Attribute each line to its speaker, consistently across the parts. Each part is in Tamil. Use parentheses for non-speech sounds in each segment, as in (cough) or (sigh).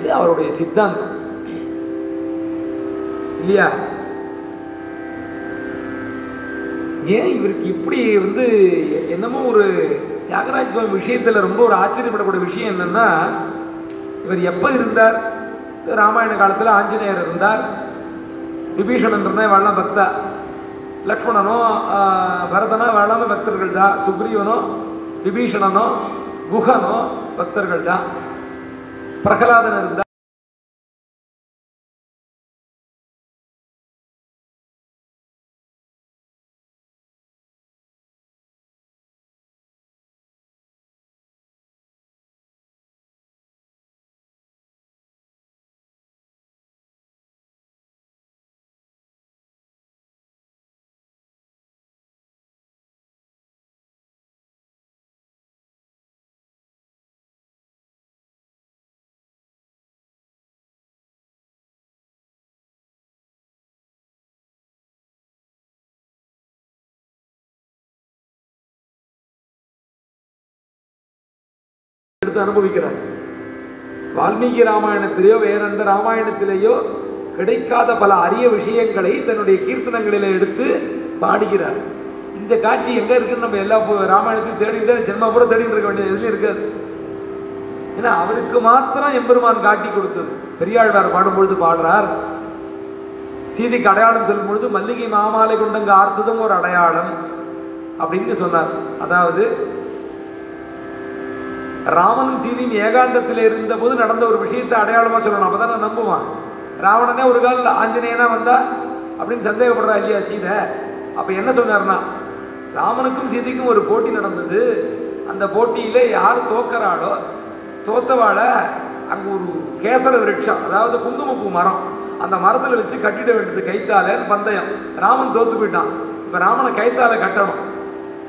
Speaker 1: இது அவருடைய சித்தாந்தம். இல்லையா? ஏன் இவருக்கு இப்படி வந்து என்னமோ ஒரு தியாகராஜ சுவாமி விஷயத்துல ரொம்ப ஒரு ஆச்சரியப்படக்கூடிய விஷயம் என்னன்னா இவர் எப்ப இருந்தார்? ராமாயண காலத்துல ஆஞ்சநேயர் இருந்தார். விபீஷணன் இருந்தால் வாழலாம் பக்தா. லக்ஷ்மணனோ பரதனா பரதனோ இவெல்லாமே பக்தர்கள் தான் சுக்ரீவனோ விபீஷணனோ குஹனோ பக்தர்கள் தான் பிரகலாதன் இருந்தார் எடுத்து அனுபவிக்கிறார். வால்மீகி ராமாயணத்திலேயோ வேற எந்த ராமாயணத்திலேயோ கிடைக்காத பல அரிய விஷயங்களை தன்னுடைய கீர்த்தனங்களில் எடுத்து பாடுகிறார். இந்த காட்சி எங்க இருக்குன்னு நம்ம எல்லா ராமாயணத்தையும் தேடிட்டு ஜென்மபுரம் தேடிட்டு இருக்க வேண்டிய எதுலையும் இருக்காது. ஏன்னா அவருக்கு மாத்திரம் எம்பெருமான் காட்டி கொடுத்தது. பெரியாழ்வார் பாடும்பொழுது பாடுறார். சீதைக்கு அடையாளம் சொல்லும் பொழுது மல்லிகை மாமாலை கொண்டங்க ஆர்த்ததும் ஒரு அடையாளம் அப்படின்னு சொன்னார். அதாவது ராமனும் சீதையும் ஏகாந்தத்தில் இருந்தபோது நடந்த ஒரு விஷயத்தை அடையாளமாக சொல்லணும். அப்பதான் நான் நம்புவான். ராவணனே ஒரு கால் ஆஞ்சநேயனா வந்தா அப்படின்னு சந்தேகப்படுறா இல்லையா சீதை? அப்போ என்ன சொன்னார்னா ராமனுக்கும் சீதைக்கும் ஒரு போட்டி நடந்தது. அந்த போட்டியில் யார் தோக்கறாளோ தோத்தவாளை அங்கே ஒரு கேசர விருட்சம் அதாவது குங்குமப்பூ மரம் அந்த மரத்தில் வச்சு கட்டிட வேண்டியது கைத்தாலேன்னு பந்தயம். ராமன் தோத்து போயிட்டான். இப்போ ராமனை கைத்தால கட்டணும்.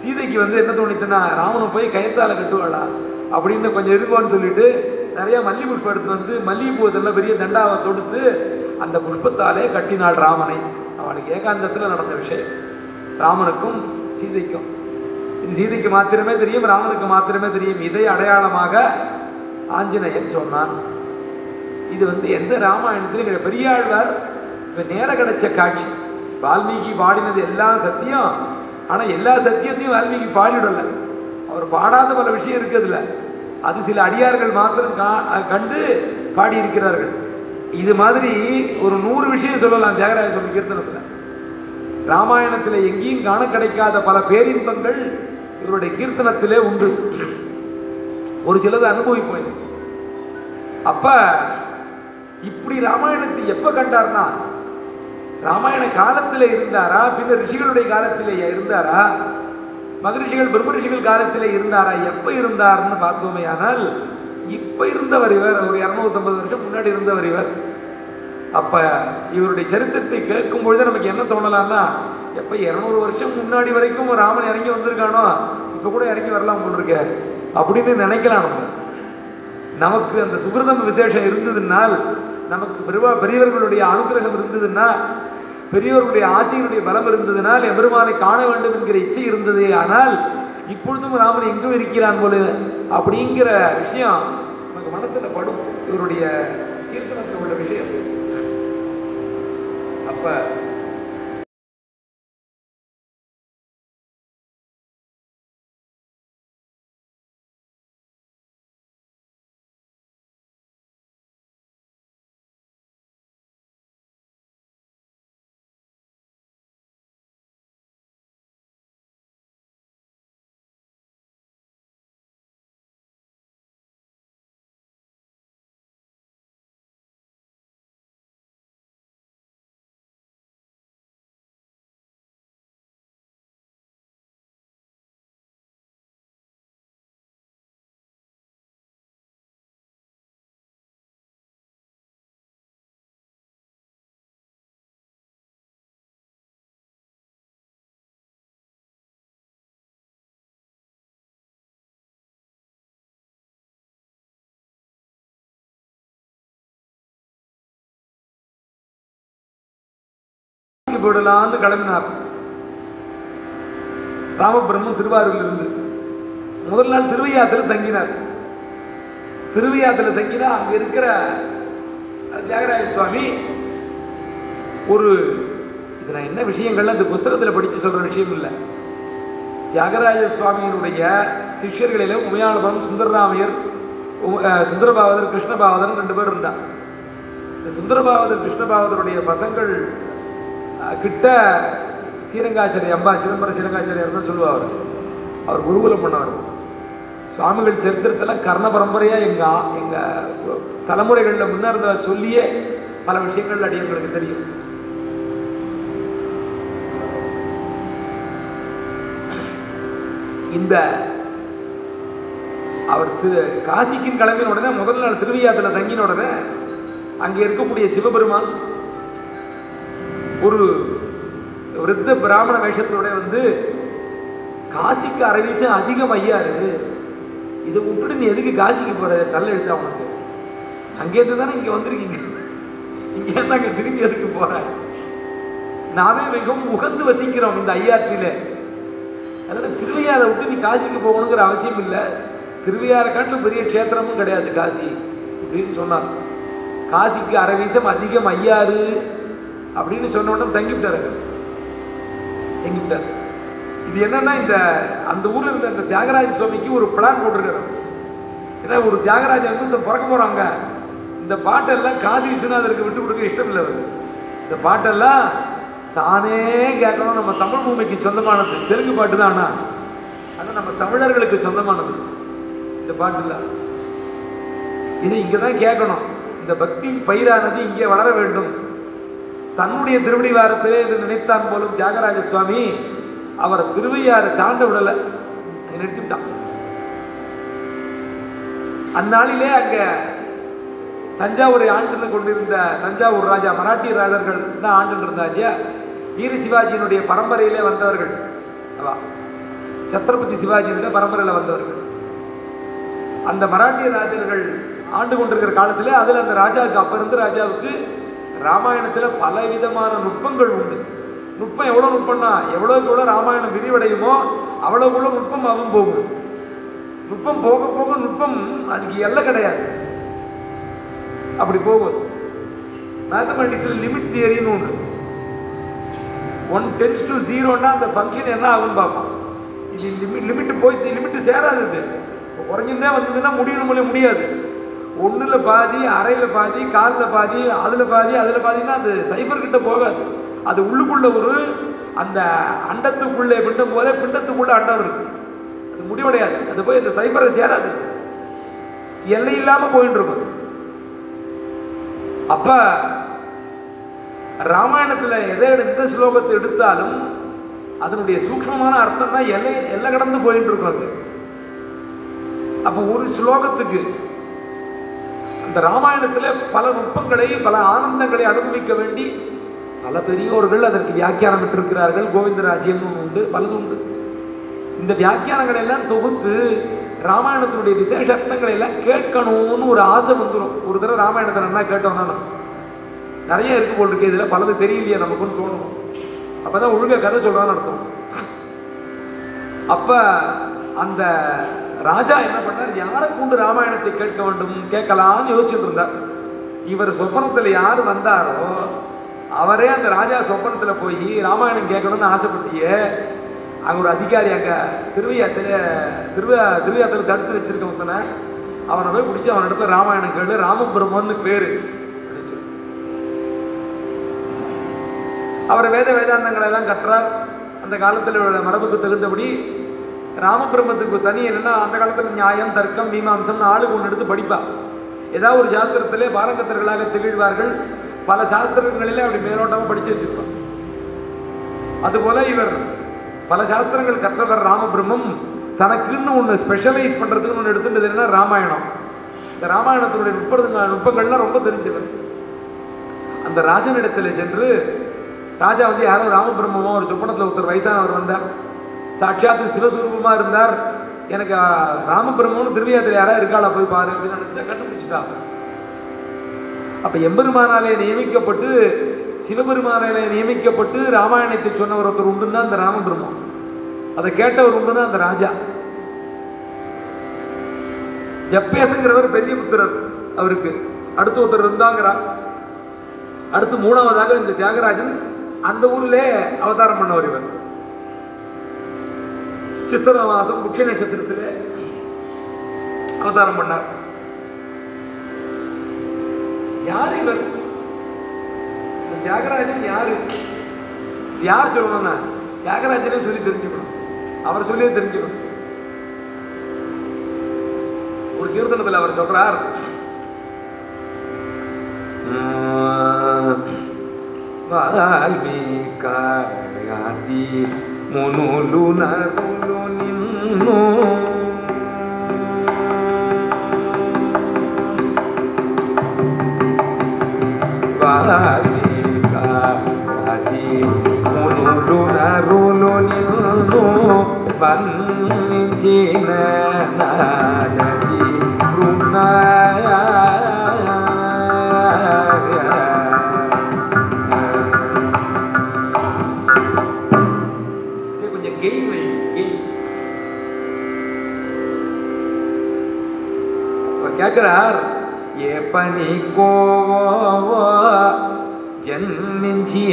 Speaker 1: சீதைக்கு வந்து என்ன தோணித்துன்னா ராமனை போய் கைத்தால கட்டுவாளா? அப்படின்னு கொஞ்சம் இருக்கும்னு சொல்லிட்டு நிறைய மல்லி புஷ்பம் எடுத்து வந்து மல்லிகைப்பூ இதெல்லாம் பெரிய தண்டாவை தொடுத்து அந்த புஷ்பத்தாலே கட்டினாள் ராமனை. அவனுக்கு ஏகாந்தத்தில் நடந்த விஷயம். ராமனுக்கும் சீதைக்கும். இது சீதைக்கு மாத்திரமே தெரியும் ராமனுக்கு மாத்திரமே தெரியும். இதை அடையாளமாக ஆஞ்சநேயன் சொன்னான். இது வந்து எந்த ராமாயணத்திலும் பெரியாழ்வார் இப்போ நேரம் கிடைச்ச காட்சி. வால்மீகி பாடினது எல்லாம் சத்தியம். ஆனால் எல்லா சத்தியத்தையும் வால்மீகி பாடிவிடலை. அவர் பாடாத பல விஷயம் இருக்குதுல அது சில அடியார்கள் மாத்திரம் கா- கண்டு பாடியிருக்கிறார்கள். இது மாதிரி ஒரு நூறு விஷயம் சொல்லலாம் தியாகராஜ சுவாமி கீர்த்தனத்தில். ராமாயணத்தில் எங்கேயும் காண கிடைக்காத பல பேரின்பங்கள் இவருடைய கீர்த்தனத்திலே உண்டு. ஒரு சிலது அனுபவிப்போம். இன்னைக்கு. அப்ப இப்படி ராமாயணத்தை எப்ப கண்டார்னா? ராமாயண காலத்தில் இருந்தாரா? பின்ன ரிஷிகளுடைய காலத்திலேயே இருந்தாரா? மகரிஷிகள் பிரம்ம ரிஷிகள் இருந்தாரா? எப்போ இருந்தார்னு பார்த்தோமே. ஆனால் இப்போ இருந்தவர் இவர். ஒரு இரநூத்தம்பது வருஷம் முன்னாடி இருந்தவர் இவர். அப்போ இவருடைய சரித்திரத்தை கேட்கும் பொழுது நமக்கு என்ன தோணலாம்னா எப்போ இரநூறு வருஷம் முன்னாடி வரைக்கும் ராமன் இறங்கி வந்திருக்கானோ இப்போ கூட இறங்கி வரலாம் போல் இருக்க அப்படின்னு நினைக்கலாம் நம்ம. நமக்கு அந்த சுகிருதம் விசேஷம் இருந்ததுனால் நமக்கு பெருவா பெரியவர்களுடைய அனுகிரகம் இருந்ததுன்னா பெரியோர்களுடைய ஆசையினுடைய பலம் இருந்ததுனால் எம்பெருமானை காண வேண்டும் என்கிற இச்சை இருந்தது. ஆனால் இப்பொழுதும் ராமன் எங்கும் இருக்கிறான் போல அப்படிங்கிற விஷயம் நமக்கு மனசில் படும். இவருடைய கீர்த்தனத்தில் உள்ள விஷயம். அப்போ போடலான்னு கிளம்பினார் ராமபிரம்மன் திருவாரூரில் இருந்து முதல் நாள் திருவையாத்தில் தங்கினார். திருவையாத்தில் தங்கினா அங்க இருக்கிற தியாகராய தியாகராஜ சுவாமி ஒரு இது நான் என்ன விஷயங்கள்ல இந்த புஸ்தகத்தில் படித்து சொல்ற விஷயம் இல்லை. தியாகராஜ சுவாமியினுடைய சிஷ்யர்களில உமையாளபுரம் சுந்தரராமையர் சுந்தரபாவதர் கிருஷ்ணபாவதர் ரெண்டு பேர் இருந்தார். இந்த சுந்தரபாவதர் கிருஷ்ணபாவதருடைய பசங்கள் கிட்ட ஸ்ரீரங்காச்சாரி அம்பா சிதம்பரம் ஸ்ரீரங்காச்சாரியார் தான் சொல்லுவார் அவர். அவர் குருகுலம் பண்ணவர். சுவாமிகள் சரித்திரத்தில் கர்ண பரம்பரையாக எங்கள் எங்கள் எங்க தலைமுறைகளில் முன்னேறத சொல்லியே பல விஷயங்கள் அடியங்களுக்கு தெரியும். இந்த அவர் திரு காசிக்கின் கிளம்பின உடனே முதல் நாள் திருவையாத்தில் தங்கின உடனே அங்கே இருக்கக்கூடிய சிவபெருமான் ஒரு விருத்த பிராமண வேஷத்தோட வந்து காசிக்கு அரவிசம் அதிகம் ஐயா இருக்கு இதை விட்டுட்டு நீ எதுக்கு காசிக்கு போற? தள்ள எடுத்தா உனக்கு. அங்கேருந்து தானே இங்க வந்திருக்கீங்க. இங்கே தாங்க திரும்பி எதுக்கு போற? நாமே மிகவும் உகந்து வசிக்கிறோம் இந்த ஐயாற்றில. அதனால திருவையாரை விட்டு நீ காசிக்கு போகணுங்கிற அவசியம் இல்லை. திருவையாரை காட்டிலும் பெரிய க்ஷேத்திரமும் கிடையாது காசி அப்படின்னு சொன்னார் காசிக்கு அரவீசம் அதிகம் ஐயாறு அப்படின்னு சொன்ன உடனே தங்கிவிட்டாரு அங்க. தங்கிவிட்டார் இது என்னன்னா இந்த அந்த ஊர்ல இருந்த அந்த தியாகராஜ சுவாமிக்கு ஒரு பிளான் போட்டிருக்காரு ஏன்னா ஒரு தியாகராஜ வந்து இந்த பிறக்க போறாங்க. இந்த பாட்டெல்லாம் காசி விஸ்வநாதருக்கு விட்டு கொடுக்க இஷ்டம் இல்லை அவர் இந்த பாட்டெல்லாம் தானே கேட்கணும். நம்ம தமிழ் பூமிக்கு சொந்தமானது. தெலுங்கு பாட்டு தான் ஆனால் நம்ம தமிழர்களுக்கு சொந்தமானது. இந்த பாட்டு இல்லை இது இங்கே தான் கேட்கணும். இந்த பக்தி பயிரானது இங்கே வளர வேண்டும். தன்னுடைய திருவடி வாரத்திலே என்று நினைத்தான் போலும் தியாகராஜ சுவாமி அவர் திருவையாறு தாண்ட விடலை. நிறுத்திவிட்டான். அந்நாளிலே அங்க தஞ்சாவூரை ஆண்டு கொண்டிருந்த தஞ்சாவூர் ராஜா மராட்டிய ராஜர்கள் தான் ஆண்டு இருந்தாங்க வீர சிவாஜியினுடைய பரம்பரையிலே வந்தவர்கள். அவா சத்ரபதி சிவாஜியினுடைய பரம்பரையில் வந்தவர்கள். அந்த மராட்டிய ராஜர்கள் ஆண்டு கொண்டிருக்கிற காலத்துல அதில் அந்த ராஜாவுக்கு அப்போ இருந்த ராஜாவுக்கு ராமாயணத்தில் பல விதமான நுட்பங்கள் உண்டு. நுட்பம் எவ்வளோ நுட்பம்னா எவ்வளோக்கு எவ்வளோ ராமாயணம் விரிவடையுமோ அவ்வளோக்குள்ள நுட்பம் அவன் போகும். நுட்பம் போக போக நுட்பம் அதுக்கு எல்லை கிடையாது. அப்படி போகும் மேத்தமெட்டிக்ஸில் லிமிட் தியரின்னு ஒன்று ஒன் டென்ஸ் டு ஜீரோன்னா அந்த ஃபங்க்ஷன் என்ன ஆகும்னு பார்ப்போம் இது லிமிட் லிமிட் போய் லிமிட்டு சேராது இது. இப்போ குறைஞ்சுட்டே வந்ததுன்னா முடியணும் முடியாது. ஒன்றில் பாதி அறையில் பாதி காலில் பாதி அதில் பாதி அதில் பாதின்னா அது சைபர் கிட்ட போகாது. அது உள்ளுக்குள்ள ஒரு அந்த அண்டத்துக்குள்ளே பிண்டம் போல பிண்டத்துக்குள்ளே அண்டம் இருக்கு. அது முடிவடையாது. அது போய் இந்த சைபரை சேராது. எல்லை இல்லாமல் போயிட்டு இருக்கும் அப்ப ராமாயணத்தில் எதை எந்த ஸ்லோகத்தை எடுத்தாலும் அதனுடைய சூக்மமான அர்த்தம் தான் எல்லை எல்லை கடந்து போயிட்டு இருக்கும் அது. அப்போ ஒரு ஸ்லோகத்துக்கு இந்த ராமாயணத்துல பல நுட்பங்களை பல ஆனந்தங்களை அனுபவிக்க வேண்டி பல பெரியோர்கள் அதற்கு வியாக்கியானம் விட்டிருக்கிறார்கள் கோவிந்தராஜ்யம் உண்டு பலது உண்டு. இந்த வியாக்கியானங்களை எல்லாம் தொகுத்து ராமாயணத்தினுடைய விசேஷ அர்த்தங்களை எல்லாம் கேட்கணும்னு ஒரு ஆசை வந்துடும் ஒரு தடவை ராமாயணத்தை நல்லா கேட்டோம்னா நான் நிறைய இருக்கு போல் இருக்கு. இதில் பலது தெரியலையே நமக்குன்னு தோணும். அப்பதான் ஒழுங்காக கதை சொல்கிறான்னு அர்த்தம். அப்ப அந்த ராஜா என்ன பண்ணார்? யாரை கொண்டு ராமாயணத்தை கேட்க வேண்டும்? கேட்கலாம்னு யோசிச்சுட்டு இருந்தார். இவர் சொப்பனத்தில் யார் வந்தாரோ அவரே அந்த ராஜா சொப்பனத்தில் போய் ராமாயணம் கேட்கணும்னு ஆசைப்பட்டியே அங்கே ஒரு அதிகாரி அங்கே திருவையாத்தில் திருவ திருவையாத்தில் தடுத்து வச்சிருக்க ஒருத்தனை அவனை போய் பிடிச்சி அவன் இடத்துல ராமாயணம் கேளு ராமபிரம்மன்னு பேரு. அவர் வேத வேதாந்தங்களை எல்லாம் கற்றார். அந்த காலத்தில் உள்ள மரபுக்கு தகுந்தபடி ராமபிரம்மத்துக்கு தனி என்னென்னா அந்த காலத்தில் நியாயம் தர்க்கம் மீமாம்சம்னு ஆளுக்கு ஒன்று எடுத்து படிப்பா. ஏதாவது ஒரு சாஸ்திரத்திலே பாரங்கத்தர்களாக திகழ்வார்கள். பல சாஸ்திரங்களிலே அப்படி மேலோட்டமாக படித்து வச்சுருப்பான். அதுபோல் இவர் பல சாஸ்திரங்கள் கற்றவர் ராமபிரம்மம் தனக்குன்னு ஒன்று ஸ்பெஷலைஸ் பண்ணுறதுக்குன்னு ஒன்று எடுத்துட்டு என்னன்னா ராமாயணம். இந்த ராமாயணத்தினுடைய நுட்ப நுட்பங்கள்லாம் ரொம்ப தெரிஞ்சவர். அந்த ராஜனிடத்தில் சென்று ராஜா வந்து யாரும் ராமபிரம்மமோ ஒரு சொப்பனத்தில் ஒருத்தர் வயசானவர் வந்தார். சாட்சாத்து சிவஸ்வரூபமாக இருந்தார். எனக்கு அஹ், ராமபிரம்மன்னு திருவியாத்தில் யாராவது இருக்காளா போய் பாரு அப்படின்னு நினச்சா கண்டுபிடிச்சிட்டாங்க அப்போ எம்பெருமானாலே நியமிக்கப்பட்டு சிவபெருமானாலே நியமிக்கப்பட்டு ராமாயணத்தை சொன்னவர் ஒருத்தர் உண்டுன்னா அந்த ராமபிரம்மம் அதை கேட்டவர் உண்டுன்னா அந்த ராஜா. ஜப்பேசுங்கிறவர் பெரிய புத்திரர் அவருக்கு. அடுத்து ஒருத்தர் இருந்தாங்கிறா. அடுத்து மூணாவதாக இந்த தியாகராஜன் அந்த ஊரிலே அவதாரம் பண்ணவர் இவர். சித்திர மாதம் முட்ச நட்சத்திரத்தில் அவதாரம் பண்ணார். யார் இவர்? தியாகராஜன் யாரு? யார் சொல்லணும்னா தியாகராஜனே சொல்லி தெரிஞ்சுக்கணும். அவர் சொல்லியே தெரிஞ்சுக்கணும். ஒரு கீர்த்தனத்தில் அவர் சொல்றார் வால்மீகாதி మునులు నరులు నిన్ను వాల్మీకాతి మునులు నరులు నిన్ను వంచిన నాజీ கேட்கிறார் ఏ పని కోవో ஜன்மிஞ்சி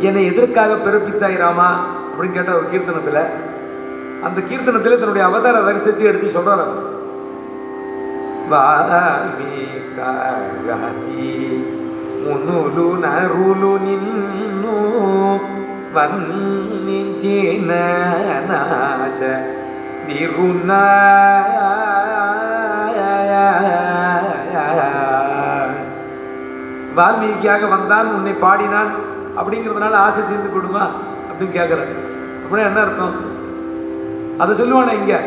Speaker 1: என்னை எதற்காக பிறப்பித்தாய் ராமா அப்படின்னு கேட்ட ஒரு கீர்த்தனத்துல அந்த கீர்த்தனத்துல தன்னுடைய அவதார ரகசியத்தை எடுத்து சொல்றார் அவர். వాల్మీకాతి మునులు నరులు నిన్ను వర్ణించిన يقدرنا வால்மீகியாக வந்தான் உன்னை பாடினான் அப்படிங்கிறதுனால ஆசை தீர்ந்து கொடுமா அப்படின்னு கேட்குறேன் அப்படின்னா என்ன அர்த்தம்? அதை சொல்லுவானே இங்கே.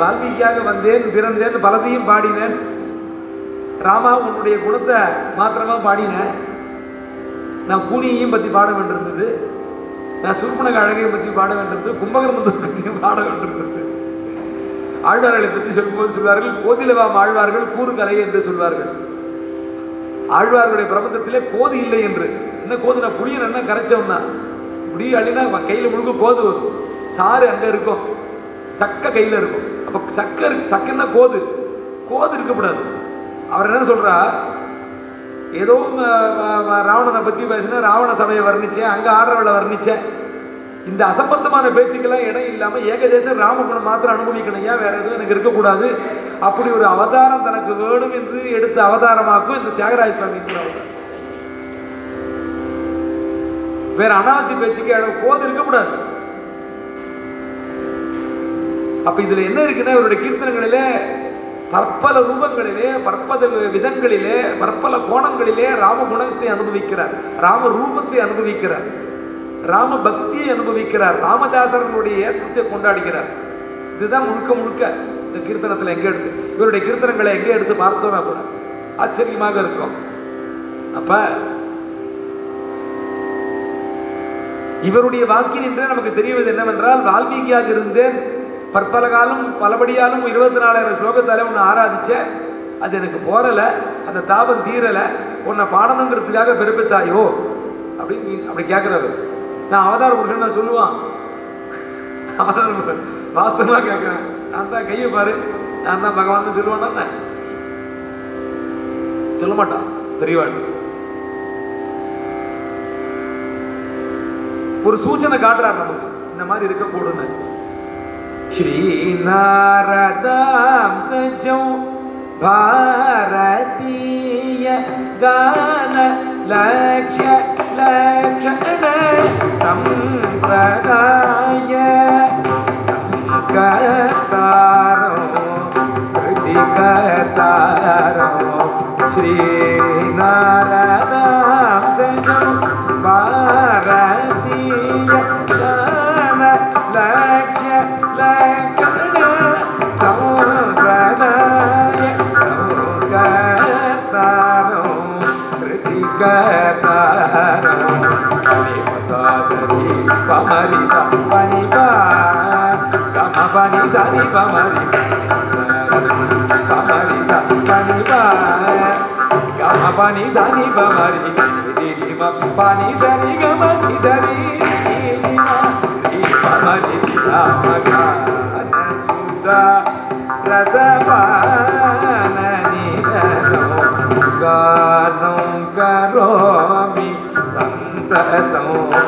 Speaker 1: வால்மீகியாக வந்தேன் பிறந்தேன் பலத்தையும் பாடினேன். ராமா உன்னுடைய குணத்தை மாத்திரமா பாடினேன். நான் கூனியையும் பற்றி பாட வேண்டியிருந்தது. நான் சுருப்பனக அழகையை பற்றி பாட வேண்டியிருந்தது கும்பகர்மத்தை பற்றியும் பாட வேண்டியிருந்தது ஆழ்வார்களை பற்றி சொல்லும்போது சொல்வார்கள் கோதிலவாம் ஆழ்வார்கள் கூறு கலை என்று சொல்வார்கள். ஆழ்வார்களுடைய பிரபந்தத்திலே கோது இல்லை என்று. என்ன கோதுனா புளியன் என்ன கரைச்சவன்னா புளி அள்ளினா கையில் முழுக்க கோது வரும். சாறு அங்கே இருக்கும். சக்க கையில் இருக்கும். அப்போ சக்க சக்கன்னா கோது கோது இருக்கக்கூடாது. அவர் என்ன சொல்கிறா ஏதோ ராவணனை பற்றி பேசினா ராவண சபையை வர்ணிச்சேன் அங்கே ஆடுறவளை வர்ணித்தேன் இந்த அசம்பந்தமான பேச்சுக்கெல்லாம் இடம் இல்லாமல் ஏகதேசம் ராமகுணம் மாத்திரம் அனுபவிக்கணும். ஏன்? வேற எதுவும் எனக்கு இருக்கக்கூடாது. அப்படி ஒரு அவதாரம் தனக்கு வேணும் என்று எடுத்த அவதாரமாக்கும் இந்த தியாகராஜ சுவாமி வேற அனாவசிய பேச்சுக்கு இடம் போது இருக்கக்கூடாது. அப்ப இதுல என்ன இருக்குன்னா இவருடைய கீர்த்தனங்களிலே பற்பல ரூபங்களிலே பற்பல விதங்களிலே பற்பல கோணங்களிலே ராம குணத்தை அனுபவிக்கிறார். ராம ரூபத்தை அனுபவிக்கிறார். ராம பக்தியை அனுபவிக்கிறார். ராமதாசரனுடைய ஏற்றத்தை கொண்டாடுகிறார். இதுதான் முழுக்க முழுக்க இந்த கீர்த்தனத்தில் எங்கே எடுத்து இவருடைய கீர்த்தனங்களை எங்கே எடுத்து பார்த்தோம்னா கூட ஆச்சரியமாக இருக்கும். அப்ப இவருடைய வாக்கினின்றே நமக்கு தெரிவது என்னவென்றால் வால்மீகியாக இருந்தேன் பற்பல காலம் பலபடியாலும் இருபத்தி நாலாயிரம் ஸ்லோகத்தாலே உன்னை ஆராதிச்சேன். அது எனக்கு போறல அந்த தாபம் தீரலை உன்னை பாடணுங்கிறதுக்காக பெருப்பித்தாயோ? அப்படின்னு நீ- அப்படி கேட்குறாரு நான் அவதார புருஷன் சொல்லுவான். அவதார புருஷன் வாஸ்தவமாக கேட்குறேன் நான் தான் கையை பாரு நான் தான் பகவான் சொல்லுவான் சொல்ல மாட்டான் பெரியவாள் ஒரு சூச்சனை காட்டுறார் நமக்கு. இந்த மாதிரி இருக்கக்கூடுன்னு. श्रीनारदां श्रीनरदांसजो भारतीय गान लक्ष लक्षण सम्प्रदाय। संस्कर तारं श्रीनारदा సరి పని పని సరి పమరి పమరి పని పని సరి పమరి పని సరి గమని సరి పమరి సుధ రసపాన నిరో గానం కరోమి సంతతం.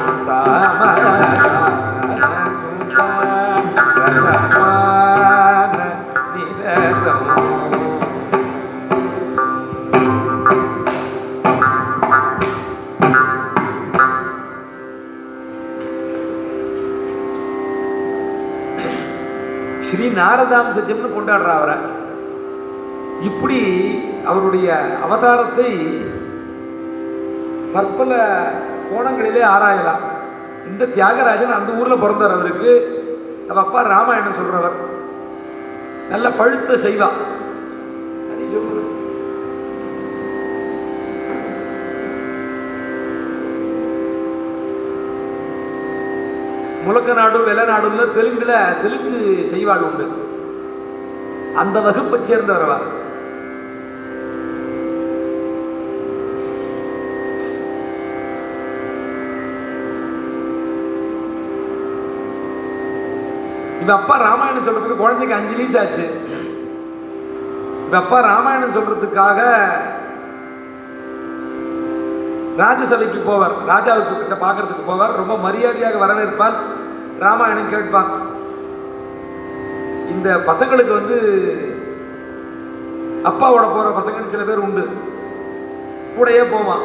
Speaker 1: ஸ்ரீ நாரதாம் கொண்டாடுறா அவரை. இப்படி அவருடைய அவதாரத்தை பற்பல கோணங்களிலே ஆராயலாம். இந்த தியாகராஜன் அந்த ஊரில் பிறந்தார் அவருக்கு. அவ அப்பா ராமாயணம் சொல்றவர். நல்ல பழுத்த செய்வான் முழக்க நாடு வெள்ள நாடுல தெலுங்குல தெலுங்கு செய்வாள் உண்டு. அந்த வகுப்பை சேர்ந்தவரவா இவ அப்பா ராமாயணம் சொல்றதுக்கு குழந்தைக்கு அஞ்சு வயசு ஆச்சு. இவ அப்பா ராமாயணம் சொல்றதுக்காக ராஜசபைக்கு போவார். ராஜாவுக்கு கிட்ட பார்க்கறதுக்கு போவார். ரொம்ப மரியாதையாக வரவேற்பார். ராமாயணம் கேட்பான் இந்த பசங்களுக்கு வந்து அப்பாவோட போற பசங்கன்னு சில பேர் உண்டு. கூடயே போவான்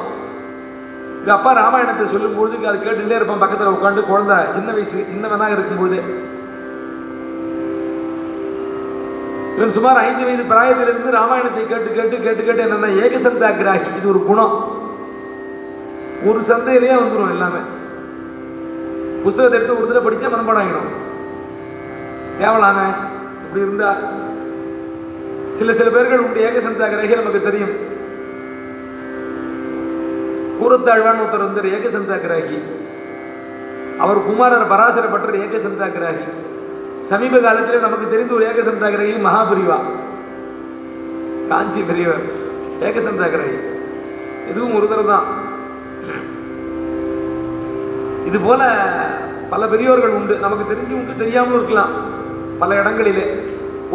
Speaker 1: இவ அப்பா ராமாயணத்தை சொல்லும்பொழுது அது கேட்டுட்டே இருப்பான் பக்கத்துல உட்காந்து குழந்தை சின்ன வயசு சின்னவனாக இருக்கும்பொழுதே இவன் சுமார் ஐந்து வயது பிராயத்திலிருந்து ராமாயணத்தை கேட்டு கேட்டு கேட்டு கேட்டு என்னன்னா ஏகசந்தாகிராகி இது ஒரு குணம். ஒரு சந்தையிலேயே வந்துடும் எல்லாமே. புஸ்தகத்தை எடுத்து ஒரு தடவை படித்தா மனப்பாடம் ஆகிடும் தேவலான இப்படி இருந்தா சில சில பேர்கள் உண்டு ஏகசந்தாகிராகி நமக்கு தெரியும். கூரத்தாழ்வான் ஒருத்தர் வந்தார் ஏகசந்தாகிராகி அவர் குமாரர் பராசர பட்டர் ஏகசந்தாகிராகி சமீப காலத்தில் நமக்கு தெரிந்த ஒரு ஏகசந்தாகிரகி மகாபிரிவா. காஞ்சி பெரியவர் ஏகசந்தாகிரகி இதுவும் ஒரு தரம் தான். இது போல பல பெரியோர்கள் உண்டு. நமக்கு தெரிஞ்சு உண்டு தெரியாமலும் இருக்கலாம். பல இடங்களிலே.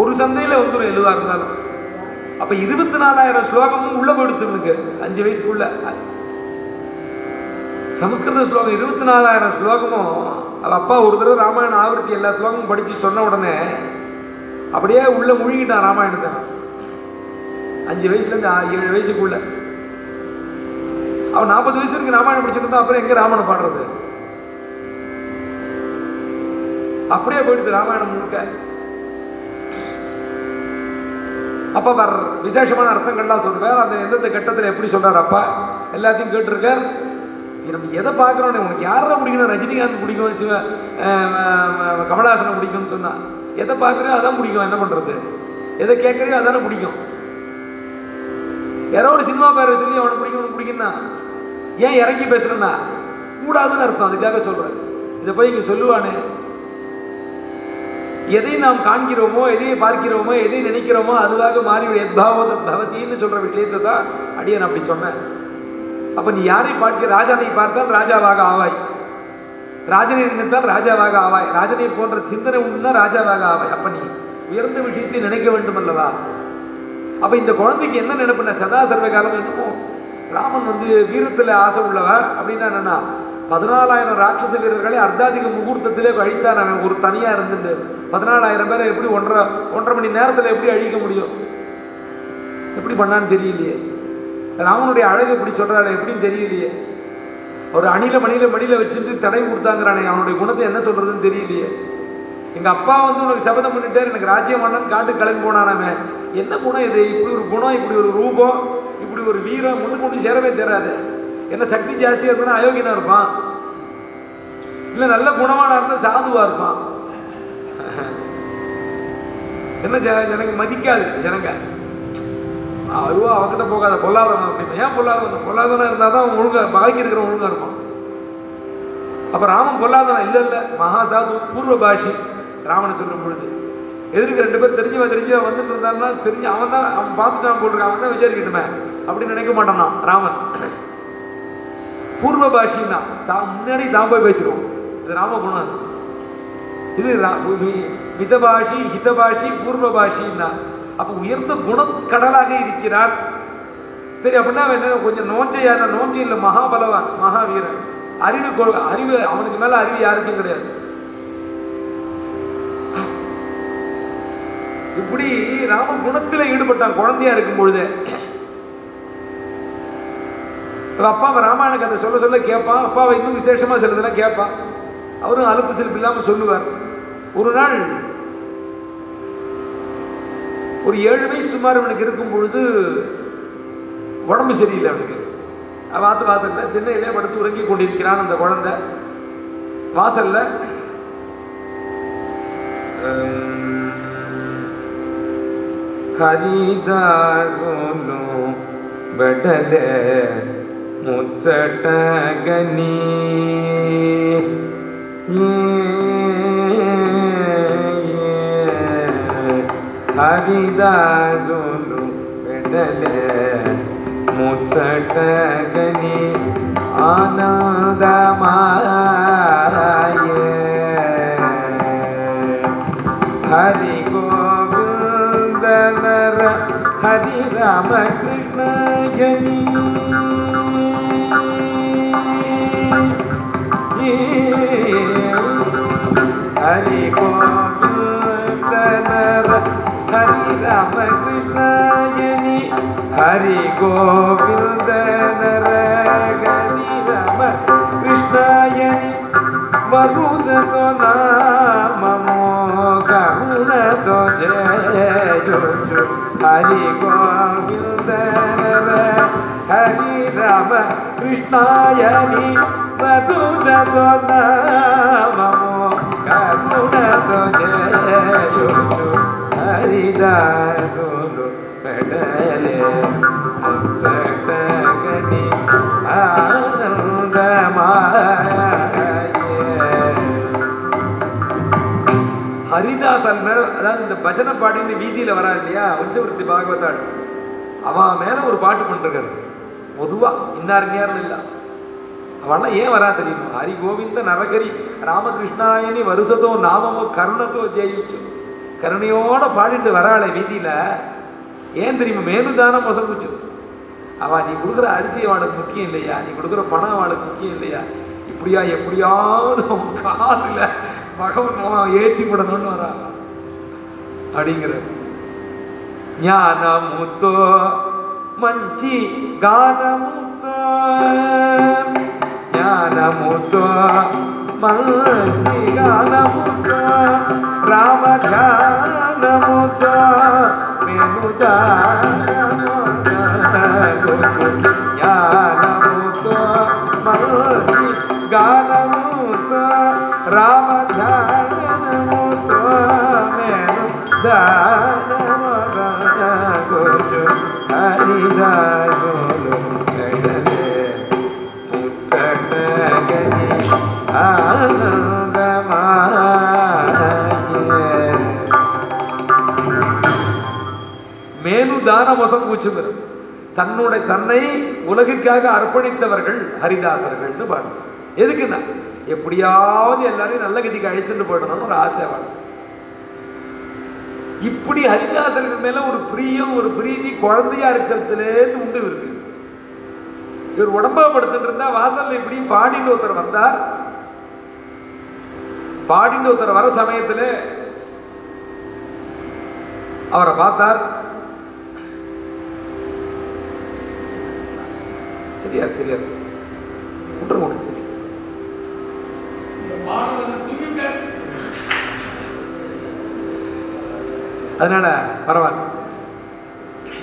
Speaker 1: ஒரு சந்தையில் ஒருத்தர் எழுதா இருந்தாலும். அப்போ இருபத்தி நாலாயிரம் ஸ்லோகமும் உள்ள போயிடுத்து அஞ்சு வயசுக்குள்ள. சமஸ்கிருத ஸ்லோகம் இருபத்தி நாலாயிரம் ஸ்லோகமும் அவ அப்பா ஒரு தடவை ராமாயண ஆவர்த்தி எல்லா ஸ்லோகமும் படித்து சொன்ன உடனே அப்படியே உள்ள முழுகிட்டான் ராமாயணத்தை. அஞ்சு வயசுலேருந்து ஏழு வயசுக்குள்ள. அவன் நாற்பது வயசு வரைக்கும் ராமாயணம் படிச்சிருந்தா அப்புறம் எங்கே ராமாயணம் பாடுறது? அப்படியே போயிடுது ராமாயணம் முழுக்க. அப்ப வர விசேஷமான அர்த்தங்கள்லாம் சொல்லுவார் அந்த எந்தெந்த கட்டத்தில் எப்படி சொல்கிறார் அப்பா? எல்லாத்தையும் கேட்டிருக்கார். நம்ம எதை பார்க்குறோன்னே உனக்கு யாரை பிடிக்கணும்? ரஜினிகாந்த் பிடிக்கும் சிவ அஹ், கமலஹாசனை பிடிக்கும்னு சொன்னால் எதை பார்க்குறியோ அதான் பிடிக்கும். என்ன பண்ணுறது எதை கேட்குறியோ அதானே பிடிக்கும். யாரோ ஒரு சினிமா பேரை சொல்லி அவனுக்கு பிடிக்கும் உனக்கு பிடிக்கும்னா. ஏன் இறங்கி பேசுகிறேன்னா கூடாதுன்னு அர்த்தம். அதுக்காக சொல்கிறேன் இதை போய் இங்கே சொல்லுவானே. எதை நாம் காண்கிறோமோ எதை பார்க்கிறோமோ எதை நினைக்கிறோமோ அதுவாக மாறி எத்பாவத பவத்தின்னு சொல்கிற விஷயத்தை தான் அடியன் அப்படி சொன்னேன் அப்போ நீ யாரை பார்க்க ராஜானை பார்த்தால் ராஜாவாக ஆவாய். ராஜனை நினைத்தால் ராஜாவாக ஆவாய். ராஜனை போன்ற சிந்தனை உண்டுனா ராஜாவாக ஆவாய். அப்போ நீ உயர்ந்த விஷயத்தை நினைக்க வேண்டும் அல்லவா அப்போ இந்த குழந்தைக்கு என்ன நினைப்புன சதா சர்வகாலம் என்னமோ ராமன் வந்து வீரத்தில் ஆசை உள்ளவன் அப்படின்னா என்னன்னா பதினாலாயிரம் ராட்சச வீரர்களை அர்த்தாதிக முகூர்த்தத்திலே அழித்தான் அவன். ஒரு தனியாக இருந்துட்டு பதினாலாயிரம் பேரை எப்படி ஒன்றரை ஒன்றரை மணி நேரத்தில் எப்படி அழிக்க முடியும்? எப்படி பண்ணான்னு தெரியலையே. ராமனுடைய அழகு இப்படி சொல்கிறாள் எப்படின்னு தெரியலையே. ஒரு அணில மணில மணியில வச்சுட்டு தடை கொடுத்தாங்கிறானே அவனுடைய குணத்தை என்ன சொல்கிறதுன்னு தெரியலையே. எங்கள் அப்பா வந்து உனக்கு சபதம் பண்ணிட்டார் எனக்கு ராஜ்யம் மன்னன் காட்டு கிளம்பி போனானாமே என்ன குணம் இது? இப்படி ஒரு குணம் இப்படி ஒரு ரூபம் இப்படி ஒரு வீரம் முன்னு கொண்டு சேரவே சேராது. என்ன சக்தி ஜாஸ்தியாக இருக்குன்னா அயோக்கியனா இருப்பான். இல்லை நல்ல குணமான இருந்தால் சாதுவா இருப்பான். என்ன ஜனங்க மதிக்காது ஜனங்க. அதுவா அவன்கிட்ட போகாத பொல்லாதவன் அப்படின்னு ஏன் பொல்லாதவன்? பொல்லாதவனா இருந்தால் தான் அவன் ஒழுங்கா பாக்கி இருக்கிற ஒழுங்கா இருப்பான். அப்ப ராமன் பொல்லாதவன்? இல்லைல்ல மகா மகாசாது பூர்வ பாஷி. ராமனை சொல்லும் பொழுது. எதிர்க்க ரெண்டு பேர் தெரிஞ்சவன் தெரிஞ்சவன் வந்துட்டு இருந்தான்னா தெரிஞ்சு அவன் தான் அவன் பார்த்துட்டான் போட்டிருக்கான். அவன் தான் விசாரிக்கட்டுமே அப்படின்னு நினைக்க மாட்டானான் ராமன். பூர்வ பாஷின்னா தான் முன்னாடி தான் போய் பேசிடுவோம் இது ராம குணம் இது ரா- மிதபாஷி ஹிதபாஷி பூர்வபாஷின்னா அப்போ உயர்ந்த குணக்கடலாக இருக்கிறார். சரி அப்படின்னா என்ன கொஞ்சம் நோஞ்சையான நோஞ்சை இல்லை மகாபலவான் மகாவீரன். அறிவு கொ- அறிவு அவனுக்கு மேல அறிவு யாருக்கும் கிடையாது. இப்படி ராம குணத்தில் ஈடுபட்டான் குழந்தையா இருக்கும் பொழுதே இவன் அப்பா அவன் ராமாயண கதை சொல்ல சொல்ல கேட்பான் அப்பாவை இன்னும் விசேஷமாக சிலதெல்லாம் கேட்பான் அவரும் அலுப்பு சிலுப்பு இல்லாமல் சொல்லுவார். ஒரு நாள் ஒரு ஏழு வயசு சுமார் அவனுக்கு இருக்கும் பொழுது உடம்பு சரியில்லை அவனுக்கு. வாத்து வாசலில் திண்ணையிலே படுத்து உறங்கி கொண்டிருக்கிறான் அந்த குழந்தை. வாசலில் ஹரிதாசோலோ படலே ముచ్చటగని. హరిదాసులు పెడలే ముచ్చటగని ఆనందమాయ హరి గోవిందర హరి రామ కృష్ణ हरि गोविंदनर हरि राम कृष्णायनि हरि गोविंदनर हरि राम कृष्णायनि मरुसतो नाम मोगुण तो जय जो हरि गोविंदनर हरि राम कृष्णायनि హరిదాసులు పెడలే చక్కని ஹரிதாஸ் மேல அதாவது இந்த பஜனை பாடின்னு வீதியில வரா இல்லையா உச்சவருத்தி பாகவதாடு அவன் மேல ஒரு பாட்டு பண்றிருக்காரு பொதுவா இன்னார் இன்னாருமையாருன்னு இல்லை அவெல்லாம் ஏன் வரா தெரியுமா? ஹரி கோவிந்த நரகரி ராமகிருஷ்ணாயனி வருஷத்தோ நாமமோ கருணத்தோ ஜெயிச்சு. கருணையோட பாடிட்டு வராளே வீதியில. ஏன் தெரியுமா? மேலுதானம் மொசங்குச்சு அவா நீ கொடுக்குற அரிசி அவளுக்கு முக்கியம் இல்லையா? நீ கொடுக்குற பணம் அவளுக்கு முக்கியம் இல்லையா? இப்படியா எப்படியாவது அவன் காதுல பகவன் அவன் ஏத்தி விடணும்னு வரா. அப்படிங்கிற ஞானமுத்தோ మంచి గానముతో మంచి గానముతో రామ గానముతో మేము గానముతో మంచి గానముతో రామ గానముతో మేము దానము గోచు హరిదా தான வசம் கூச்சுங்கிறது தன்னுடைய தன்னை உலகுக்காக அர்ப்பணித்தவர்கள் ஹரிதாசர்கள்னு பாடு. எதுக்குன்னா எப்படியாவது எல்லாரையும் நல்ல கதிக்கு அழைத்துட்டு போயிடணும்னு ஒரு ஆசை வாழ் இப்படி ஹரிதாசர்கள் மேல ஒரு பிரியம் ஒரு பிரீதி குழந்தையா இருக்கிறதுலேருந்து உண்டு இருக்கு. இவர் உடம்ப படுத்துட்டு இருந்தா வாசல்ல இப்படியும் பாடின்னு ஒருத்தர் வந்தார். பாடின்னு ஒருத்தர் வர சமயத்துல அவரை பார்த்தார். சரியா சரியா. குற்றம் கொண்டு சரி. அதனால பரவாயில்ல.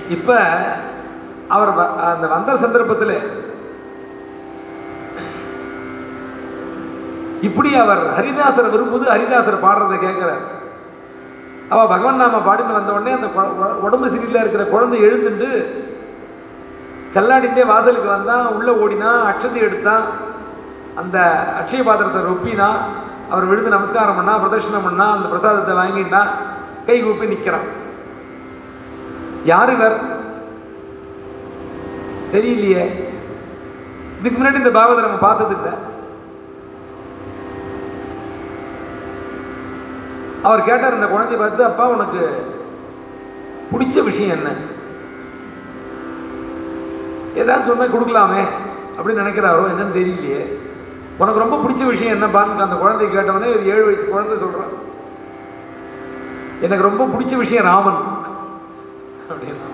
Speaker 1: இப்ப அவர் அந்த வந்த சந்தர்ப்பத்தில் இப்படி அவர் ஹரிதாசரை விரும்புது ஹரிதாசர் பாடுறதை கேட்கிறார் அவ பகவான் நாம பாடின்னு வந்த உடனே அந்த உடம்பு சரியில்லை இருக்கிற குழந்தை எழுந்துட்டு கல்லாடிண்டே வாசலுக்கு வந்தான் உள்ளே ஓடினா அட்சத்தை எடுத்தான் அந்த அட்சய பாத்திரத்தை ரொப்பினா அவர் விழுந்து நமஸ்காரம் பண்ணா பிரதர்ஷனம் பண்ணா அந்த பிரசாதத்தை வாங்கிட்டா கை கூப்பி நிற்கிறான் யார் இவர்? தெரியலையே. இதுக்கு முன்னாடி இந்த பாகவதை நம்ம பார்த்தது இல்லை. அவர் கேட்டார் இந்த குழந்தைய பார்த்து அப்பா உனக்கு பிடிச்ச விஷயம் என்ன? ஏதாவது சொன்னால் கொடுக்கலாமே அப்படின்னு நினைக்கிறாரோ என்னன்னு தெரியலையே. உனக்கு ரொம்ப பிடிச்ச விஷயம் என்னப்பான்னு அந்த குழந்தை கேட்டவொடனே ஒரு ஏழு வயசு குழந்தை சொல்கிறான் எனக்கு ரொம்ப பிடிச்ச விஷயம் ராமன். அப்படின்னா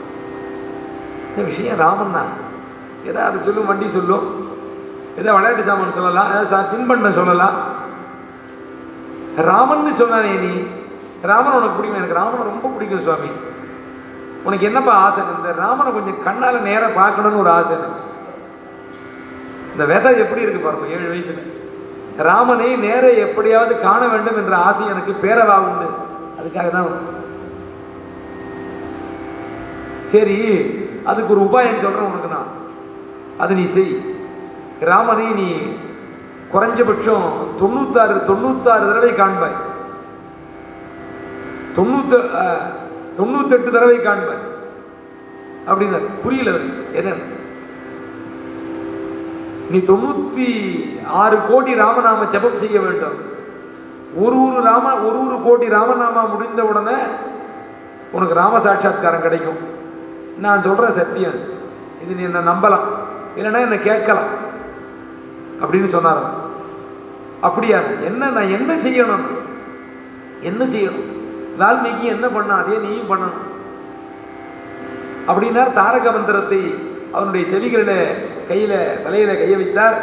Speaker 1: இந்த விஷயம் ராமன் தான். ஏதாவது சொல்லும் வண்டி சொல்லும். ஏதாவது விளையாட்டு சாமான் சொல்லலாம் ஏதாவது சா தின்பண்டம் சொல்லலாம். ராமன் சொன்னானே நீ. ராமன் உனக்கு பிடிக்கும். எனக்கு ராமனை ரொம்ப பிடிக்கும் சுவாமி. உனக்கு என்னப்பா ஆசை? இந்த ராமனை கொஞ்சம் கண்ணால் நேராக பார்க்கணும்னு ஒரு ஆசை எனக்கு. இந்த விதை எப்படி இருக்கு பாருங்க ஏழு வயசுல. ராமனை நேர எப்படியாவது காண வேண்டும் என்ற ஆசை எனக்கு பேரவா உண்டு. அதுக்காக தான் சரி அதுக்கு ஒரு உபாயம் சொல்றேன் உனக்கு நான். அது நீ செய். ராமனை நீ குறைஞ்சபட்சம் தொண்ணூத்தாறு தொண்ணூத்தாறு தடவை காண்பாய். தொண்ணூத்த தொண்ணூத்தெட்டு தடவை காண்பாய் அப்படின்னார். புரியல என்ன? நீ தொண்ணூத்தி ஆறு கோடி ராமநாம ஜபம் செய்ய வேண்டும். ஒரு ஒரு ராம ஒரு ஒரு கோடி ராமநாமா முடிந்த உடனே உனக்கு ராம சாட்சாத்காரம் கிடைக்கும். நான் சொல்ற சத்தியம். இது நீ என்ன நம்பலாம். இல்லைன்னா என்ன கேட்கலாம். அப்படின்னு சொன்னாராம். அப்படியா? என்ன நான் என்ன செய்யணும்? என்ன செய்யணும்? வால்மீகி என்ன பண்ண? அதே நீயும் பண்ணணும். அப்படின்னார் தாரக மந்திரத்தை அவனுடைய செவிகளில் கையில் தலையில் கையை வைத்தார்.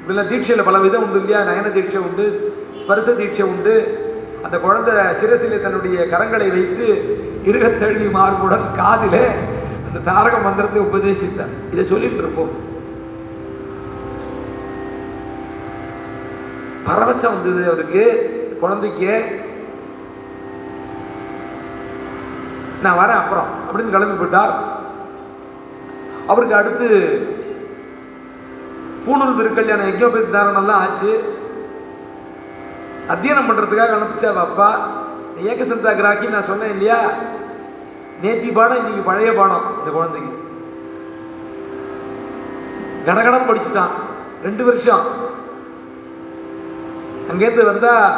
Speaker 1: இப்படிலாம் தீட்சையில் பல விதம் உண்டு இல்லையா? நயன தீட்சை உண்டு ஸ்பர்ச தீட்சை உண்டு. அந்த குழந்தை சிரசிலே தன்னுடைய கரங்களை வைத்து இருகத்தழுவி மார்புடன் காதில் அந்த தாரக மந்திரத்தை உபதேசித்தார். இதை சொல்லிட்டு இருப்போம். பரவசம் வந்தது அவருக்கு. குழந்தைக்கு நான் வரேன் அப்புறம். அப்படின்னு கிளம்பி போயிட்டார். அவருக்கு அடுத்து பூணூல் திருக்கல்யாணம் யஜ்யோபதி தாரணம்லாம் ஆச்சு. அத்தியனம் பண்ணுறதுக்காக அனுப்பிச்சா அப்பா. ஏகசந்தா கிராக்கி நான் சொன்னேன் இல்லையா? நேத்தி பாடம் இன்னைக்கு பழைய பாடம் இந்த குழந்தைக்கு. கடகடம் படிச்சுட்டான். ரெண்டு வருஷம். அங்கேருந்து வந்தால்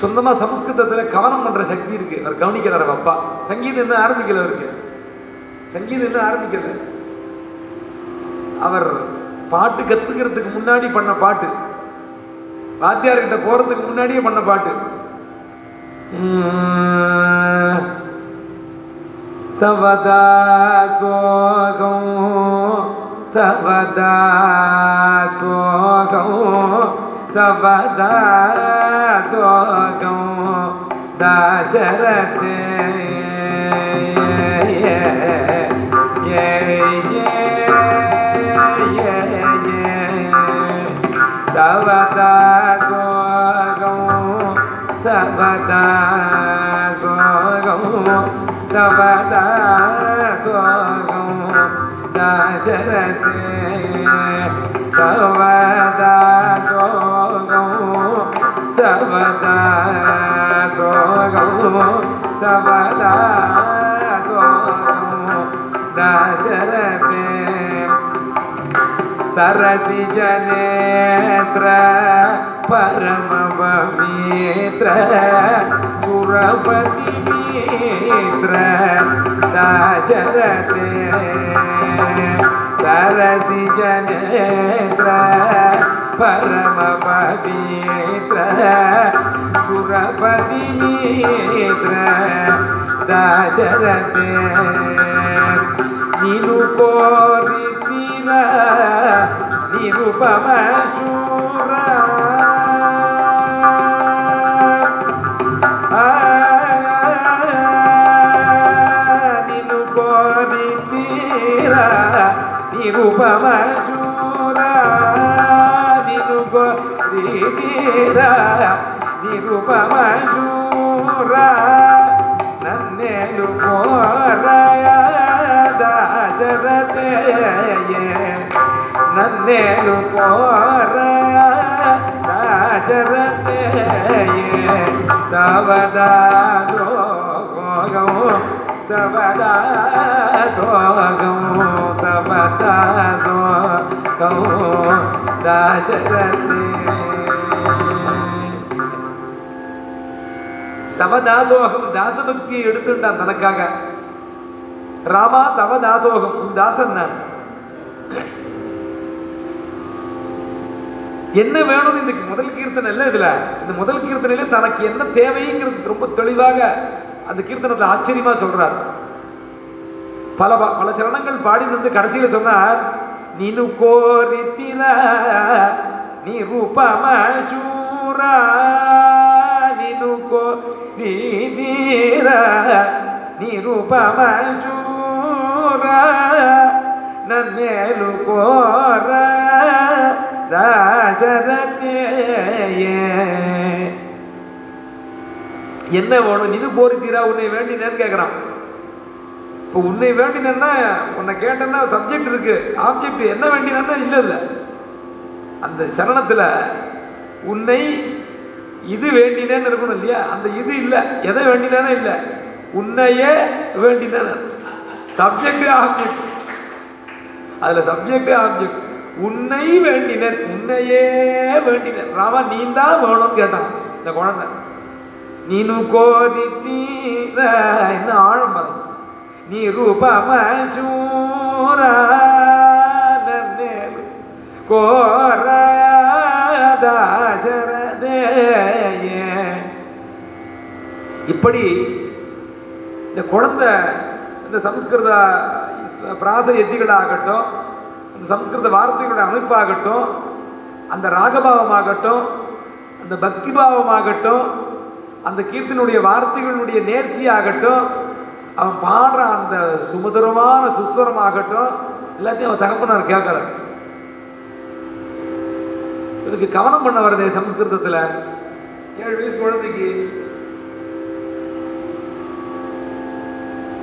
Speaker 1: சொந்தமாக சமஸ்கிருதத்தில் கவனம் பண்ணுற சக்தி இருக்குது அவர் கவனிக்கிறார் அவர் அப்பா. சங்கீதம் என்ன ஆரம்பிக்கல அவருக்கு. சங்கீதம் இன்னும் ஆரம்பிக்கல. அவர் பாட்டு கற்றுக்கிறதுக்கு முன்னாடி பண்ண பாட்டு. வாத்தியார்கிட்ட போகிறதுக்கு முன்னாடியே பண்ண பாட்டு. தவதா சோகம் தவதா சோகம். தவதா சோகம் தாசரதே தவதா சோகம் தவதா சோகம் தவதா சோகம் தாசரதே Sarasi janetra parama bhavitra surapati mitra dasarate sarasi janetra. పరమ పవిత్ర పురపతి మిత్ర దశరథ నిను కోరితిర నిరుపమ నేను పోరా తవ దాసోహం దాసభక్తి ఎడుతుంటాను తనకాగా. రామా తవ దాసోహం దాసన్నాను என்ன வேணும்னு இந்த முதல் கீர்த்தனை இல்லை இதில். இந்த முதல் கீர்த்தனையிலே தனக்கு என்ன தேவைங்கிறது ரொம்ப தெளிவாக அந்த கீர்த்தனத்தில் ஆச்சரியமாக சொல்கிறார் பல பல சரணங்கள் பாடின்னு வந்து கடைசியில் சொன்னார் நீனு கோரித்திர நீ ரூபமசூரா நீனு கோ கோரிதீர நீ ரூபமசூரா நன் மேலு கோர என்ன வேணும்? நினு கோரித்தீரா உன்னை வேண்டினேன்னு கேட்குறான் இப்போ உன்னை வேண்டினேன்னா உன்னை கேட்டேன்னா சப்ஜெக்ட் இருக்கு. ஆப்ஜெக்ட் என்ன வேண்டினேன்னா இல்லை இல்லை. அந்த சரணத்தில் உன்னை இது வேண்டினேன்னு இருக்கணும் இல்லையா? அந்த இது இல்லை. எதை வேண்டினேன்னு இல்லை. உன்னையே வேண்டினேன் சப்ஜெக்ட் ஆப்ஜெக்ட் அதில் சப்ஜெக்ட் ஆப்ஜெக்ட் உன்னை வேண்டினர் உன்னையே வேண்டினர். ராமா நீ தான் வேணும்னு கேட்டான் இந்த குழந்தை. நீனு கோரி தீர என்ன ஆழம் பாருங்க நீ ரூபமசூர நன்னேலு. கோரதாசரதேயே இப்படி இந்த குழந்தை இந்த சம்ஸ்கிருத பிராச எத்திகளாகட்டும் அந்த சம்ஸ்கிருத வார்த்தைகளுடைய அமைப்பாகட்டும் அந்த ராகபாவமாகட்டும் அந்த பக்தி பாவமாகட்டும் அந்த கீர்த்தனுடைய வார்த்தைகளுடைய நேர்த்தியாகட்டும் அவன் பாடுற அந்த சுமதுரமான சுஸ்வரமாகட்டும் எல்லாத்தையும் அவன் தகப்பனார் கேட்கறான் இதுக்கு கவனம் பண்ண வருதே சம்ஸ்கிருதத்தில். ஏழு வயசு குழந்தைக்கு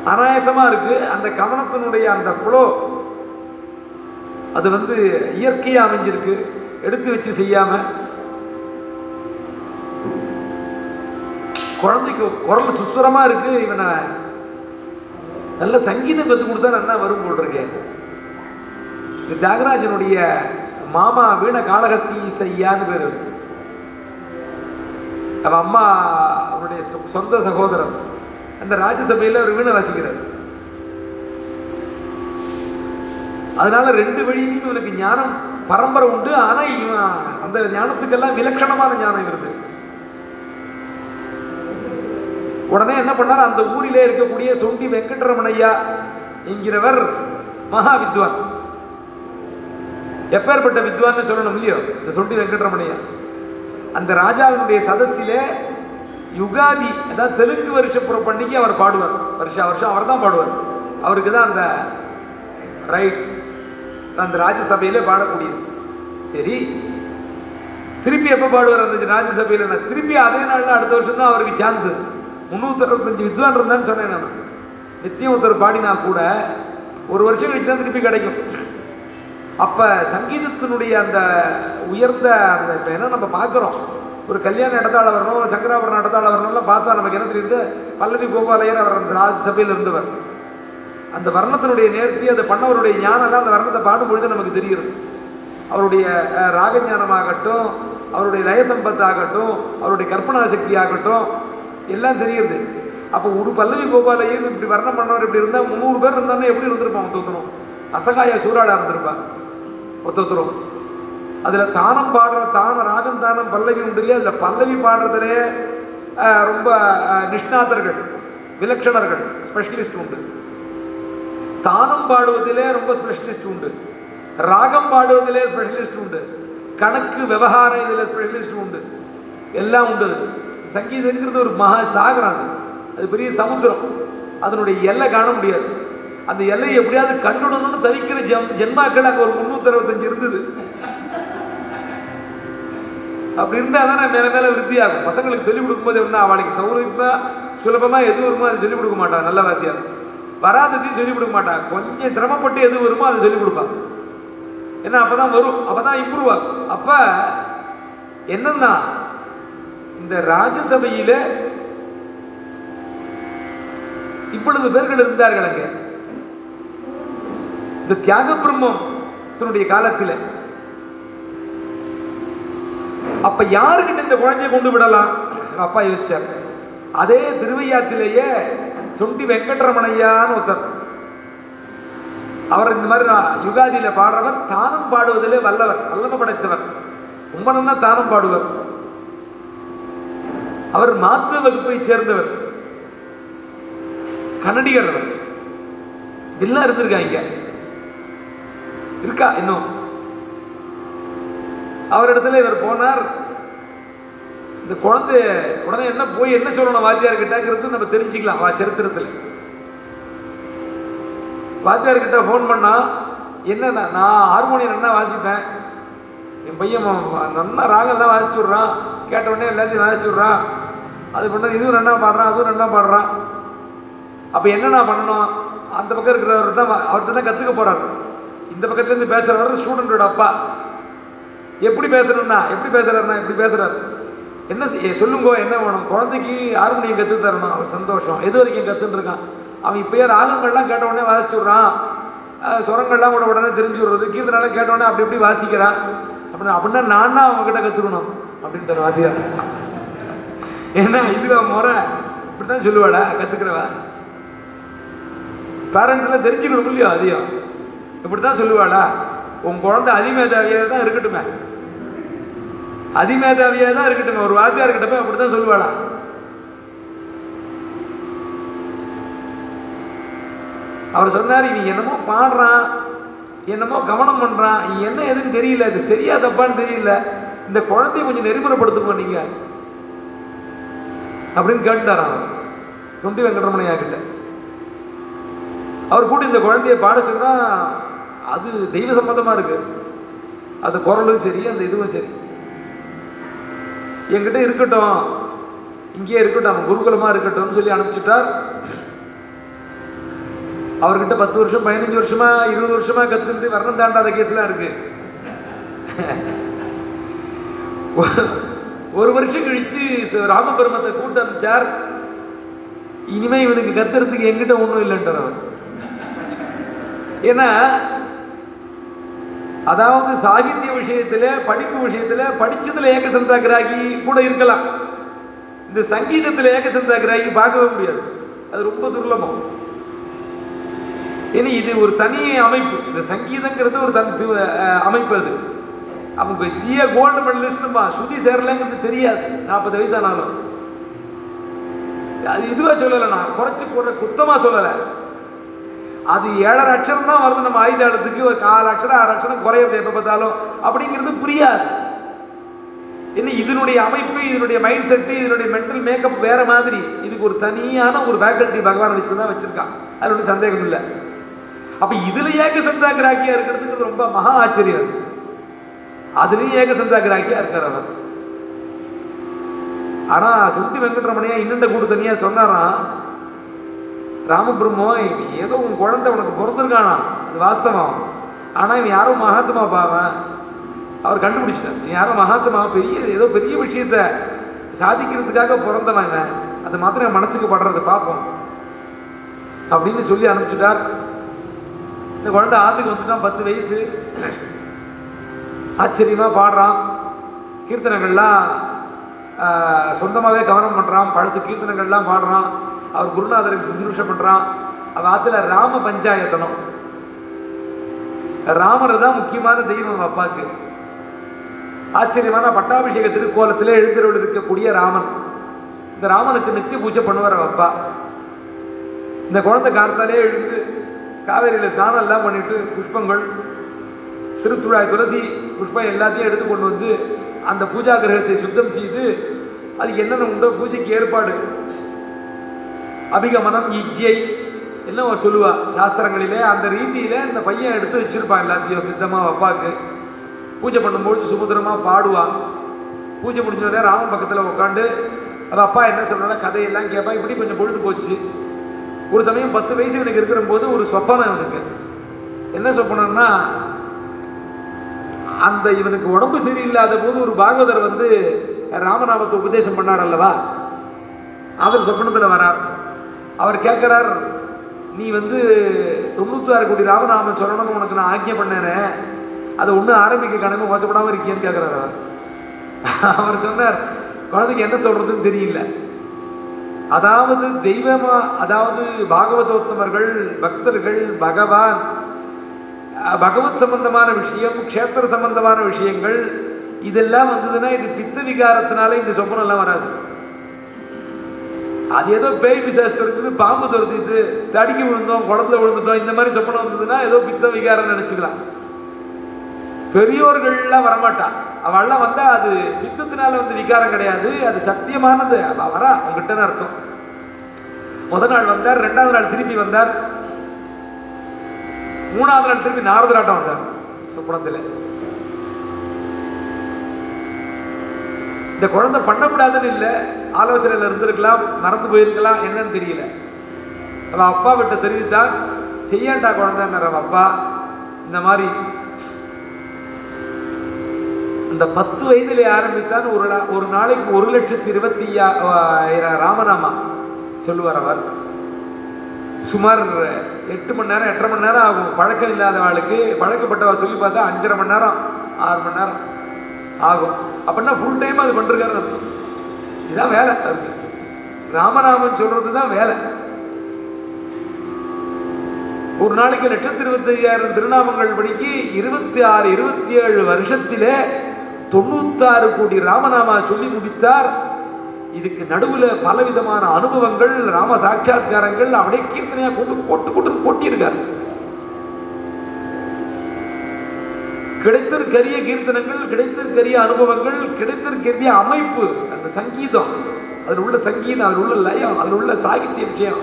Speaker 1: அனாயசமா இருக்குது அந்த கவனத்தினுடைய அந்த ஃப்ளோ அது வந்து இயற்கையாக அமைஞ்சிருக்கு. எடுத்து வச்சு செய்யாமல் குழந்தைக்கு குரல் சுஸ்வரமா இருக்கு. இவனை நல்ல சங்கீதம் கற்றுக் கொடுத்தா நல்லா வரும் போட்டிருக்கேன் இது இந்த தியாகராஜனுடைய மாமா வீண காளஹஸ்தி இசையான்னு பேர். அவன் அம்மா அவருடைய சொ- சொந்த சகோதரன் அந்த ராஜ்யசபையில் அவர் வீணை வாசிக்கிறார். அதனால ரெண்டு வழியிலையும் இவனுக்கு ஞானம் பரம்பரை உண்டு. ஆனா இவன் அந்த ஞானத்துக்கெல்லாம் விலட்சணமான ஞானம் இருக்கு உடனே என்ன பண்ணார்? அந்த ஊரிலே இருக்கக்கூடிய சொண்டி வெங்கடரமணையா என்கிறவர் மகா வித்வான் எப்பேற்பட்ட வித்வான்னு சொல்லணும் இல்லையோ? இந்த சொண்டி வெங்கட்ரமணையா. அந்த ராஜாவினுடைய சதஸிலே யுகாதி அதாவது தெலுங்கு வருஷ பண்டிகை அவர் பாடுவார். வருஷா வருஷம் அவர் தான் பாடுவார். அவருக்கு தான் அந்த ரைட்ஸ் அந்த ராஜ்யசபையிலே பாடக்கூடியது சரி. திருப்பி எப்போ பாடுவார் அந்த ராஜ்யசபையில்? நான் திருப்பி அதே நாளில் அடுத்த வருஷம் தான் அவருக்கு சான்ஸு முந்நூற்றி அறுபத்தஞ்சு வித்வான் இருந்தான்னு சொன்னேன் நான். நித்தியம் ஒருத்தர் பாடினா கூட ஒரு வருஷம் கழிச்சு தான் திருப்பி கிடைக்கும். அப்போ சங்கீதத்தினுடைய அந்த உயர்ந்த அந்த இப்போ என்ன நம்ம பார்க்குறோம்? ஒரு கல்யாண இடத்தால வரணும் ஒரு சங்கராபுரம் இடத்தால வரணும்லாம் பார்த்தா நமக்கு என்ன தெரியுது? பல்லவி கோபாலையர் அவர் அந்த ராஜ்யசபையில் இருந்தவர். அந்த வர்ணத்தினுடைய நேர்த்தி அந்த பண்ணவருடைய ஞானம் அந்த வர்ணத்தை பாடும்பொழுது நமக்கு தெரிகிறது. அவருடைய அஹ், ராக ஞானமாகட்டும் அவருடைய லயசம்பத்தாகட்டும் அவருடைய கற்பனா சக்தி ஆகட்டும் எல்லாம் தெரியுது அப்போ ஒரு பல்லவி கோபாலையும் இப்படி வர்ணம் பண்ணவர் இப்படி இருந்தால் முந்நூறு பேர் இருந்தாலும் எப்படி இருந்திருப்பான் ஒத்தொத்தரும் அசகாய சூறாடாக இருந்திருப்பான். ஒத்தொத்தரும் அதில் தானம் பாடுற தான ராகம் தானம் பல்லவி உண்டு இல்லையா? அதில் பல்லவி பாடுறதுலே ரொம்ப நிஷ்ணாதர்கள் விலக்ஷணர்கள் ஸ்பெஷலிஸ்ட் உண்டு. தானம் பாடுவதிலே ரொம்ப ஸ்பெஷலிஸ்ட் உண்டு. ராகம் பாடுவதிலே ஸ்பெஷலிஸ்ட் உண்டு. கணக்கு விவகாரம் இதில் ஸ்பெஷலிஸ்ட் உண்டு. எல்லாம் உண்டு சங்கீதங்கிறது ஒரு மகா சாகரம் அது. பெரிய சமுத்திரம். அதனுடைய எல்லை காண முடியாது. அந்த எல்லையை எப்படியாவது கண்டுடணும்னு தவிக்கிற ஜெம் ஜென்மாக்கள் அங்கே ஒரு முந்நூற்றி அறுபத்தஞ்சு இருந்தது. அப்படி இருந்தால் தான் மேலே மேலே விருத்தியாகும். பசங்களுக்கு சொல்லிக் கொடுக்கும்போது என்ன அவளுக்கு சௌரியமாக சுலபமாக எது வருமோ அதை சொல்லிக் கொடுக்க மாட்டான். நல்ல வாத்தியார். வராததையும் சொல்லிக் கொடுக்க மாட்டாங்க. கொஞ்சம் சிரமப்பட்டு எது வருமோ அதை சொல்லிக் கொடுப்பாங்க. ஏன்னா அப்போ தான் வரும். அப்போ தான் இம்ப்ரூவ் ஆகும். அப்போ என்னன்னா இந்த ராஜசபையில் இவ்வளவு பேர்கள் இருந்தார்கள் அங்கே இந்த தியாக பிரம்மத்தினுடைய காலத்தில். அப்ப யாருக்கிட்ட இந்த குழந்தைய கொண்டு விடலாம்? அப்பா யோசிச்சார். அதே திருவையாத்திலேயே சுண்டி வெங்கட்ரமணையான்னு ஒருத்தன். அவர் இந்த மாதிரி நான் யுகாதியில பாடுறவர் தானம் பாடுவதிலே வல்லவர் வல்லமை படைத்தவர் ரொம்ப நல்லா தானம் பாடுவர். அவர் மாத்து வகுப்பை சேர்ந்தவர். கன்னடிகர் அவர். எல்லாம் இருந்திருக்காங்க இருக்கா இன்னும்? அவரிடத்துல இவர் போனார். இந்த குழந்தை உடனே என்ன போய் என்ன சொல்லணும் வாத்தியார் கிட்டங்கிறது நம்ம தெரிஞ்சுக்கலாம். வா சரித்திரத்தில். வாத்தியார் கிட்ட ஃபோன் பண்ணா என்ன நான் ஹார்மோனியம் நல்லா வாசிப்பேன். என் பையன் நல்லா ராகம் தான் வாசிச்சு விட்றான். கேட்ட உடனே எல்லாத்தையும் வாசிச்சு விட்றான். அது பண்ண இதுவும் நல்லா பாடுறான் அதுவும் நல்லா பாடுறான். அப்போ என்ன நான் பண்ணணும்? அந்த பக்கம் இருக்கிறவர் தான் அவர்கிட்ட தான் கற்றுக்க போகிறார் இந்த பக்கத்துலேருந்து பேசுகிறவர் ஸ்டூடெண்டோட அப்பா. எப்படி பேசுகிறேன்னா எப்படி பேசுகிறாருண்ணா எப்படி பேசுகிறாரு என்ன செய்- சொல்லுங்கோ என்ன வேணும்? குழந்தைக்கு ஹார்மோனியம் கற்று தரணும் அவன் சந்தோஷம். எது வரைக்கும் கற்றுன்னு இருக்கான் அவன் இப்பயே ராகங்கள்லாம் கேட்ட உடனே வாசிச்சு விட்றான் சுரங்கள்லாம் கூட உடனே தெரிஞ்சு விடுறது கீர்த்தனால கேட்ட உடனே அப்படி இப்படி வாசிக்கிறான். அப்படின்னா அப்படின்னா நான் தான் அவங்ககிட்ட கற்றுக்கணும் அப்படின்னு தர வாத்தியார். ஏன்னா இதுவா முறை. இப்படி தான் சொல்லுவாடா கற்றுக்கிறவா பேரண்ட்ஸ்லாம் தெரிஞ்சுக்கணும் இல்லையோ அதையும்? இப்படி தான் சொல்லுவாடா. உன் குழந்தை அதிமேதாவியாக தான் இருக்கட்டுமே. அதிமேதாவியாக தான் இருக்கட்டும். ஒரு வாத்தியார் கிட்ட அப்படி தான் சொல்லுவாளா? அவர் சொன்னார் நீ என்னமோ பாடுறான் என்னமோ கவனம் பண்ணுறான் நீ என்ன எதுன்னு தெரியல இது சரியா தப்பான்னு தெரியல இந்த குழந்தைய கொஞ்சம் நெறிமுறைப்படுத்துங்க நீங்க. அப்படின்னு கேட்டார் அவர். சொந்தி வெங்கடரமணையா கிட்ட. அவர் கூட இந்த குழந்தைய பாட சொன்னா அது தெய்வ சம்மந்தமாக இருக்கு. அது குரலும் சரி அந்த இதுவும் சரி. என்கிட்ட இருக்கட்டும். இங்கேயே இருக்கட்டும் குருகுலமா இருக்கட்டும்னு சொல்லி அனுப்பிச்சுட்டார். அவர்கிட்ட பத்து வருஷம் பதினஞ்சு வருஷமா இருபது வருஷமா கத்துக்கிட்டு வர்ணம் தாண்டாத கேஸ்லாம் இருக்கு. ஒரு வருஷம் கழிச்சு ராமபெருமத்தை கூட்டு அனுப்பிச்சார். இனிமே இவனுக்கு கத்துறதுக்கு எங்கிட்ட ஒன்றும் இல்லைன்றார் அவர். ஏன்னா அதாவது சாகித்ய விஷயத்துல படிப்பு விஷயத்துல படித்ததில் ஏகசந்தா கிராகி கூட இருக்கலாம். இந்த சங்கீதத்தில் ஏகசந்தா கிராகி பார்க்கவே முடியாது. அது ரொம்ப துர்லபம். ஏன்னா இது ஒரு தனி அமைப்பு. இந்த சங்கீதங்கிறது ஒரு தனி அமைப்பு அது. அவங்க சிஏ கோல்டு மெடலிஸ்ட்டுமா ஸ்ருதி சேரலைங்கிறது தெரியாது. நாற்பது வயசானாலும் அது இதுவாக சொல்லலை நான் குறைச்சி கூட குத்தமாக சொல்லலை. அது ஏழரை அக்ஷரம் தான் வருது நம்ம ஆயுதாளத்துக்கு. ஒரு கால் அக்ஷரம் ஆறு அக்ஷரம் குறையிறது எப்போ பார்த்தாலும். அப்படிங்கிறது புரியாது. என்ன இதனுடைய அமைப்பு இதனுடைய மைண்ட் செட்டு இதனுடைய மென்டல் மேக்கப் வேற மாதிரி. இதுக்கு ஒரு தனியான ஒரு ஃபேக்கல்ட்டி பகவான் வச்சுட்டு தான் வச்சிருக்கான். அதில் ஒன்றும் சந்தேகம் இல்லை. அப்போ இதுல ஏக சந்தாகிராக்கியா இருக்கிறதுக்கு ரொம்ப மகா ஆச்சரியம். அதுலேயும் அதுலயும் ஏக சந்தாகிராக்கியா இருக்கார் அவர். ஆனா சுத்தி வெங்கட்ரமணியா இன்னண்ட கூடு தனியா சொன்னாராம் ராமபிரம்மோ இவன் ஏதோ உன் குழந்தை உனக்கு பிறந்திருக்கானா? அது வாஸ்தவம். ஆனால் இவன் யாரோ மகாத்மா பாவன் அவர் கண்டுபிடிச்சிட்டார். இவன் யாரோ மகாத்மா பெரிய ஏதோ பெரிய விஷயத்த சாதிக்கிறதுக்காக பிறந்தவன் இவன். அது மாத்திரம் மனசுக்கு படுறது பார்ப்போம். அப்படின்னு சொல்லி அனுப்பிச்சுட்டார். இந்த குழந்தை ஆற்றுக்கு வந்துட்டான் பத்து வயசு. ஆச்சரியமாக பாடுறான். கீர்த்தனங்கள்லாம் சொந்தமாகவே கவனம் பண்ணுறான் பழசு கீர்த்தனங்கள்லாம் பாடுறான். அவர் குருநாதருக்கு சுசுரூஷை பண்றான். அவன் ஆத்துல ராம பஞ்சாயத்தனம். ராமர் தான் முக்கியமான தெய்வம் அவ அப்பாக்கு ஆச்சரியமான பட்டாபிஷேக திருக்கோலத்தில் எழுந்தருள் இருக்கக்கூடிய ராமன். இந்த ராமனுக்கு நித்திய பூஜை பண்ணுவார் அப்பா. இந்த குழந்தை காலத்தாலே எழுந்து காவேரியில் ஸ்நானம் எல்லாம் பண்ணிட்டு புஷ்பங்கள் திருத்துழாய் துளசி புஷ்பம் எல்லாத்தையும் எடுத்து கொண்டு வந்து அந்த பூஜா கிரகத்தை சுத்தம் செய்து அது என்னென்ன உண்டோ பூஜைக்கு ஏற்பாடு அபிகமனம் இஜ்ஜை என்ன ஒரு சொல்லுவா சாஸ்திரங்களிலே அந்த ரீதியில இந்த பையன் எடுத்து வச்சிருப்பான் எல்லாத்தையும் சித்தமாக அப்பாவுக்கு பூஜை பண்ணும்பொழுது சுமுத்திரமா பாடுவான் பூஜை முடிஞ்ச உடனே ராமன் பக்கத்தில் உட்காந்து அவள் அப்பா என்ன சொல்கிறா கதையெல்லாம் கேட்பா இப்படி கொஞ்சம் பொழுது போச்சு. ஒரு சமயம் பத்து வயசு எனக்கு இருக்கிற போது ஒரு சொப்பனம் இவனுக்கு. என்ன சொப்பனம்னா அந்த இவனுக்கு உடம்பு சரியில்லாத போது ஒரு பாகவதர் வந்து ராமநாமத்தை உபதேசம் பண்ணார் அல்லவா? அவர் சொப்பனத்தில் வரார். அவர் கேட்குறார் நீ வந்து தொண்ணூத்தாறு கோடி ராமநாம சொல்லணும்னு உனக்கு நான் ஆக்கியம் பண்ணேனே அதை ஒன்றும் ஆரம்பிக்க கடமை மோசப்படாமல் இருக்கியன்னு கேட்குறாரு அவர். (laughs) அவர் சொன்னார் குழந்தைக்கு என்ன சொல்கிறதுன்னு தெரியல. அதாவது தெய்வமா அதாவது பாகவதோத்தமர்கள் பக்தர்கள் பகவான் பகவத் சம்பந்தமான விஷயம் க்ஷேத்திர சம்பந்தமான விஷயங்கள் இதெல்லாம் வந்ததுன்னா இது பித்த விகாரத்தினால இந்த சொப்பனம் எல்லாம் வராது. அது ஏதோ பேய் விசேஷம் இருக்குது பாம்பு துரத்திட்டு தடுக்கி விழுந்தோம் குளத்துல விழுந்துட்டோம் இந்த மாதிரி சொப்பனம் வந்ததுன்னா ஏதோ பித்த விகாரம் நினைச்சுக்கலாம். பெரியோர்கள்லாம் வரமாட்டா. அவள்லாம் வந்தா அது பித்தத்தினால வந்து விகாரம் கிடையாது அது சத்தியமானது. அவ வரா உங்ககிட்ட அர்த்தம். முத நாள் வந்தார் ரெண்டாவது நாள் திருப்பி வந்தார். மூணாவது நாள் திருப்பி நாரதராட்டம் வந்தார் சொப்பனத்தில். இந்த குழந்தை பண்ணக்கூடாதுன்னு இல்லை. ஆலோசனையில் இருந்திருக்கலாம் மறந்து போயிருக்கலாம் என்னன்னு தெரியல. அவள் அப்பா விட்ட தெரிவித்தான் செய்யாண்டா குழந்தைன்னார் அப்பா. இந்த மாதிரி அந்த பத்து வயதிலே ஆரம்பித்தான் ஒரு ஒரு நாளைக்கு ஒரு லட்சத்தி இருபத்தி ஐயா- ராமநாமா சொல்லுவார் அவர். சுமார் எட்டு மணி நேரம் எட்டரை மணி நேரம் ஆகும். பழக்கம் இல்லாதவாளுக்கு பழக்கப்பட்டவா சொல்லி பார்த்தா அஞ்சரை மணி நேரம் ஆறு மணி நேரம். ஆகும். அப்படின்னா ஃபுல் டைம் அது பண்ணிருக்காரு இதுதான் வேலை. அவருக்கு ராமநாமன் சொல்றது தான் வேலை. ஒரு நாளைக்கு லட்சத்தி இருபத்தி ஐயாயிரம் திருநாமங்கள் படிக்கு இருபத்தி ஆறு இருபத்தி ஏழு வருஷத்திலே தொண்ணூத்தாறு கோடி ராமநாமா சொல்லி முடித்தார். இதுக்கு நடுவில் பலவிதமான அனுபவங்கள் ராம சாட்சாத்காரங்கள் அப்படியே கீர்த்தனையாக கொண்டு கொட்டு கொட்டு கொட்டியிருக்காரு கிடைத்திருக்கரிய கீர்த்தனங்கள் கிடைத்திருக்கரிய அனுபவங்கள் கிடைத்திருக்கரிய அமைப்பு அந்த சங்கீதம் அதில் உள்ள சங்கீதம் அதில் உள்ள லயம் அதில் உள்ள சாகித்ய விஷயம்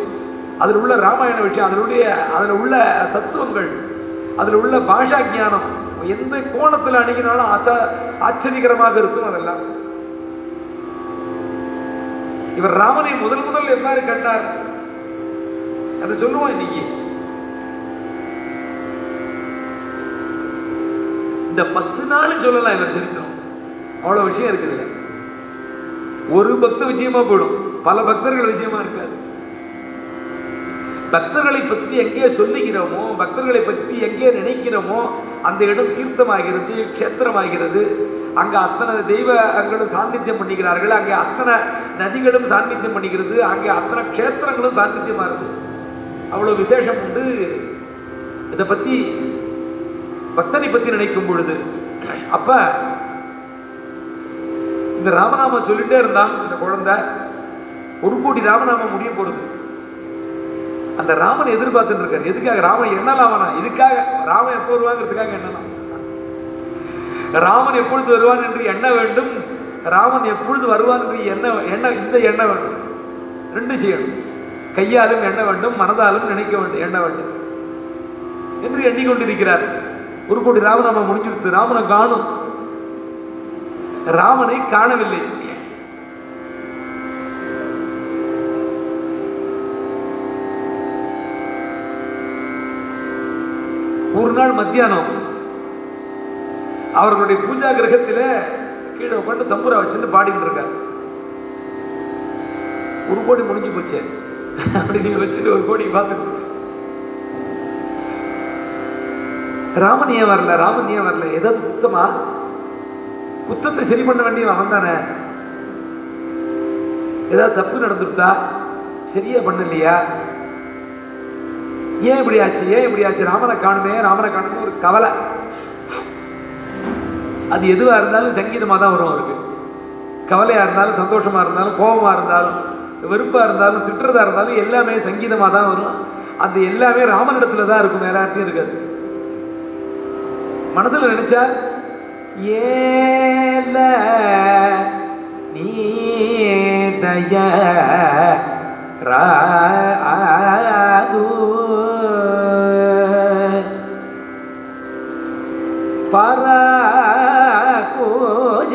Speaker 1: அதில் உள்ள ராமாயண விஷயம் அதனுடைய அதில் உள்ள தத்துவங்கள் அதில் உள்ள பாஷா ஞானம் எந்த கோணத்தில் அணுகினாலும் ஆச்சா ஆச்சரியகரமாக இருக்கும் அதெல்லாம். இவர் ராமனை முதல் முதல் எவ்வாறு கண்டார்? அதை சொல்லுவோம் இன்னைக்கு. இந்த பத்து நாள் சொல்லலாம் இவர் சரித்திரம். அவ்வளோ விஷயம் இருக்குது ஒரு பக்த விஷயமா போயிடும். பல பக்தர்கள் விஷயமா இருக்காது. பக்தர்களை பற்றி எங்கே சொல்லுகிறோமோ பக்தர்களை பற்றி எங்கே நினைக்கிறோமோ அந்த இடம் தீர்த்தமாகிறது க்ஷேத்திரமாகிறது. அங்கே அத்தனை தெய்வங்களும் சாநித்தியம் பண்ணிக்கிறார்கள். அங்கே அத்தனை நதிகளும் சாநித்தியம் பண்ணிக்கிறது. அங்கே அத்தனை க்ஷேத்திரங்களும் இருக்குது அவ்வளோ விசேஷம் உண்டு. இதை பற்றி பக்தனை பற்றி நினைக்கும் பொழுது அப்ப இந்த ராமநாமம் சொல்லிட்டே இருந்தான் இந்த குழந்தை. ஒரு கோடி ராமநாமம் முடிய போறது. அந்த ராமன் எதிர்பார்த்துட்டு இருக்காரு. எதுக்காக? ராமன் எண்ணலாம் வேணாம் இதுக்காக. ராமன் எப்போ வருவாங்கிறதுக்காக என்னலாம் ராமன் எப்பொழுது வருவான் என்று எண்ண வேண்டும். ராமன் எப்பொழுது வருவான் என்று எண்ண எண்ண இந்த எண்ண வேண்டும். ரெண்டு செய்யணும். கையாலும் எண்ண வேண்டும் மனதாலும் நினைக்க வேண்டும் எண்ண வேண்டும். என்று எண்ணிக்கொண்டிருக்கிறார். ஒரு கோடி ராமநாமம் முடிஞ்சிருத்து ராமனை காணும். ராமனை காணவில்லை. ஒரு நாள் மத்தியானம் அவர்களுடைய பூஜா கிரகத்தில் கீழே உட்காந்து தம்புரா வச்சுட்டு பாடிக்கிட்டு இருக்காங்க ஒரு கோடி முடிஞ்சு போச்சு. (laughs) அப்படி நீங்க வச்சுட்டு ஒரு கோடி பார்த்துட்டு ராமன் ஏன் வரல ராமன் ஏன் வரல. ஏதாவது குத்தமா? குத்தத்தை சரி பண்ண வேண்டிய அவன் தானே. ஏதாவது தப்பு நடந்துருத்தா சரியா பண்ணலையா? ஏன் இப்படி ஆச்சு? ஏன் இப்படி ஆச்சு? ராமனை காணுமே ராமனை காணுமே ஒரு கவலை. அது எதுவா இருந்தாலும் சங்கீதமாக தான் வரும் அவருக்கு. கவலையா இருந்தாலும் சந்தோஷமா இருந்தாலும் கோபமா இருந்தாலும் வெறுப்பா இருந்தாலும் திட்டுறதா இருந்தாலும் எல்லாமே சங்கீதமாக தான் வரும். அந்த எல்லாமே ராமனிடத்துல தான் இருக்கும் வேற யார்ட்டையும் இருக்காது. மனசில் நினச்சா ஏல நீ தய ராது பரா கோஜ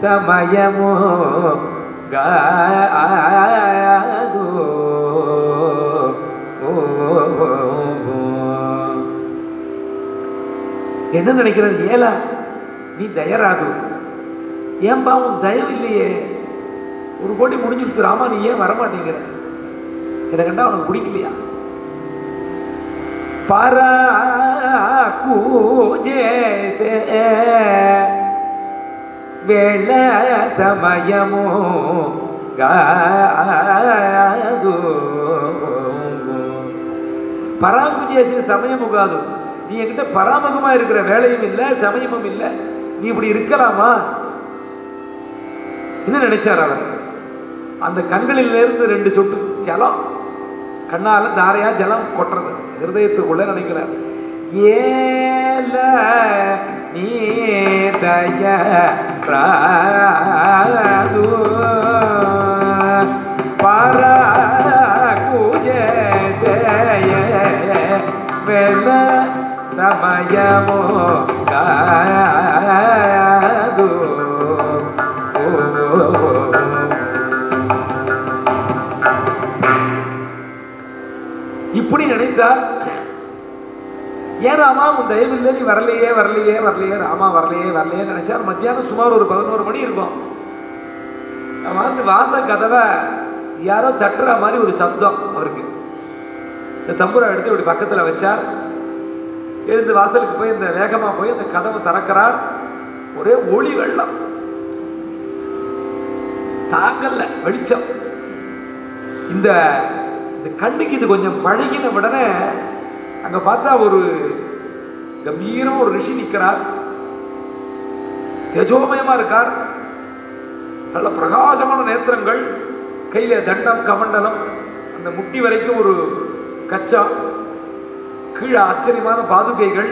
Speaker 1: சமயமோ காது என்ன நினைக்கிற ஏலா நீ தயராது ஏன்பா உன் தயம் இல்லையே? ஒரு கோடி முடிஞ்சிருச்சு ராமா நீ ஏன் வரமாட்டேங்கிற? இதை கண்டா அவனுக்கு பிடிக்கலையா? பரா கூஜேசே வேள சமயமோ பராகுஜேசே சமயமுகாது நீ என்கிட்ட பராமகமாக இருக்கிற வேலையும் இல்லை சமயமும் இல்லை. நீ இப்படி இருக்கலாமா? என்ன நினைச்சார் அவர்? அந்த கண்களிலிருந்து ரெண்டு சொட்டு ஜலம் கண்ணால தாரையா ஜலம் கொட்டுறது. ஹிருதயத்துக்குள்ள நினைக்கிறார். ஏல நீ தய ராது பாரா கூஜேசய வெல சமயமோ இப்படி நினைத்தால் ஏன் ராமா உன் தயவில்லை நீ வரலையே வரலையே வரலையே ராமா வரலையே வரலையே நினைச்சா மத்தியானம் சுமார் ஒரு பதினோரு மணி இருக்கும் அவன் வந்து வாச கதவை யாரோ தட்டுற மாதிரி ஒரு சப்தம் அவருக்கு இந்த தம்புரை எடுத்து இப்படி பக்கத்தில் வச்சார் எழுந்து வாசலுக்கு போய் இந்த வேகமாக போய் அந்த கதவை திறக்கிறார். ஒரே ஒளி வெள்ளம். தாங்கல்ல வெளிச்சம். இந்த இந்த கண்ணுக்கு இது கொஞ்சம் பழகின உடனே அங்க பார்த்தா ஒரு கம்பீரம் ஒரு ரிஷி நிற்கிறார் தேஜோமயமா இருக்கார். நல்ல பிரகாசமான நேத்திரங்கள். கையில தண்டம் கமண்டலம். அந்த முட்டி வரைக்கும் ஒரு கச்சா. கீழே ஆச்சரியமான பாதுகைகள்.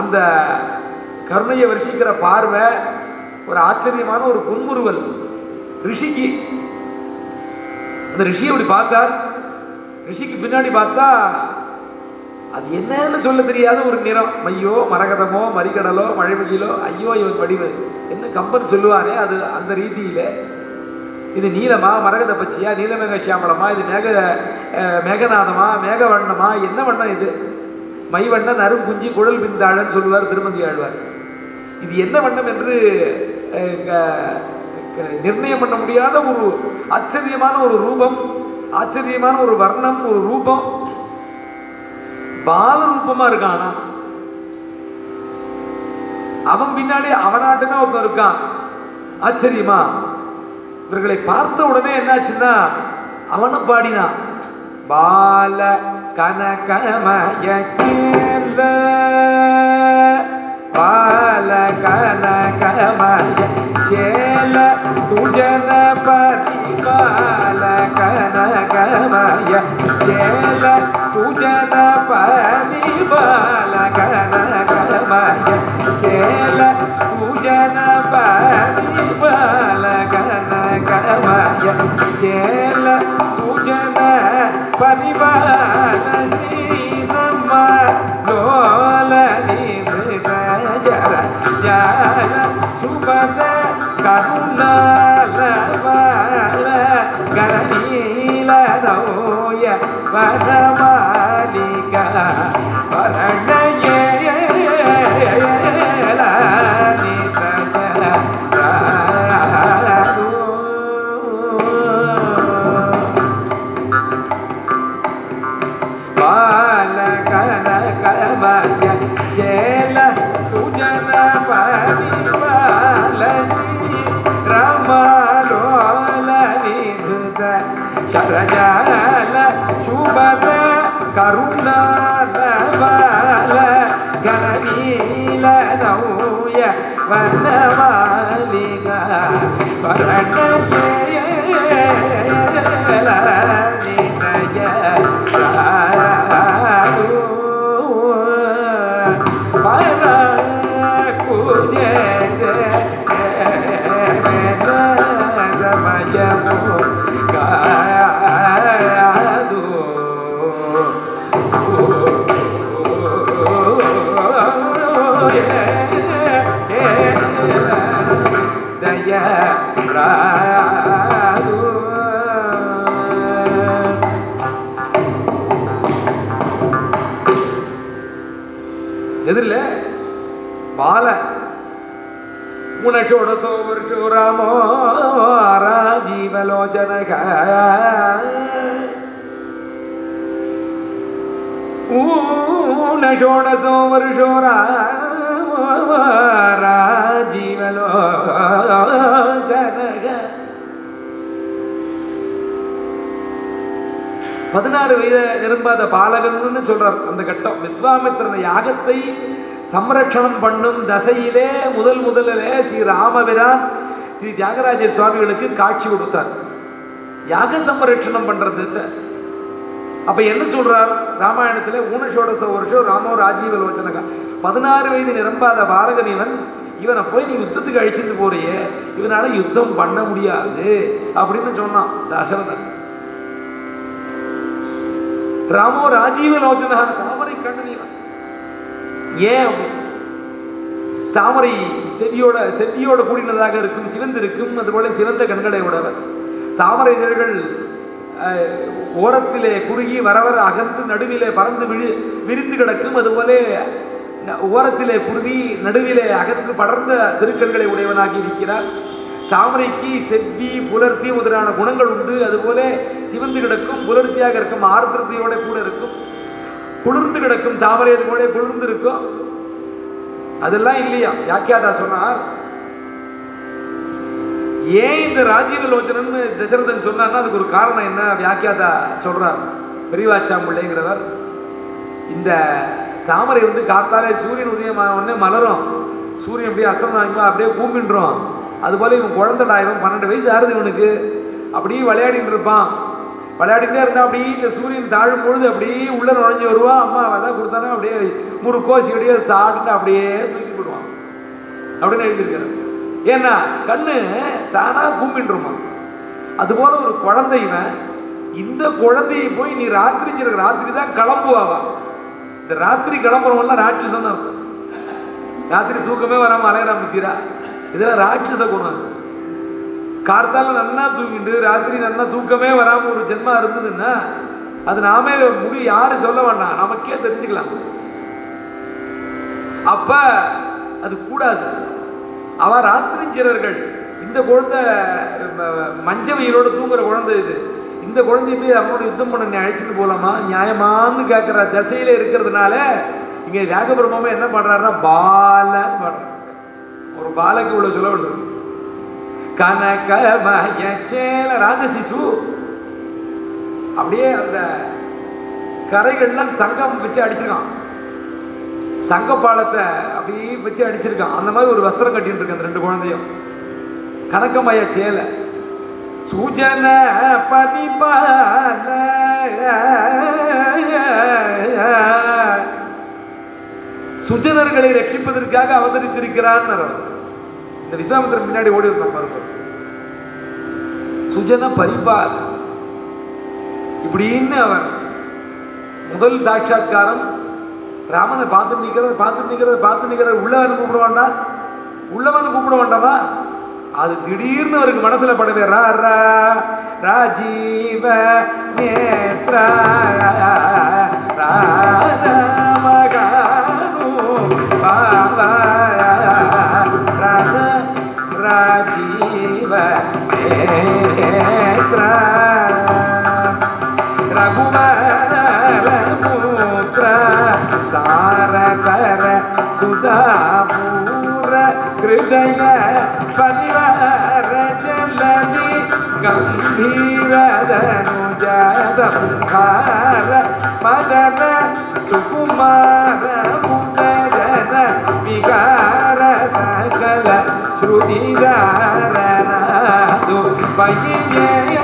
Speaker 1: அந்த கருணையை வருஷிக்கிற பார்வை ஒரு ஆச்சரியமான ஒரு புன்முறுவல். ரிஷிக்கு அந்த ரிஷியை அப்படி பார்த்தார். ரிஷிக்கு பின்னாடி பார்த்தா அது என்னன்னு சொல்ல தெரியாத ஒரு நிறம். மையோ மரகதமோ மறிகடலோ மழைமொழியிலோ ஐயோ இவன் வடிவு என்ன கம்பன் சொல்லுவானே அது அந்த ரீதியிலே. இது நீலமா மரகத பச்சியா நீலமேக சியாமலமா இது மேக மேகநாதமா மேக வண்ணமா என்ன வண்ணம் இது? மை வண்ணம் நரும் குஞ்சி குழல் பிந்தாழன்னு சொல்லுவார் திருமதி ஆழ்வார். இது என்ன வண்ணம் என்று நிர்ணயம் பண்ண முடியாத ஒரு ஆச்சரியமான ஒரு ரூபம் ஆச்சரியமான ஒரு வர்ணம் ஒரு ரூபம். பால ரூபமா இருக்கான் அவன் பின்னாடி அவனாட்டமே ஒருத்தன் இருக்கான். ஆச்சரியமா? இவர்களை பார்த்த உடனே என்னாச்சுன்னா அவனும் பாடினான் பால கனகமய கேல பால கனகமய சேல சுஜன பதி பால கனகமய சேல சுஜன பதி చేల సూచన పరివారమ లోల జల జల శుభద కరుణాల గణనీల రౌయ వరమాలిక వరణ Bye. षोडशो वर्षो रामो राजीवलोचनः ऊनषोडशो वर्षो रामो राजीवलोचनः பதினாறு வயத நிரம்பாத பாலகன்னு சொல்றார் அந்த கட்டம். விஸ்வாமித்திரன் யாகத்தை சம்ரட்சணம் பண்ணும் தசையிலே முதல் முதலிலே ஸ்ரீ ராமபிரான் ஸ்ரீ தியாகராஜ சுவாமிகளுக்கு காட்சி கொடுத்தார். யாக சம்ரட்சணம் பண்ணுறது அப்ப என்ன சொல்றார்? ராமாயணத்துல ஊனசோடச வருஷம் ராமோ ராஜீவ லோச்சனகா. பதினாறு வயது நிரம்பாத பாரகன் இவன் இவனை போய் நீ யுத்தத்துக்கு அழிச்சிட்டு போறியே. இவனால யுத்தம் பண்ண முடியாது. அப்படின்னு சொன்னான் தசரதன். ராமோ ராஜீவ லோச்சனா தாமரை கண்ணன் இவன் ஏன் தாமரை செவியோட செவியோட கூடினதாக இருக்கும் சிவந்திருக்கும் அதுபோல சிவந்த கண்களை உடையவர். தாமரை இதழ்கள் ஓரத்திலே குறுகி வரவர அகன்று நடுவிலே பறந்து விழி விரிந்து கிடக்கும் அதுபோல ஓரத்திலே குருவி நடுவிலே அகன்று படர்ந்த திருக்கண்களை உடையவனாகி இருக்கிறார். தாமரைக்கு செவ்வி புலர்த்தி முதலான குணங்கள் உண்டு அதுபோல சிவந்து கிடக்கும் புலர்த்தியாக இருக்கும் ஆர்திரத்தையோட கூட இருக்கும். குளிர்ந்து கிடக்கும் தாமரை அது போல குளிர்ந்து இருக்கும். அதெல்லாம் இல்லையா? வியாக்கியாதா சொன்னார். ஏன் இந்த ராஜீவ லோச்சனன்னு தசரதன் சொன்னார்னா அதுக்கு ஒரு காரணம் என்ன? வியாக்கியாதா சொல்றார். பெரியவாச்சாம்பிள்ளைங்கிறவர் இந்த தாமரை வந்து காத்தாலே சூரியன் உதயமான உடனே மலரும். சூரியன் அப்படியே அஸ்தமனம் ஆகும்போது அப்படியே கூம்பின்றோம் அதுபோல் இவன் குழந்தைடா இவன் பன்னெண்டு வயசு ஆறுது இவனுக்கு. அப்படியே விளையாடிட்டு இருப்பான். விளையாடிட்டே இருந்தா அப்படியே இந்த சூரியன் தாழும் பொழுது அப்படியே உள்ள நுழைஞ்சு வருவா. அம்மா அதான் கொடுத்தானே அப்படியே முறுக்கோசி அப்படியே சாப்பிட்டு அப்படியே தூக்கி போடுவான். அப்படின்னு எழுதியிருக்கிறார். ஏன்னா கண்ணு தானா அது அதுபோல ஒரு குழந்தை இந்த குழந்தையை போய் நீ ராத்திரி ராத்திரி தான் கிளம்புவாவா? இந்த ராத்திரி கிளம்புறவன்லாம் ராட்சசன் அர்த்தம் ராத்திரி தூக்கமே வராமல் அலையறாம தீரா இதெல்லாம் ராட்சச குணம். கார்த்தால நன்னா தூங்கிட்டு ராத்திரி நன்னா தூக்கமே வராமல் ஒரு ஜென்மா இருந்ததுன்னா அது நாமே முடி யாரும் சொல்ல வேண்டாம். நமக்கே தெரிஞ்சுக்கலாம். அப்ப அது கூடாது. அவ ராத்திரிஞ்சிரர்கள் இந்த குழந்தை மஞ்ச உயிரோடு தூங்குற குழந்தை இது. இந்த குழந்தைய போய் அவனோட யுத்தம் பண்ண நீ அழைச்சிட்டு போகலாமா நியாயமான்னு கேட்குற திசையில இருக்கிறதுனால இங்கே வியாகபிரமே என்ன பண்றாருன்னா பாலன்னு பாடுறாரு. ஒரு பாலக்கு உள்ள சொல்ல வேண்டும் கனகமய சேல ராஜசிசு. அப்படியே அந்த கரைகள்லாம் தங்கம் வச்சு அடிச்சிருக்கான். தங்க பாலத்தை அப்படியே வச்சு அடிச்சிருக்கான். அந்த மாதிரி ஒரு வஸ்திரம் கட்டிட்டு இருக்கு அந்த ரெண்டு குழந்தையும். கனகமய சேலை. சுஜன பதிபால சுஜனர்களை ரட்சிப்பதற்காக அவதரித்திருக்கிறான் இந்த விஸ்வாமித்திரன் பின்னாடி ஓடி இருந்தான் பாருங்க. சுஜன பரிபால. இப்படின்னு அவன் முதல் சாட்சா்காரம் ராமனை பார்த்து நிற்கிறத பார்த்து நிற்கிறத பார்த்து நிற்கிறத உள்ளவன் கூப்பிட வேண்டாம். உள்ளவன் கூப்பிட வேண்டாமா? அது திடீர்னு அவருக்கு மனசுல படவே ரா ரா ராஜீவ நேத்ரா ரா परिवारचलति गम्भीरदनुजसंहार मदन सुकुमार मुदजन विकार सकल श्रुतिदारनादु वैज्ञ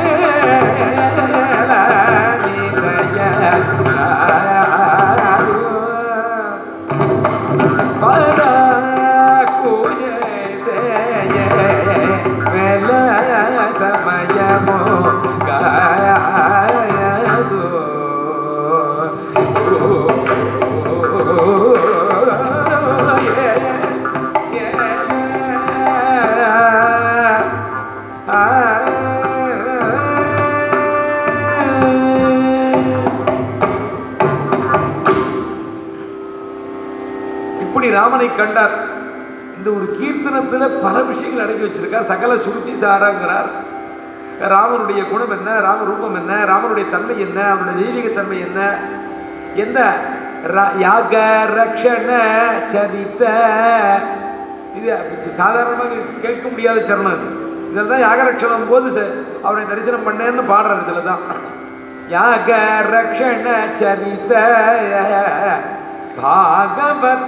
Speaker 1: கண்டார். இந்த ஒரு கீர்த்தனத்தில் பல விஷயங்கள் அடங்கி வச்சிருக்கார். சகல சுருத்தி சாராங்கிறார். ராமனுடைய குணம் என்ன? ராம ரூபம் என்ன? ராமனுடைய தன்மை என்ன? அவனுடைய தெய்வீக தன்மை என்ன? எந்த ர- யாக ரக்ஷண சரித்த. இது சாதாரணமாக கேட்க முடியாத சரணம் அது. இதில் தான் யாகரக்ஷணம் போது அவனை தரிசனம் பண்ணேன்னு பாடுறாரு இதில் தான் யாக ரக்ஷண சரித்த. பாகவதாச்சித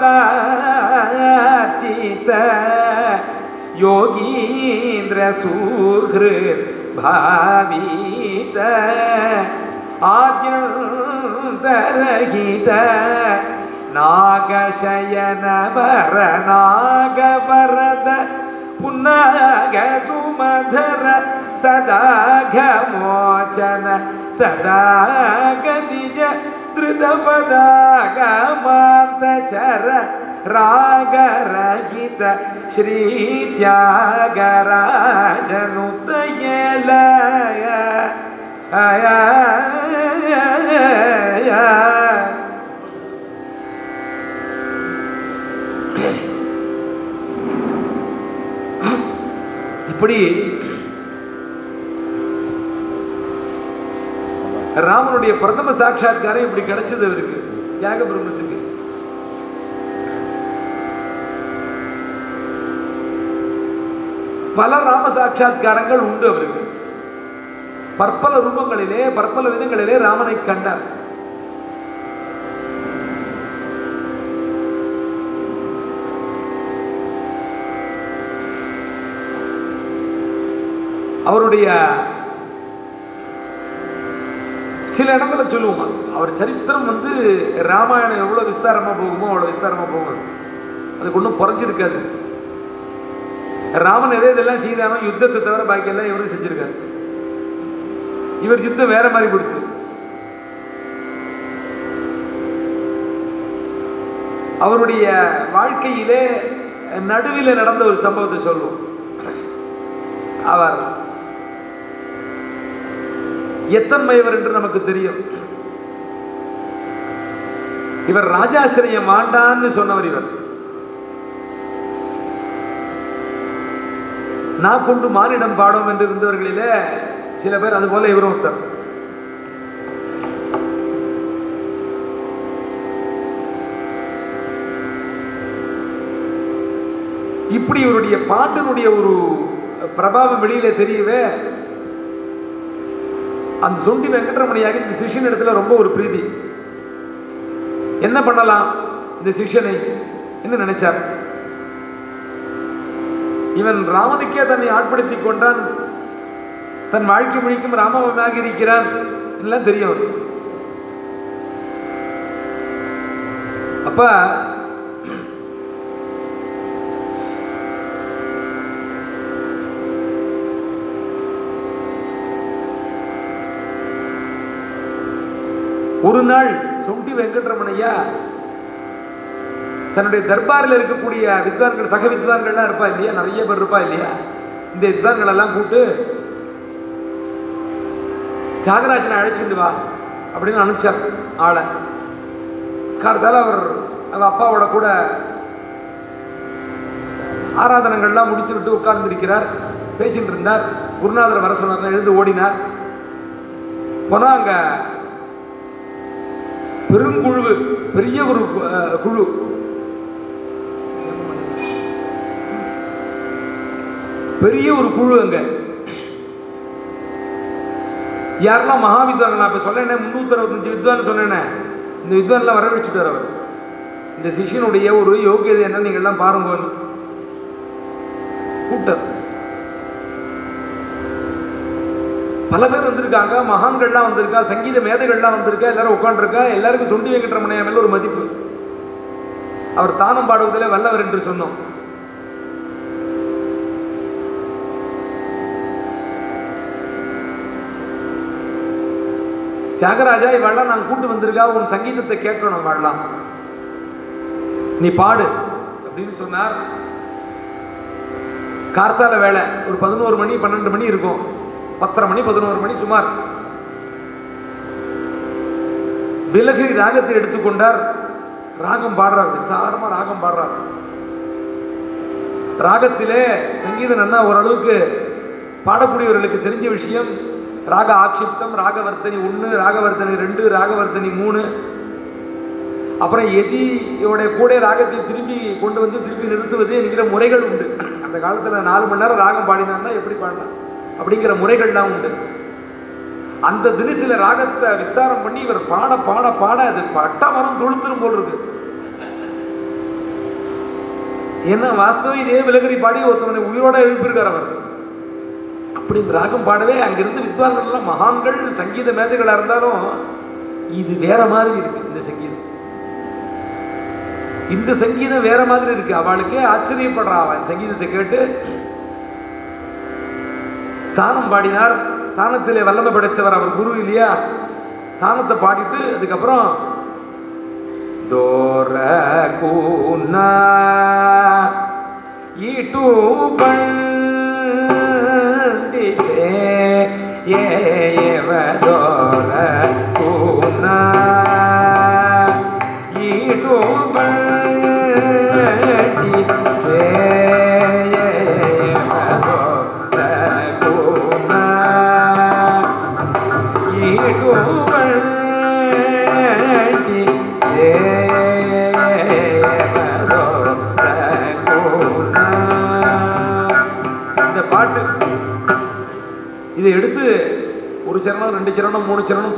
Speaker 1: யோகீந்திர சூர்கிருத் பாவித ஆத்யந்தரகித நாகசயன வர நாகவரத புன்னாக சுமதர சதாகமோச்சன சதாகதிஜ திருதபதாகமாந்தச்சர ராகரகித ஸ்ரீத்யாகராஜனுத்தயலய அய இப்படி ராமனுடைய பிரதம சாட்சா்காரம் இப்படி கிடைச்சது அவருக்கு. தியாக பிரம்மத்துக்கு பல ராம சாட்சா்காரங்கள் உண்டு அவருக்கு. பற்பல ரூபங்களிலே பற்பல விதங்களிலே ராமனை கண்டார். அவருடைய சில இடங்களில் சொல்லுவோம் அவர் சரித்திரம் வந்து ராமாயணம் எவ்வளோ விஸ்தாரமாக போகுமோ அவ்வளோ விஸ்தாரமாக போகும் அதுக்கு ஒன்றும் குறைஞ்சிருக்காது. ராமன் எதே இதெல்லாம் செய்தானோ யுத்தத்தை தவிர பாக்கியெல்லாம் இவரும் செஞ்சுருக்காரு. இவர் யுத்தம் வேற மாதிரி கொடுத்து அவருடைய வாழ்க்கையிலே நடுவில் நடந்த ஒரு சம்பவத்தை சொல்லுவோம். அவர் எத்தன்மையவர் என்று நமக்கு தெரியும். இவர் ராஜாசிரியம் ஆண்டான்னு சொன்னவர் இவர். நான் கொண்டு மானிடம் பாடும் என்று இருந்தவர்களிலே சில பேர் அது போல இவரும் ஒருத்தர். இப்படி இவருடைய பாட்டினுடைய ஒரு பிரபாவம் வெளியில தெரியவே அந்த சுண்டி வெங்கடரமணியாக இந்த சிஷியன் இடத்துல ரொம்ப ஒரு பிரீதி. என்ன பண்ணலாம் இந்த சிஷ்யனை? என்ன நினைச்சார்? இவன் ராமனுக்கே தன்னை ஆட்படுத்தி கொண்டான். தன் வாழ்க்கை முழிக்கும் ராமவனாக இருக்கிறான் எல்லாம் தெரியும். அப்ப ஒரு நாள் சொண்டி வெங்கட்ரமணையா தன்னுடைய தர்பாரில் இருக்கக்கூடிய வித்வான்கள் சக வித்வான்கள்லாம் இருப்பா இல்லையா? நிறைய பேர் இருப்பா இல்லையா? இந்த வித்வான்கள் எல்லாம் கூப்பிட்டு தியாகராஜனை அழைச்சிட்டு வா அப்படின்னு அனுப்பிச்சார் ஆளை. காரணத்தால் அவர் அவ அப்பாவோட கூட ஆராதனங்கள்லாம் முடித்து விட்டு உட்கார்ந்துருக்கிறார். பேசிட்டு இருந்தார். குருநாதர் வர சொன்னார் எழுந்து ஓடினார். போனால் அங்கே பெருங்குழு பெரிய ஒரு குழு. பெரிய ஒரு குழு அங்க. யாரெல்லாம் மகாவித்வான் நான் இப்போ சொன்னேனே முந்நூற்றி அறுபத்தஞ்சு வித்வான் சொன்னேனே. இந்த வித்வான்லாம் வர அவர். இந்த சிஷ்யனுடைய ஒரு யோகியதை என்ன நீங்கள்லாம் பாருங்கன்னு. கூட்டம் பல பேர் வந்திருக்காங்க. மகான்கள்லாம் வந்திருக்கா சங்கீத மேதைகள்லாம் வந்திருக்கா எல்லாரும் உட்காந்துருக்கா எல்லாருக்கும் சொண்டி வெங்கட்ரமணையா மேல ஒரு மதிப்பு. அவர் தானம் பாடுவதில் வல்லவர் என்று சொன்னோம். தியாகராஜா இவெல்லாம் நான் கூட்டு வந்திருக்கா உன் சங்கீதத்தை கேட்கணும் இவெல்லாம். நீ பாடு அப்படின்னு சொன்னார். கார்த்தால வேலை ஒரு பதினோரு மணி பன்னெண்டு மணி இருக்கும். பத்தரை மணி பதினோரு மணி சுமார். விலகிரி ராகத்தை எடுத்துக்கொண்டார் ராகம் பாடுறார் விசாரமா ராகம் பாடுறார். ராகத்திலே சங்கீதம் என்ன ஓரளவுக்கு பாடக்கூடியவர்களுக்கு தெரிஞ்ச விஷயம் ராக ஆக்ஷிப்தம் ராகவர்த்தனி ஒன்று ராகவர்த்தனி ரெண்டு ராகவர்த்தனி மூணு. அப்புறம் எதியோட கூட ராகத்தை திரும்பி கொண்டு வந்து திருப்பி நிறுத்துவது என்கிற முறைகள் உண்டு. அந்த காலத்தில் நாலு மணி நேரம் ராகம் பாடினான்னா எப்படி பாடலாம்? அப்படிங்கிற முறைகள்லாம் உண்டு. அந்த தினசில ராகத்தை விஸ்தாரம் பண்ணி இவர் பாட பாட பாட அது பட்ட மரம் தொழுத்துரும் போல் இருக்கு. ஏன்னா வாஸ்தவம் இதே விலகரி பாடி ஒருத்தவனை உயிரோட எழுப்பியிருக்கார் அவர். அப்படி இந்த ராகம் பாடவே அங்கிருந்து வித்வான்கள் மகான்கள் சங்கீத மேதைகளாக இருந்தாலும் இது வேற மாதிரி இருக்கு இந்த சங்கீதம். இந்த சங்கீதம் வேற மாதிரி இருக்கு. அவளுக்கே ஆச்சரியப்படுறா அவன் சங்கீதத்தை கேட்டு தானம் பாடினார். தானத்திலே வல்லமை படைத்தவர் அவர் குரு இல்லையா? தானத்தை பாடிட்டு அதுக்கப்புறம் தோர கூனா இட்டு பண்டிசே தோர கூனா சரணம் ரெண்டு சரணம் மூணு சரணம்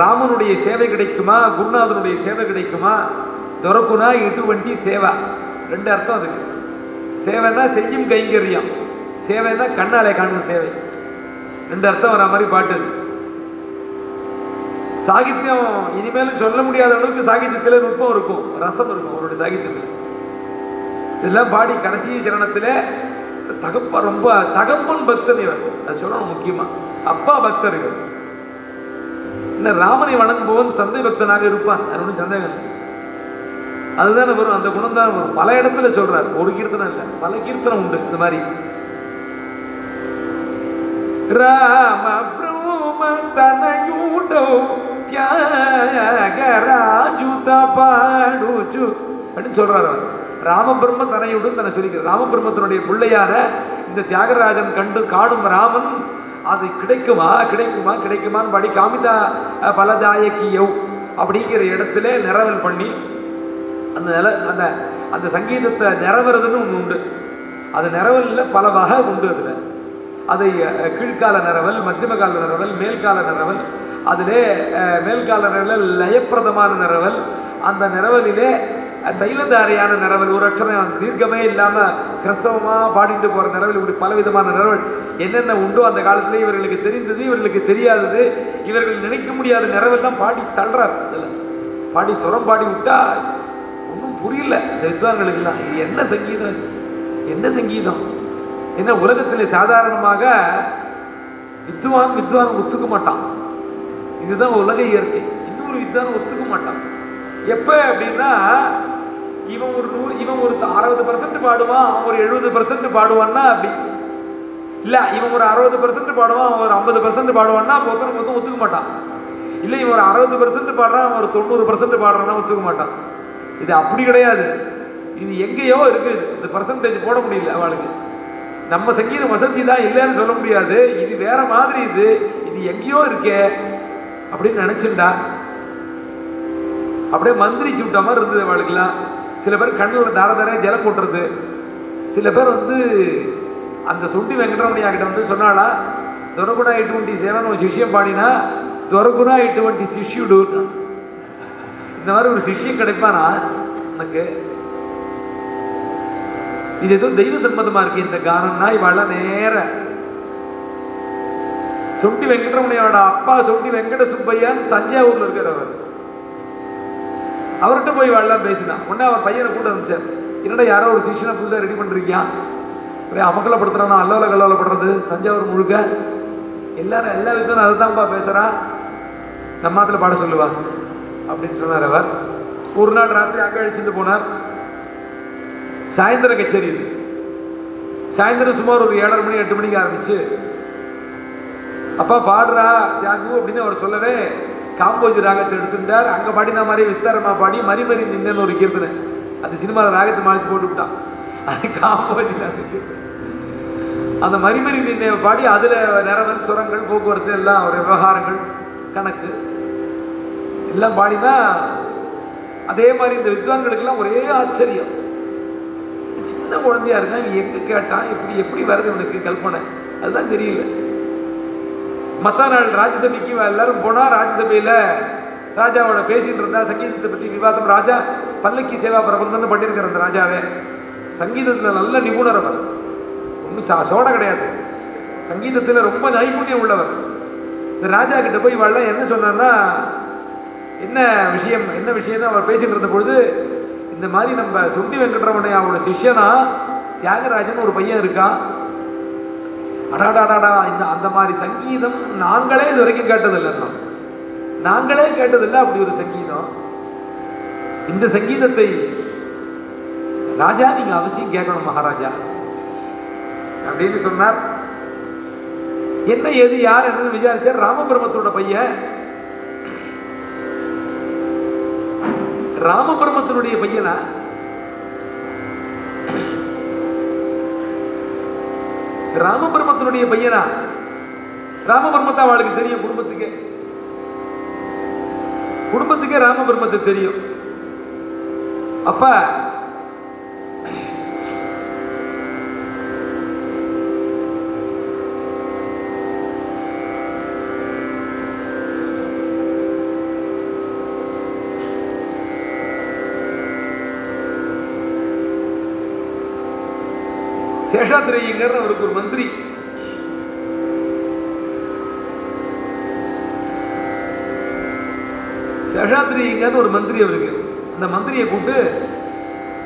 Speaker 1: ராமனுடைய சேவை கிடைக்குமா? குருநாதனுடைய சேவை கிடைக்குமா? துறக்குனா இட்டு வண்டி சேவா. ரெண்டு அர்த்தம் அதுக்கு. சேவைன்னா செய்யும் கைங்கரியம். சேவைன்னா கண்ணாலே காணும் சேவை. ரெண்டு அர்த்தம் வர மாதிரி பாட்டு சாகித்யம் இனிமேலும் சொல்ல முடியாத அளவுக்கு சாகித்யத்தில் நுட்பம் இருக்கும். ரசம் இருக்கும் அவருடைய சாகித்யத்தில். இதெல்லாம் பாடி கடைசி சரணத்தில் தகப்ப ரொம்ப தகப்பன் பக்தன் இவர். அது சொல்லணும் முக்கியமாக அப்பா பக்தர்கள். என்ன ராமனை வணங்குபவன் தந்தை பக்தனாக இருப்பான்? அது சந்தேகம் இல்லை. அதுதானே வரும். அந்த குணம் தான் வரும். பல இடத்துல சொல்றார். ஒரு கீர்த்தனம் இல்லை. பல கீர்த்தனம் உண்டு. இந்த மாதிரி. ராம பிரூம தனையூடோ தியாகராஜுத பாடுச்சு அப்படின்னு சொல்றாரு அவர். ராமபிரம்ம தனையுடன் தன்னை சொல்லிக்கிறார். ராமபிரம்மத்தினுடைய பிள்ளையான இந்த தியாகராஜன் கண்டு காடும் ராமன் அது கிடைக்குமா கிடைக்குமா கிடைக்குமான்னு படி காமிதா பலதாயக்கியவ் அப்படிங்கிற இடத்துல நிறவல் பண்ணி அந்த நில அந்த அந்த சங்கீதத்தை நிறவுறதுன்னு ஒன்று உண்டு. அது நிறவலில் பல வகை உண்டு அதில். அதை கீழ்கால நிறவல் மத்தியமகால நிறவல் மேல்கால நிறவல் அதிலே மேல்கால நிறவல் லயப்பிரதமான நிறவல் அந்த நிறவலிலே தைலதாரியான நிறவல் ஒரு அக்ஷரம் தீர்க்கமே இல்லாமல் கிரசவமாக பாடிட்டு போகிற நிறவல் இப்படி பலவிதமான நிறவல் என்னென்ன உண்டோ அந்த காலத்துல இவர்களுக்கு தெரிந்தது இவர்களுக்கு தெரியாதது இவர்கள் நினைக்க முடியாத நிறவெல்லாம் பாடி தள்ளுறார். இதில் பாடி சுரம் பாடி விட்டா ஒன்றும் புரியல. இந்த வித்வான்களுக்கெல்லாம் இது என்ன சங்கீதம்? என்ன சங்கீதம்? என்ன உலகத்தில் சாதாரணமாக வித்வான் வித்வான் ஒத்துக்க மாட்டான். இதுதான் உலக இயற்கை. இன்னொரு வித்வான் ஒத்துக்க மாட்டான். எப்போ அப்படின்னா இவன் ஒரு நூறு இவன் ஒரு அறுபது பர்சன்ட் பாடுவான் அவன் ஒரு எழுபது பர்சன்ட் பாடுவான்னா அப்படி. இல்லை இவன் ஒரு அறுபது பர்சன்ட் பாடுவான் அவன் ஒரு ஐம்பது பர்சன்ட் பாடுவான்னா மொத்தம் மொத்தம் ஒத்துக்க மாட்டான். இல்லை இவன் ஒரு அறுபது பர்சன்ட் பாடுறான் அவன் ஒரு தொண்ணூறு பர்சன்ட் பாடுறான்னா ஒத்துக்க மாட்டான். இது அப்படி கிடையாது. இது எங்கேயோ இருக்குது இந்த பர்சன்டேஜ் போட முடியல அவளுக்கு. நம்ம சங்கீத வசதி தான் இல்லைன்னு சொல்ல முடியாது. இது வேற மாதிரி இது. இது எங்கேயோ இருக்கே அப்படின்னு நினச்சிருந்தா அப்படியே மந்திரிச்சு விட்ட மாதிரி இருந்தது அவளுக்குலாம் சில பேர் கண்ணில் தார தாரையா ஜலம் போட்டுறது சில பேர் வந்து அந்த சுண்டி வெங்கடரமணி வந்து சொன்னாளா துரகுணா இட்டுவண்டி சேவன் ஒரு சிஷியம் பாடினா துரகுணா இட்டுவண்டி சிஷ்யுடு இந்த மாதிரி ஒரு சிஷ்யம் கிடைப்பானா? எனக்கு. இது ஏதோ தெய்வ சம்மதமா இருக்கு இந்த கானம்னா இவள நேர. சொண்டி வெங்கடரமணியோட அப்பா சொண்டி வெங்கட சுப்பையான் தஞ்சாவூர்ல இருக்கிறவர் அவர். அவர்கிட்ட போய் வாழலாம் பேசினான் உடனே அவர் பையனை கூட அனுப்பிச்சார். என்னடா யாரோ ஒரு சிஷனை புதுசாக ரெடி பண்ணிருக்கியா? ஒரே அமக்கலப்படுத்துறானா அல்லவல கல்லவலப்படுறது தஞ்சாவூர் முழுக்க. எல்லாரும் எல்லா விதத்திலும் அதை தான்ப்பா பேசுறா. நம்ம ஆத்துல பாட சொல்லுவா அப்படின்னு சொன்னார் அவர். ஒரு நாள் ராத்திரி அங்கே அழிச்சுட்டு போனார். சாயந்தரம் கச்சேரி இது. சாயந்தரம் சுமார் ஒரு ஏழரை மணி எட்டு மணிக்கு ஆரம்பிச்சு அப்பா பாடுறா தியாகு அப்படின்னு அவர் சொல்லவே காம்போஜி ராகத்தை எடுத்துட்டார் அங்கே பாடின மாதிரி விஸ்தாரமாக பாடி மறி மறி நின்னு ஒரு கீர்த்தனை. அந்த சினிமாவில் ராகத்தை மாற்றி போட்டு விட்டான் அது காம்போஜி அந்த மறிமறி நின்னை பாடி அதில் நிறவன் சுரங்கள் போக்குவரத்து எல்லாம் ஒரு விவகாரங்கள் கணக்கு எல்லாம் பாடினா அதே மாதிரி இந்த வித்வான்களுக்கெல்லாம் ஒரே ஆச்சரியம். சின்ன குழந்தையா இருக்கான் எங்க கேட்டான்? எப்படி எப்படி வருது இவனுக்கு கல்பனை? அதுதான் தெரியல. மற்ற நாள் ராஜ்யசபைக்கு எல்லாரும் போனால் ராஜ்யசபையில் ராஜாவோட பேசிட்டு இருந்தா சங்கீதத்தை பற்றி விவாதம். ராஜா பல்லக்கி சேவா பிரபந்தம்னு பண்ணியிருக்கிற அந்த ராஜாவே. சங்கீதத்தில் நல்ல நிபுணர் அவர். ஒன்றும் சா சோட கிடையாது. சங்கீதத்தில் ரொம்ப நைபுண்ணியம் உள்ளவர். இந்த ராஜா கிட்ட போய் வாழ என்ன சொன்னார்னா என்ன விஷயம் என்ன விஷயம்னு அவர் பேசிட்டு இருந்த பொழுது இந்த மாதிரி நம்ம சுத்தி வெங்கட்ரமணையாவோட சிஷ்யனா தியாகராஜன் ஒரு பையன் இருக்கான். அடாடாடாடா இந்த அந்த மாதிரி சங்கீதம் நாங்களே இது வரைக்கும் கேட்டதில்லைன்னா நாங்களே கேட்டதில்லை அப்படி ஒரு சங்கீதம். இந்த சங்கீதத்தை ராஜா நீங்க அவசியம் கேட்கணும் மகாராஜா. அப்படின்னு சொன்னார். என்ன ஏது யார் என்னன்னு விசாரிச்சார் ராமபிரமத்தோட பையன். ராமபிரமத்தினுடைய பையனா? ராமபிரமத்தினுடைய பையனா? ராமபிரமத்தை அவளுக்கு தெரியும் குடும்பத்துக்கு. குடும்பத்துக்கே ராமபிரமத்தை தெரியும். அப்ப சேஷாத்திரையங்கர் அவருக்கு ஒரு மந்திரி. சேஷாத்திரிங்கிறது ஒரு மந்திரி அவருக்கு. அந்த மந்திரியை கூப்பிட்டு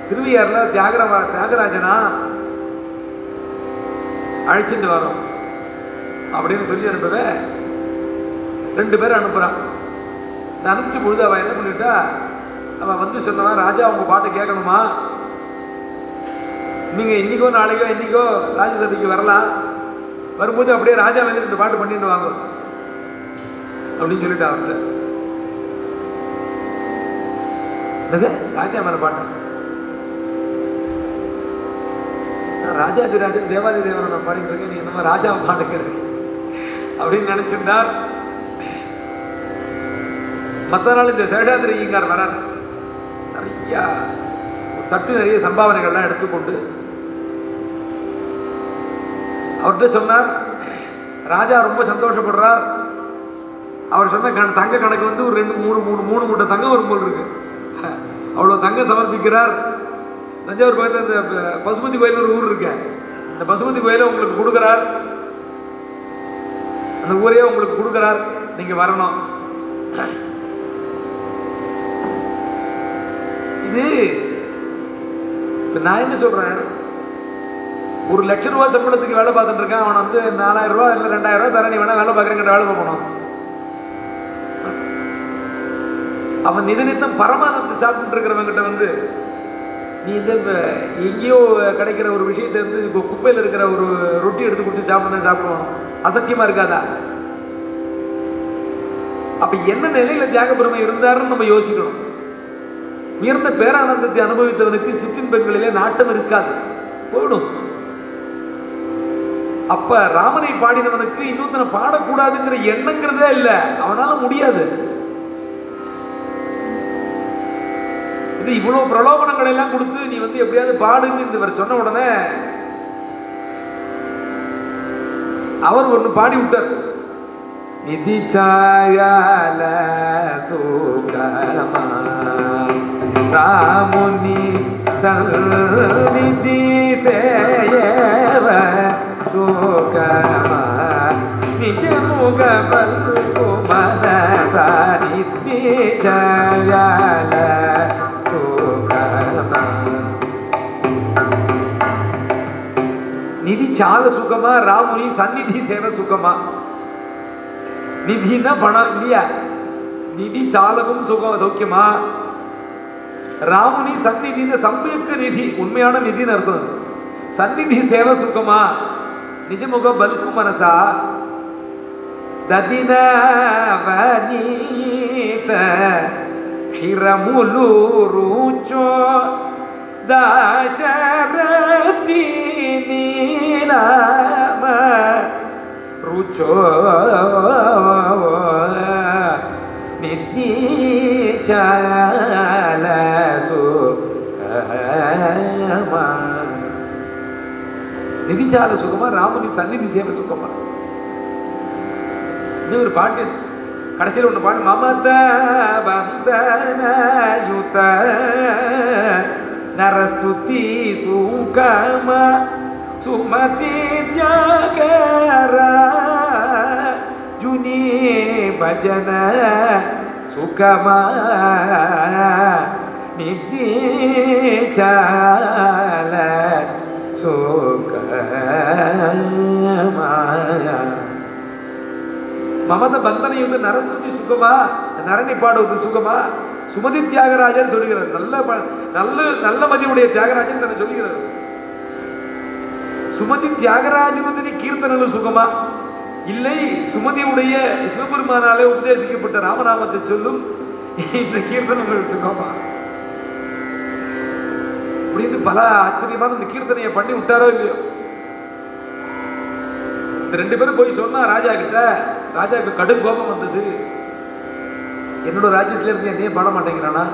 Speaker 1: திருவையாறுல தியாகரவா தியாகராஜனா அழைச்சிட்டு வரோம். அப்படின்னு சொல்லி அனுப்பவே ரெண்டு பேரும் அனுப்புறான் நான் அனுப்பிச்ச பொழுது அவன் என்ன பண்ணிட்டா அவன் வந்து சொன்னவன் ராஜா அவங்க பாட்டை கேட்கணுமா? நீங்கள் இன்னைக்கோ நாளைக்கோ இன்றைக்கோ ராஜ்யசபைக்கு வரலாம். வரும்போது அப்படியே ராஜா வந்து இந்த பாட்டு பண்ணிட்டு வாங்க. அப்படின்னு சொல்லிட்டு அவர்கிட்ட. என்னது? ராஜா மேல பாட்டா? நான் ராஜாதிராஜன் தேவாதி தேவரை நான் பாடிட்டு இருக்கேன். நீ என்னமோ ராஜாவை பாடுக்கிறேன் அப்படின்னு நினைச்சிருந்தார். மற்ற நாள் இந்த சேஷாதிரிங்கார் வரார். நிறைய தட்டு நிறைய சம்பாவனைகள்லாம் எடுத்துக்கொண்டு அவர்கிட்ட சொன்னார் ராஜா ரொம்ப சந்தோஷப்படுறார். அவர் சொன்ன கண- தங்க கணக்கு வந்து ஒரு ரெண்டு மூணு மூணு மூணு மூட்டை தங்கம் வரும் போல் இருக்கு. (laughs) அவ்வளோ தங்கம் சமர்ப்பிக்கிறார். தஞ்சாவூர் பக்கத்தில் இந்த ப- பசுபதி கோயில் ஒரு ஊர் இருக்கேன் அந்த பசுபதி கோயிலை உங்களுக்கு கொடுக்குறார். அந்த ஊரையே உங்களுக்கு கொடுக்குறார். நீங்கள் வரணும். இது இப்போ நான் என்ன சொல்கிறேன் ஒரு லட்ச ரூபா சம்பளத்துக்கு வேலை பார்த்துட்டு இருக்கான். அவன் வந்து நாலாயிரம் ரூபா இல்லை ரெண்டாயிரம் ரூபாய் தர நீ வேணா வேலை பார்க்குறேங்கிற வேலை பார்க்கணும். அவன் நிதனித்தம் பரமானத்தை சாப்பிட்டு இருக்கிறவங்கிட்ட வந்து நீ இந்த எங்கேயோ கிடைக்கிற ஒரு விஷயத்தை வந்து இப்போ குப்பையில் இருக்கிற ஒரு ரொட்டி எடுத்து கொடுத்து சாப்பிடணும் சாப்பிடுவோம் அசத்தியமாக இருக்காதா? அப்போ என்ன நிலையில் தியாகபுரமை இருந்தாருன்னு நம்ம யோசிக்கணும். உயர்ந்த பேரானந்தத்தை அனுபவித்தவனுக்கு சிற்றின்பங்களிலே நாட்டம் இருக்காது. போயிடும். அப்ப ராமனை பாடினவனுக்கு இன்னொருத்தனை பாடக்கூடாதுங்கிற எண்ணங்கிறதே இல்ல. அவனால முடியாது. இது இவ்வளவு பிரலோபனங்களை எல்லாம் கொடுத்து நீ வந்து எப்படியாவது பாடுன்னு இந்த இவர் சொன்ன உடனே அவர் ஒண்ணு பாடி விட்டார். நிதி சாயால சுகமா ராமுனி சந்நிதி சேயவ சுகமா நிஜ முக பல்கு நிதி சாயால நிதி சால சுகமா ராமுனி சந்நிதி சேவ சுகமா? நிதினா பணம் இல்லையா? நிதி சாலகம் சுகம் சௌக்கியமா? ராமுனி சந்நிதி சம்பயக்க நிதி உண்மையான நிதின்னு அர்த்தம். சந்நிதி சேவ சுகமா? Nizi moga belku merasa, tadina vanita kira mulu rucu, daca redini nama rucu, ini jalan semua. நிதிச்சால சுகமா ராமனி சந்நிதி சேவை சுகமா? இன்னும் ஒரு பாட்டு? கடைசியில் ஒன்று பாட்டு மமத பந்தனயுத நரஸ்துதி சுகம சுமதி தியாகர ஜுனி பஜன சுகம நித்திச்சால சுக மமத பந்தனை வந்து நரஸ்துதி சுகமா? நரணி பாடுவது சுகமா? சுமதி தியாகராஜன் சொல்லுகிறார். நல்ல நல்ல நல்ல மதியுடைய தியாகராஜன் தன்னை சொல்லுகிறார். சுமதி தியாகராஜன் வந்து நீ சுகமா? இல்லை சுமதியுடைய சிவபெருமானாலே உபதேசிக்கப்பட்ட ராமநாமத்தை சொல்லும் இந்த கீர்த்தனங்கள் சுகமா? அப்படின்னு பல ஆச்சரியமான இந்த கீர்த்தனையை பண்ணி விட்டாரோ இல்லையோ? இந்த ரெண்டு பேரும் போய் சொன்னா ராஜா கிட்ட ராஜாவுக்கு கடும் கோபம் வந்தது. என்னோட ராஜ்யத்துல இருந்து என்னையே பாட மாட்டேங்கிறானா?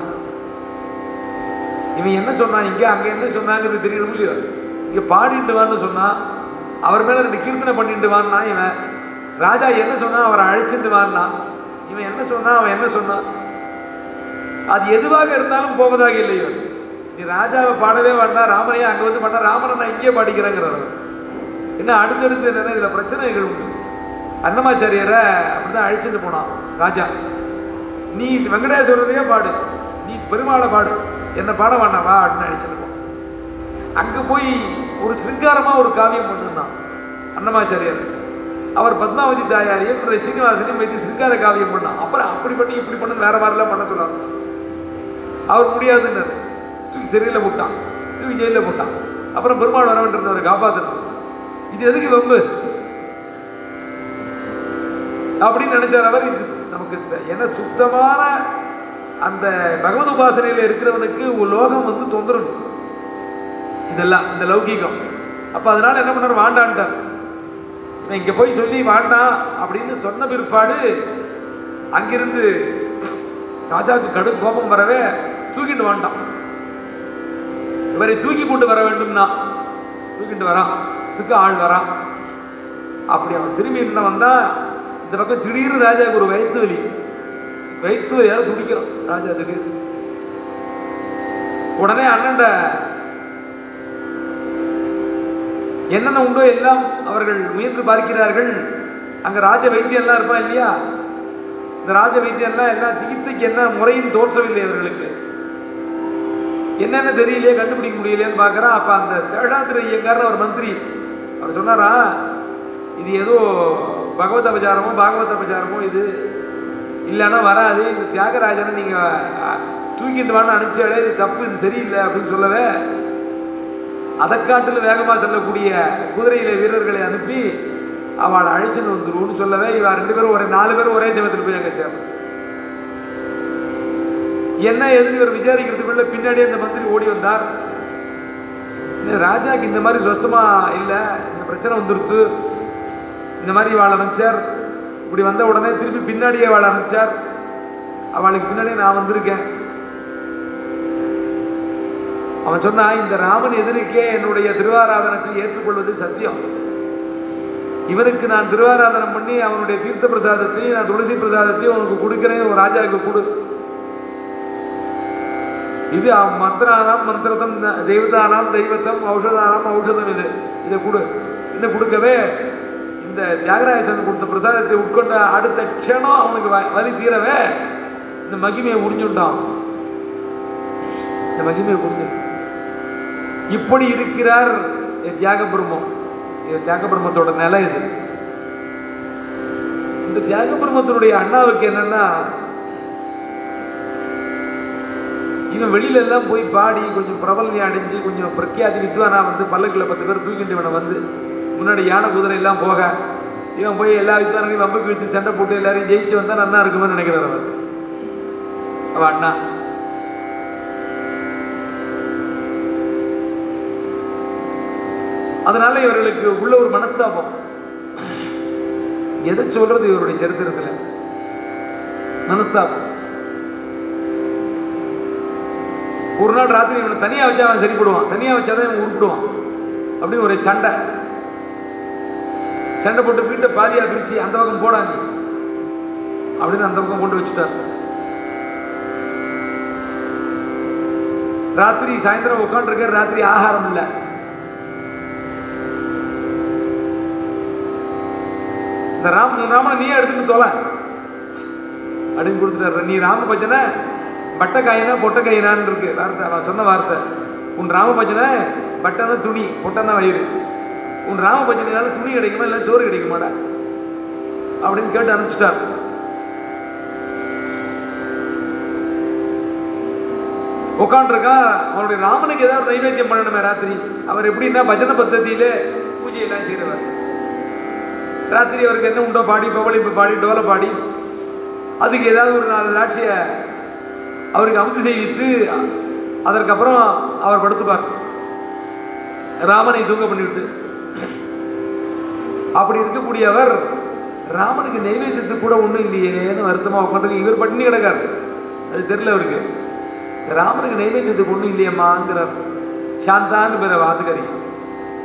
Speaker 1: இவன் என்ன சொன்னான் இங்க அங்க என்ன சொன்னாங்கிறது தெரியணும் இல்லையோ? இங்க பாடிட்டு வான்னு சொன்னா அவர் மேல ரெண்டு கீர்த்தனை பண்ணிட்டு வான்னா இவன்? ராஜா என்ன சொன்னா அவரை அழைச்சிட்டு வான்னா? இவன் என்ன சொன்னா அவன் என்ன சொன்னான் அது எதுவாக இருந்தாலும் போவதாக இல்லையோ? நீ ராஜாவை பாடவே வேண்டாம் ராமனையே அங்கே வந்து பண்ண ராமனை நான் இங்கே பாடிக்கிறேங்கிறார் என்ன அடுத்தடுத்து என்னென்னா இதில் பிரச்சனைகள் உண்டு. அன்னமாச்சாரியரை அப்படிதான் அழைச்சிட்டு போனான் ராஜா. நீ வெங்கடேஸ்வரரையே பாடு. நீ பெருமாளை பாடு. என்ன பாட வேண்டாம் வா அப்படின்னு அழைச்சிட்டு அங்கே போய் ஒரு சிங்காரமாக ஒரு காவியம் பண்ணிருந்தான் அன்னமாச்சாரியர். அவர் பத்மாவதி தாயாரையும் சீனிவாசனையும் வைத்து சிங்கார காவியம் பண்ணான். அப்புறம் அப்படி பண்ணி இப்படி பண்ணு வேற மாதிரிலாம் பண்ண சொல்ல அவர் முடியாதுன்னு தூக்கி சிறையில் போட்டான். தூக்கி ஜெயிலில் போட்டான். அப்புறம் பெருமாள் வர வேண்டியிருந்தவர் காப்பாத்துறது இது எதுக்கு வம்பு? அப்படின்னு நினைச்சார் அவர். இது நமக்கு த- ஏன்னா சுத்தமான அந்த பகவத் உபாசனையில் இருக்கிறவனுக்கு லோகம் வந்து தொந்தரவு. இதெல்லாம் இந்த லௌகீகம். அப்ப அதனால என்ன பண்ணார்? வாண்டான்ட்டார். இங்கே இங்க போய் சொல்லி வாண்டாம் அப்படின்னு சொன்ன பிற்பாடு அங்கிருந்து ராஜாவுக்கு கடும் கோபம் வரவே தூக்கிட்டு வாண்டான். இவரை தூக்கி கொண்டு வர வேண்டும்னா தூக்கிட்டு வரான். இதுக்கு ஆள் வரான். அப்படி அவன் திரும்பி என்ன வந்தா இந்த பக்கம் திடீர்னு ராஜாவுக்கு ஒரு வயிற்று வலி. வயிற்று வலியால துடிக்கிறான். ராஜா திடீர் உடனே அண்ணன்ட என்னென்ன உண்டோ எல்லாம் அவர்கள் முயன்று பார்க்கிறார்கள்? அங்க ராஜ வைத்தியம் எல்லாம் இருப்பான் இல்லையா? இந்த ராஜ வைத்தியம் எல்லாம் சிகிச்சைக்கு என்ன முறையும் தோற்றவில்லை அவர்களுக்கு. என்னென்ன தெரியலையே கண்டுபிடிக்க முடியலையேன்னு பார்க்குறான். அப்போ அந்த சேஷாத்திரி ஐயங்கார்னு ஒரு மந்திரி அவர் சொன்னாரா? இது ஏதோ பகவத் அபச்சாரமோ பாகவத் அபச்சாரமோ இது. இல்லைன்னா வராது. இது தியாகராஜனை நீங்கள் தூக்கிட்டு வான்னு அனுப்பிச்சாலே இது தப்பு இது சரியில்லை அப்படின்னு சொல்லவே. அதை காட்டில் வேகமாக செல்லக்கூடிய குதிரையில வீரர்களை அனுப்பி அவளை அழைச்சிட்டு வந்துருவோம்னு சொல்லவே இவ ரெண்டு பேரும் ஒரே நாலு பேரும் ஒரே சமயத்தில் போய் அங்கே சேரும். என்ன ஏதுன்னு இவர் விசாரிக்கிறதுக்குள்ள பின்னாடியே அந்த மந்திரி ஓடி வந்தார். ராஜாக்கு இந்த மாதிரி சொஸ்தமாக இல்லை இந்த பிரச்சனை வந்துருத்து. இந்த மாதிரி இவாள் அனுப்பிச்சார் இப்படி வந்த உடனே திருப்பி பின்னாடியே அவளை அனுப்பிச்சார் அவளுக்கு பின்னாடியே நான் வந்திருக்கேன். அவன் சொன்னா இந்த ராமன் எதிர்க்கே என்னுடைய திருவாராதனத்தை ஏற்றுக்கொள்வது சத்தியம். இவனுக்கு நான் திருவாராதனம் பண்ணி அவனுடைய தீர்த்த பிரசாதத்தையும் நான் துளசி பிரசாதத்தையும் உனக்கு கொடுக்குறேன் ஒரு ராஜாவுக்கு கொடு. இது மந்திரானாம் மந்திரதம் ந- தெய்வதானாம் தெய்வத்தம் ஔஷதானாம் ஔஷதம் இது. இதை கொடு. இன்னும் கொடுக்கவே இந்த தியாகராஜன் கொடுத்த பிரசாதத்தை உட்கொண்ட அடுத்த க்ஷணம் அவனுக்கு வ- வலி தீரவே இந்த மகிமையை உறிஞ்சுட்டான் இந்த மகிமையை உறிஞ்சு. இப்படி இருக்கிறார் தியாக பிரம்மம் இது தியாக பிரம்மத்தோட நிலை இது. இந்த தியாக பிரம்மத்தினுடைய அண்ணாவுக்கு என்னன்னா இவன் வெளியில எல்லாம் போய் பாடி கொஞ்சம் பிரபலம் அடைஞ்சு கொஞ்சம் பிரக்யாதி வித்வானா வந்து பல்லக்கில் பத்து பேர் தூக்கிட்டு இவனை வந்து முன்னாடி யானை குதிரை எல்லாம் போக இவன் போய் எல்லா வித்வானையும் வம்பு கிழித்து சண்டை போட்டு எல்லாரையும் ஜெயிச்சு வந்தா நல்லா இருக்குமே நினைக்கிறார் அவர் அவன் அண்ணா. அதனால இவர்களுக்கு உள்ள ஒரு மனஸ்தாபம். எதை சொல்றது இவருடைய சரித்திரத்தில்? மனஸ்தாபம். ஒரு நாள் ராத்திரி இவனை தனியா வச்சா அவன் சரிப்படுவான். தனியாக வச்சா தான் இவன் உருப்பிடுவான். அப்படின்னு ஒரு சண்டை. சண்டை போட்டு வீட்டை பாதியா பிரிச்சு அந்த பக்கம் போடாங்க அப்படின்னு அந்த பக்கம் கொண்டு வச்சுட்டார். ராத்திரி சாயந்தரம் உட்காந்துருக்க ராத்திரி ஆகாரம் இல்லை. இந்த ராம ராமனை நீயே எடுத்துட்டு தொலை. அப்படின்னு கொடுத்துட்டாரு. நீ ராம பச்சனை பட்டக்காயினா பொட்டக்காயினான்னு இருக்கு. வார்த்தை சொன்ன வார்த்தை. உன் ராமபஜனை பட்டை தான் துணி பொட்டனா வயிறு. உன் ராமபஜனைனால துணி கிடைக்குமா இல்லை சோறு கிடைக்குமாடா? அப்படின்னு கேட்டு அனுப்பிச்சிட்டார். உட்காண்டிருக்கா அவருடைய ராமனுக்கு ஏதாவது நைவேத்தியம் பண்ணணுமே ராத்திரி. அவர் எப்படின்னா பஜனை பத்தத்தியிலே பூஜையெல்லாம் செய்கிறவர் ராத்திரி அவருக்கு என்ன உண்டோ பாடி பவளிப்பு பாடி டோலை பாடி. அதுக்கு ஏதாவது ஒரு நாலு லாட்சியை அவருக்கு அமுத்து செய்வித்து அதற்கப்புறம் அவர் படுத்துப்பார். ராமனை தூங்க பண்ணிவிட்டு. அப்படி இருக்கக்கூடியவர் ராமனுக்கு நைவேத்தியத்து கூட ஒன்றும் இல்லையேன்னு வருத்தமாக உட்காந்து இவர் பண்ணி கிடக்கார். அது தெரியல அவருக்கு. ராமனுக்கு நைவேத்தியத்துக்கு ஒன்றும் இல்லையம்மாங்கிறார் சாந்தான்னு பேர் வாத்துக்காரி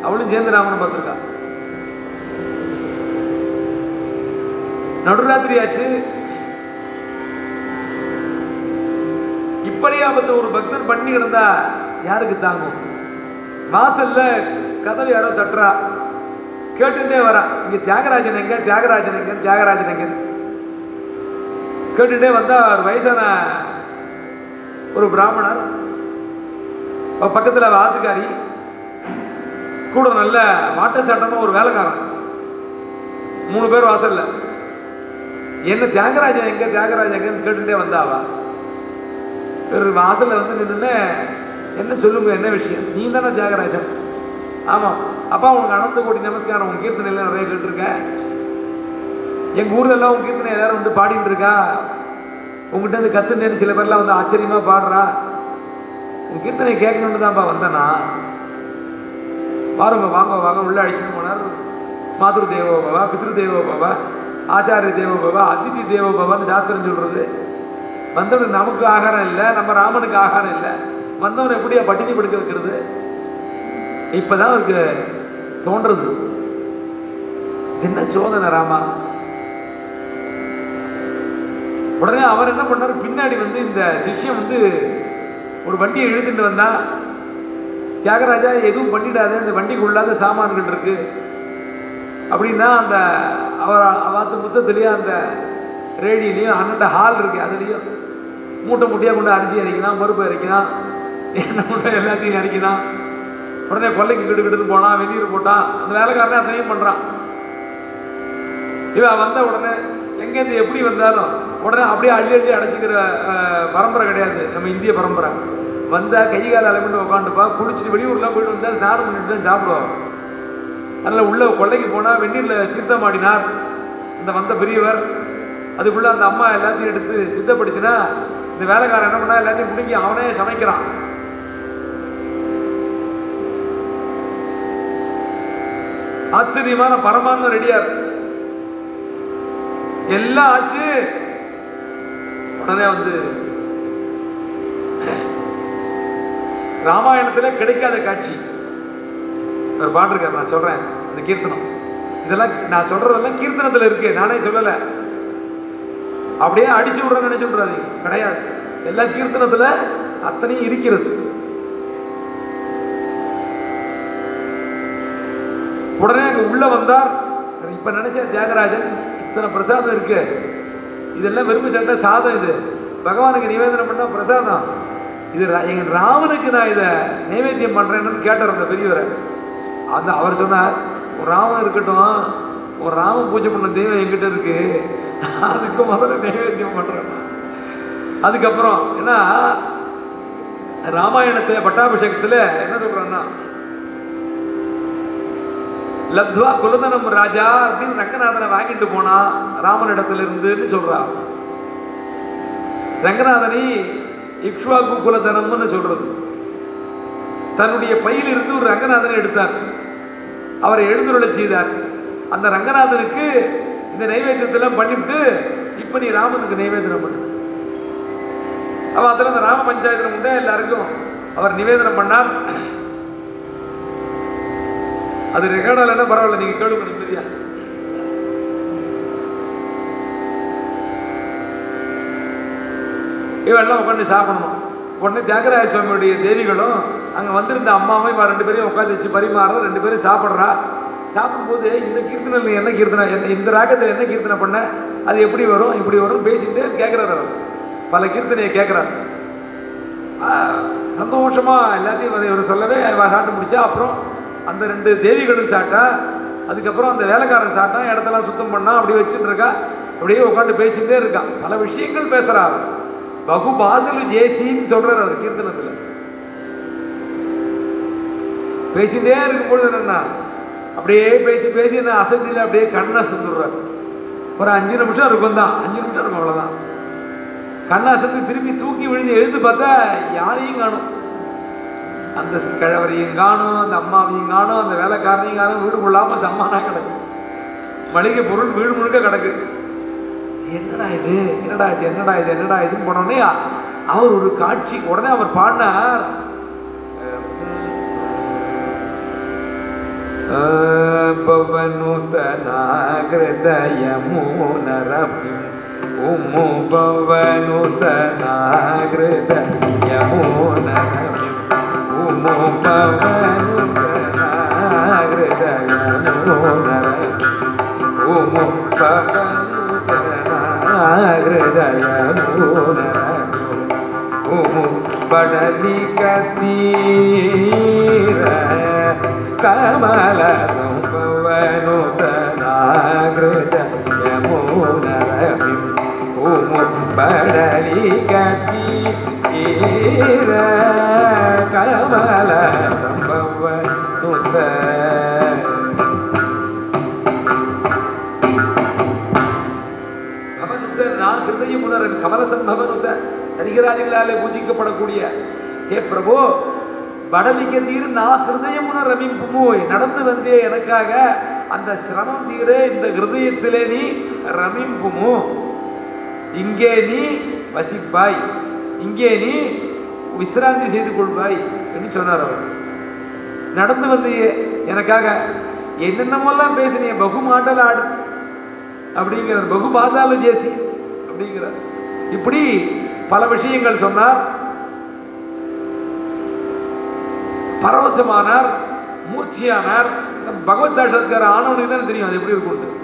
Speaker 1: அவளும் சேர்ந்து ராமனை பார்த்துருக்கா. நடுராத்திரி ஆச்சு. பரியாபத்தை ஒரு பக்தர் பண்ணி கிடந்தா யாருக்கு தாங்கும்? வாசல்ல கதவு யாரோ தட்டுறா. கேட்டுட்டே வரா. இங்க தியாகராஜன் எங்க? தியாகராஜன் எங்க? தியாகராஜன் எங்க? கேட்டுட்டே வந்தா ஒரு வயசான ஒரு பிராமணர். அவ பக்கத்துல ஆத்துக்காரி. கூட நல்ல மாட்ட சாட்டமா ஒரு வேலைக்காரன். மூணு பேர் வாசல்ல. என்ன தியாகராஜன் எங்க? தியாகராஜன் எங்கன்னு கேட்டுட்டே வந்தாவா இவர் வாசலில் வந்து நின்றுன்னு என்ன சொல்லுங்க என்ன விஷயம்? நீ தானே தியாகராஜன். ஆமாம் அப்பா உனக்கு அனந்த கோடி நமஸ்காரம் உன் கீர்த்தனையெல்லாம் நிறைய கேட்டிருக்கேன். எங்கள் ஊரில் எல்லாம் உன் கீர்த்தனை எல்லாரும் வந்து பாடிட்டு இருக்கா உங்ககிட்ட வந்து கத்துனேன்னு சில பேர்லாம் வந்து ஆச்சரியமாக பாடுறா. உன் கீர்த்தனை கேட்கணுன்னு தான்ப்பா வந்தேனா. வாருங்க வாங்க வாங்க உள்ளே அழிச்சுட்டு போனார். மாதுரு தேவோ பாபா பித்ரு தேவோ பாபா ஆச்சாரிய தேவோ பாபா அதிதி தேவோ பாபான்னு சாஸ்திரம் சொல்கிறது வந்தவனுக்கு நமக்கு ஆகாரம் இல்லை நம்ம ராமனுக்கு ஆகாரம் இல்லை. வந்தவனை எப்படியா பட்டினி படுக்க வைக்கிறது? இப்பதான் அவருக்கு தோன்றது. என்ன சோதனை ராமா? உடனே அவர் என்ன பண்ணாரு? பின்னாடி வந்து இந்த சிஷ்யம் வந்து ஒரு வண்டியை இழுத்துட்டு வந்தா தியாகராஜா எதுவும் பண்ணிடாத இந்த வண்டிக்கு உள்ளாத சாமான்கள் இருக்கு. அப்படின்னா அந்த அவர் அவாத்து புத்தத்துலேயும் அந்த ரேடியிலையும் அண்ணன் ஹால் இருக்குது அதுலேயும். மூட்டை மூட்டையாக கொண்டு அரிசி அரைக்கலாம் பருப்பு அரைக்கலாம் என்ன மூட்டை எல்லாத்தையும் அரைக்கலாம் உடனே கொல்லைக்கு கிடு கிடுன்னு போனான் வெந்நீர் போட்டான். அந்த வேலைக்காரனே அத்தனையும் பண்ணுறான் இவன் வந்த உடனே எங்கேருந்து எப்படி வந்தாலும் உடனே அப்படியே அள்ளி அள்ளி அடைச்சிக்கிற பரம்பரை கிடையாது. நம்ம இந்திய பரம்பரை. வந்தால் கை கால அலைமெண்ட் உட்காந்துப்பா குளிச்சுட்டு வெளியூர்லாம் போயிட்டு வந்தால் ஸ்நானம் பண்ணிட்டு தான் சாப்பிடுவோம் அதனால் உள்ள கொள்ளைக்கு போனால் வெந்நீரில் தீர்த்தமாடினார் இந்த வந்த பெரியவர் அதுக்குள்ள அந்த அம்மா எல்லாத்தையும் எடுத்து சித்தப்படுத்தினா இந்த வேலைக்காரன் என்ன பண்ணா எல்லாத்தையும் பிடுங்கி அவனே சமைக்கிறான். ஆச்சரியமான பரமான்னு ரெடியார். எல்லாம் ஆச்சு. உடனே வந்து ராமாயணத்துல கிடைக்காத காட்சி. ஒரு பாட்டு இருக்கார் நான் சொல்றேன் அந்த கீர்த்தனம். இதெல்லாம் நான் சொல்றதெல்லாம் கீர்த்தனத்துல இருக்கு. நானே சொல்லலை. அப்படியே அடிச்சு விடுறேன்னு நினைச்சு விட்றாதீங்க கிடையாது. எல்லாம் கீர்த்தனத்துல அத்தனையும் இருக்கிறது. உடனே அங்க உள்ள வந்தார். இப்ப நினைச்சேன் தியாகராஜன் இத்தனை பிரசாதம் இருக்கு. இதெல்லாம் வெறுப்பு சேர்ந்த சாதம் இது. பகவானுக்கு நிவேதனம் பண்ண பிரசாதம். இது ரா- எங்க ராமனுக்கு நான் இதை நைவேத்தியம் பண்றேன்னு கேட்டார் அந்த பெரியவரை. அந்த அவர் சொன்னார் ஒரு ராமன் இருக்கட்டும். ஒரு ராமன் பூஜை பண்ண தெய்வம் என்கிட்ட இருக்கு. அதுக்கு முதல்ல நைவேத்தியம் பண்றேன் அதுக்கப்புறம் ஏன்னா ராமாயணத்தில் பட்டாபிஷேகத்துல என்ன சொல்கிறான்னா லத்வா குலதனம் ராஜா அப்படின்னு ரங்கநாதனை வாங்கிட்டு போனா ராமனிடத்துல இருந்துன்னு சொல்றா. ரங்கநாதனை இக்ஷ்வாகு குலதனம்னு சொல்றது. தன்னுடைய பையில் இருந்து ஒரு ரங்கநாதனை எடுத்தார். அவரை எழுந்துருளை செய்தார். அந்த ரங்கநாதனுக்கு இந்த நைவேத்தியத்தெல்லாம் பண்ணிவிட்டு இப்போ நீ ராமனுக்கு நைவேதனம் பண்ணு. அவள் அதில் அந்த ராம பஞ்சாயத்தில் உண்டா எல்லாருக்கும்? அவர் நிவேதனம் பண்ணார். அது ரெக்கார்ட் இல்லைன்னா பரவாயில்ல நீங்கள் கேளுங்க நிம்மதியா. இவெல்லாம் உட்காந்து சாப்பிடணும். உடனே தியாகராய சுவாமியுடைய தேவிகளும் அங்கே வந்திருந்த அம்மாவும் இவன் ரெண்டு பேரையும் உட்காந்து வச்சு பரிமாறுறோம் ரெண்டு பேரும் சாப்பிட்றா. சாப்பிடும்போது இந்த கீர்த்தனை என்ன கீர்த்தனை என்ன இந்த ராகத்தில் என்ன கீர்த்தனை பண்ண? அது எப்படி வரும்? இப்படி வரும் பேசிட்டு கேட்குறாரு அவர். பல கீர்த்தனையை கேட்குறாரு சந்தோஷமாக எல்லாத்தையும் அதை இவர் சொல்லவே சாப்பிட்டு முடிச்சா அப்புறம் அந்த ரெண்டு தேவிகளும் சாப்பிட்டா அதுக்கப்புறம் அந்த வேலைக்காரன் சாப்பிட்டான் இடத்தெல்லாம் சுத்தம் பண்ணால் அப்படி வச்சுட்டு இருக்கா. அப்படியே உட்காந்து பேசிகிட்டே இருக்கான் பல விஷயங்கள் பேசுகிறார் அவர். பகு பாசலு ஜேசின்னு சொல்கிறார் அவர் கீர்த்தனத்தில். பேசிட்டே இருக்கும்பொழுது என்னென்னா அப்படியே பேசி பேசி என்ன அசதியில் அப்படியே கண்ணை செஞ்சுடுறாரு ஒரு அஞ்சு நிமிஷம் இருக்கும் தான். அஞ்சு நிமிஷம் இருக்கும் அவ்வளோதான் கண்ணை அசந்து திரும்பி தூக்கி விழுந்து எழுந்து பார்த்தா யாரையும் காணும். அந்த கிழவரையும் காணும் அந்த அம்மாவையும் காணும் அந்த வேலைக்காரனையும் காணும். வீடு கொள்ளாமல் சம்மானாக கிடக்கு. மளிகை பொருள் வீடு முழுக்க கிடக்கு. என்னடா இது? என்னடா இது? என்னடா இது? என்னடா இதுன்னு போனோடனே அவர் ஒரு காட்சி உடனே அவர் பாடினார். பவனுதனாகிருதயமுனரமி உமு பவனுதனாகிருதயமுனரமி உமு பவனுதனாகிருதயமுனரமி உமு பவனுதனாகிருதயமுனரமி உமு படலி కమలం పవనుతనాగృత యమునరవిం ఉముబడలి కీర కమల సంభవనుత நான் ஹிருதய உணரன் கமல சம்பவனுத அதிகாரிகளாலே பூஜிக்கப்படக்கூடிய ஹே பிரபு வடமிக்க தீர் நான் ஹிருதயமுன ரமிப்புமோய். நடந்து வந்தே எனக்காக அந்த சிரமம் தீர இந்த ஹிருதயத்திலே நீ ரமிப்புமோ இங்கே நீ வசிப்பாய். இங்கே நீ விசிராந்தி செய்து கொள்வாய் என்று சொன்னார் அவர். நடந்து வந்து எனக்காக என்னென்னமோல்லாம் பேசினே பகுமாண்டல் ஆடு அப்படிங்கிறார். பகு பாசாலு ஜேசி அப்படிங்கிறார். இப்படி பல விஷயங்கள் சொன்னார். பரவசமானார் மூர்ச்சியானார். பகவத் சாட்சாத்கார ஆனவனுக்கு தானே தெரியும். அது எப்படி இருக்கும்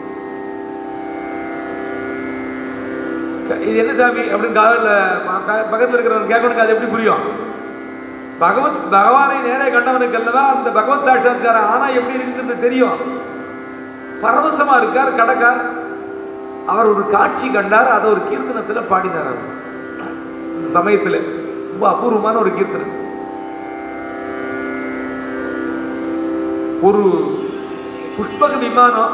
Speaker 1: இது என்ன சாமி அப்படின்னு காதல பக்கத்தில் இருக்கிறவன் கேட்கணுக்கு அது எப்படி புரியும்? பகவத் பகவானை நேரே கண்டவனுக்கு அல்லவா அந்த பகவத் சாட்சாத்கார ஆனா எப்படி இருக்குன்னு தெரியும். பரவசமா இருக்கார் கடக்கார். அவர் ஒரு காட்சி கண்டார் அதை ஒரு கீர்த்தனத்தில் பாடினார் அவர். இந்த சமயத்தில். ரொம்ப அபூர்வமான ஒரு கீர்த்தனம். ஒரு புஷ்பக விமானம்.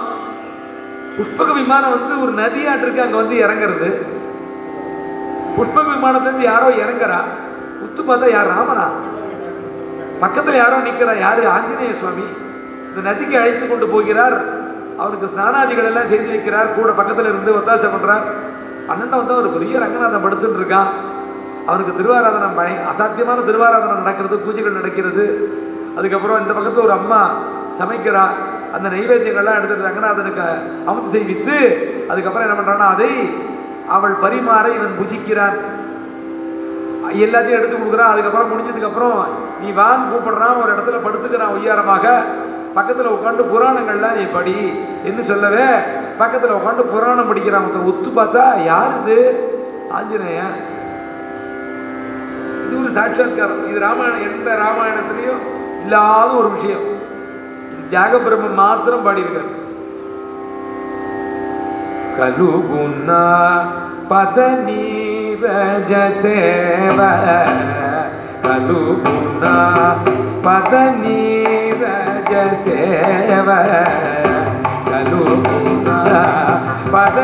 Speaker 1: புஷ்பக விமானம் வந்து ஒரு நதியாட்டிருக்கு அங்கே வந்து இறங்குறது. புஷ்பக விமானத்துலேருந்து யாரோ இறங்குறா. உத்து பார்த்தா யார்? ராமனா. பக்கத்தில் யாரோ நிற்கிறா யார்? ஆஞ்சநேய சுவாமி. இந்த நதிக்கு அழைத்து கொண்டு போகிறார். அவருக்கு ஸ்நானாதிகள் எல்லாம் செய்து வைக்கிறார். கூட பக்கத்தில் இருந்து ஒத்தாசை பண்ணுறார் அண்ணன் வந்து ஒரு பெரிய ரங்கநாதன் படுத்துட்டு இருக்கான். அவருக்கு திருவாராதனம் பய அசாத்தியமான திருவாராதனம் நடக்கிறது பூஜைகள் நடக்கிறது. அதுக்கப்புறம் இந்த பக்கத்தில் ஒரு அம்மா சமைக்கிறா. அந்த நைவேத்தியங்கள்லாம் எடுத்துட்டு ரங்கநாதனுக்கு அமுத்து செய்வித்து அதுக்கப்புறம் என்ன பண்ணுறான்னா அதை அவள் பரிமாற இவன் புஜிக்கிறான். எல்லாத்தையும் எடுத்து கொடுக்குறான். அதுக்கப்புறம் முடிஞ்சதுக்கப்புறம் நீ வான் கூப்பிடுறான். ஒரு இடத்துல படுத்துக்கிறான் ஒய்யாரமாக. பக்கத்தில் உட்காந்து புராணங்கள்லாம் நீ படி. என்று சொல்லவே? பக்கத்தில் உட்காந்து புராணம் படிக்கிறான் ஒருத்தர் ஒத்து பார்த்தா யார் இது? ஆஞ்சநேயன் இது ஒரு சாட்சாத்காரம் இது ராமாயணம் எந்த ராமாயணத்துலேயும் இல்லாத ஒரு விஷயம். இது தியாக பிரம்மன் மாத்திரம் பாடியிருக்காரு. கலுகுண பத நீரஜ சேவ கலுகுண பத நீரஜ சேவ கலுகுண பத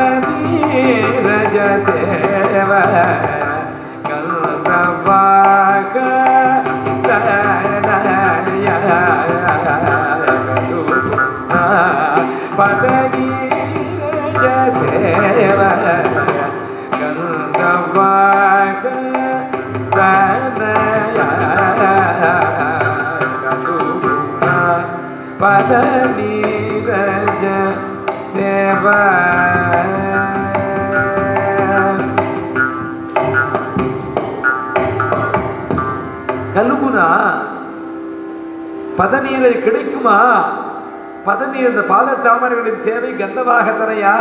Speaker 1: நீரஜ சேவ கல்குனா பதநீரை கிடைக்குமா? பதநீர் இந்த பாத சேவை கந்தமாக தரையா?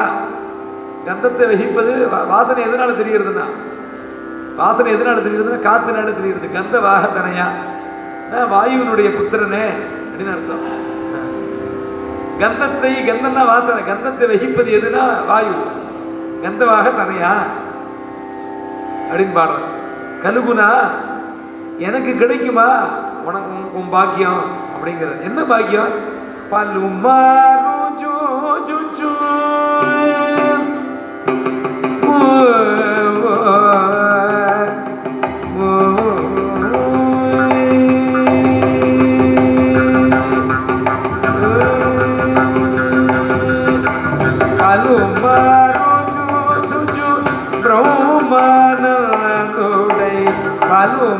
Speaker 1: கந்தத்தை வகிப்பது வாசனை எதனால தெரிகிறதுனா வாசனை எதனால தெரிகிறதுனா காத்துனால தெரிகிறது. கந்த வாகத்தனையா வாயுவினுடைய புத்திரனே அப்படின்னு அர்த்தம். கந்தத்தை கந்தம்னா வாசனை. கந்தத்தை வகிப்பது எதுனா வாயு. கந்தவாக தனையா? அப்படின்னு பாடுறேன். கலுகுனா எனக்கு கிடைக்குமா? உனக்கு உன்- பாக்கியம். அப்படிங்கிறது என்ன பாக்கியம்? பல்லுமாரு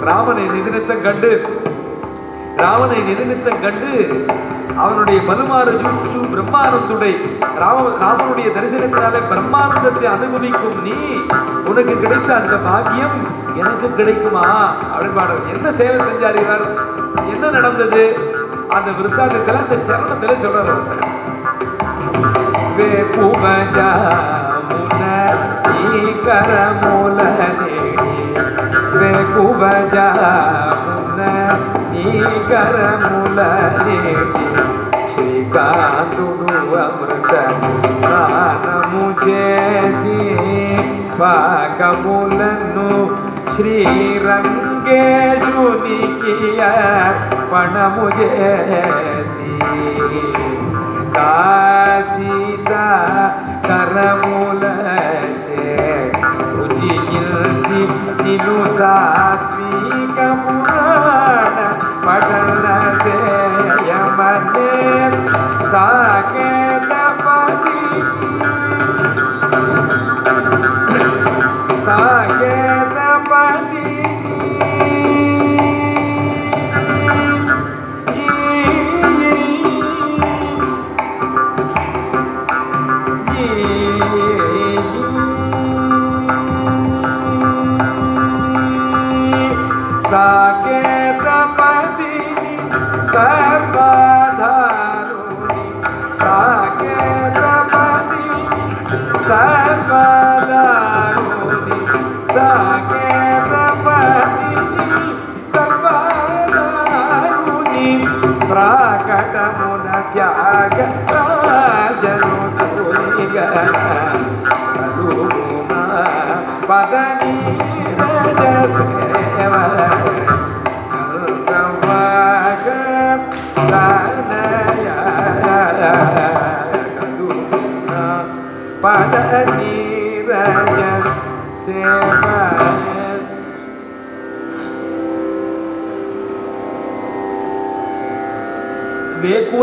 Speaker 1: ராவனை நிதினித்தம் கண்டு. ராவனை நிதினித்தம் கண்டு அவனுடைய பதுமாறு ஜூச்சு பிரம்மானந்துடை ராம ராமனுடைய தரிசனத்தினாலே பிரம்மானந்தத்தை அனுபவிக்கும் நீ. உனக்கு கிடைத்த அந்த பாக்கியம் எனக்கு கிடைக்குமா? அப்படின்னு என்ன சேவை செஞ்சார் இவர்? என்ன நடந்தது? அந்த விருத்தாந்தத்தில் அந்த சரணத்தில் சொல்றாரு నీ కరములనేడి వెగువజామున నీ కరములనేడి శ్రీకాంతుడు అమృతము స్నానము చేసి పాకములను శ్రీరంగేశునికి పణము చేసి కా casa.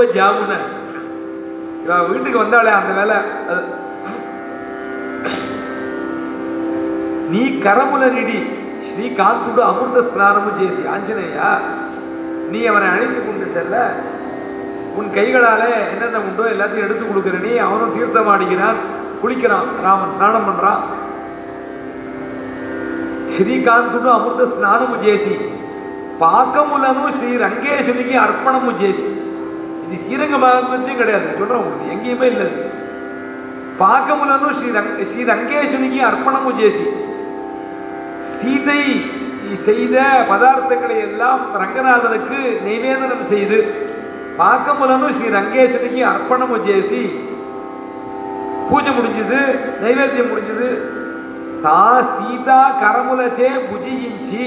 Speaker 1: gue jam வீட்டுக்கு வந்தாலே அந்த வேலை அது నీ కరముల నిడి శ్రీకాంతుడు అమృత స్నానము చేసి ఆంజనేయ நீ அவனை அழைத்து கொண்டு செல்ல உன் கைகளாலே என்னென்ன உண்டோ எல்லாத்தையும் எடுத்து கொடுக்குற நீ அவனும் தீர்த்தம் ஆடுகிறான் குளிக்கிறான் ராமன் ஸ்நானம் பண்றான் శ్రీకాంతుడు అమృత స్నానము చేసి పాకములను శ్రీ రంగేశునికి అర్పణము చేసి இது ஸ்ரீரங்க மகாத்மத்திலையும் கிடையாது. சொல்கிறேன் உங்களுக்கு எங்கேயுமே இல்லை. పాకములను శ్రీ రంగ శ్రీ రంగేశునికి అర్పణము చేసి సీతై செய்த பதார்த்தங்களை எல்லாம் ரங்கநாதனுக்கு நிவேதனம் செய்து பாக்கமுலனு ஸ்ரீ ரங்கேசனுக்கு அர்ப்பணமும் చేసి பூஜை முடிஞ்சது నైవేద్యం முடிஞ்சது. தா சீதா கரமுலச்சே భుజించి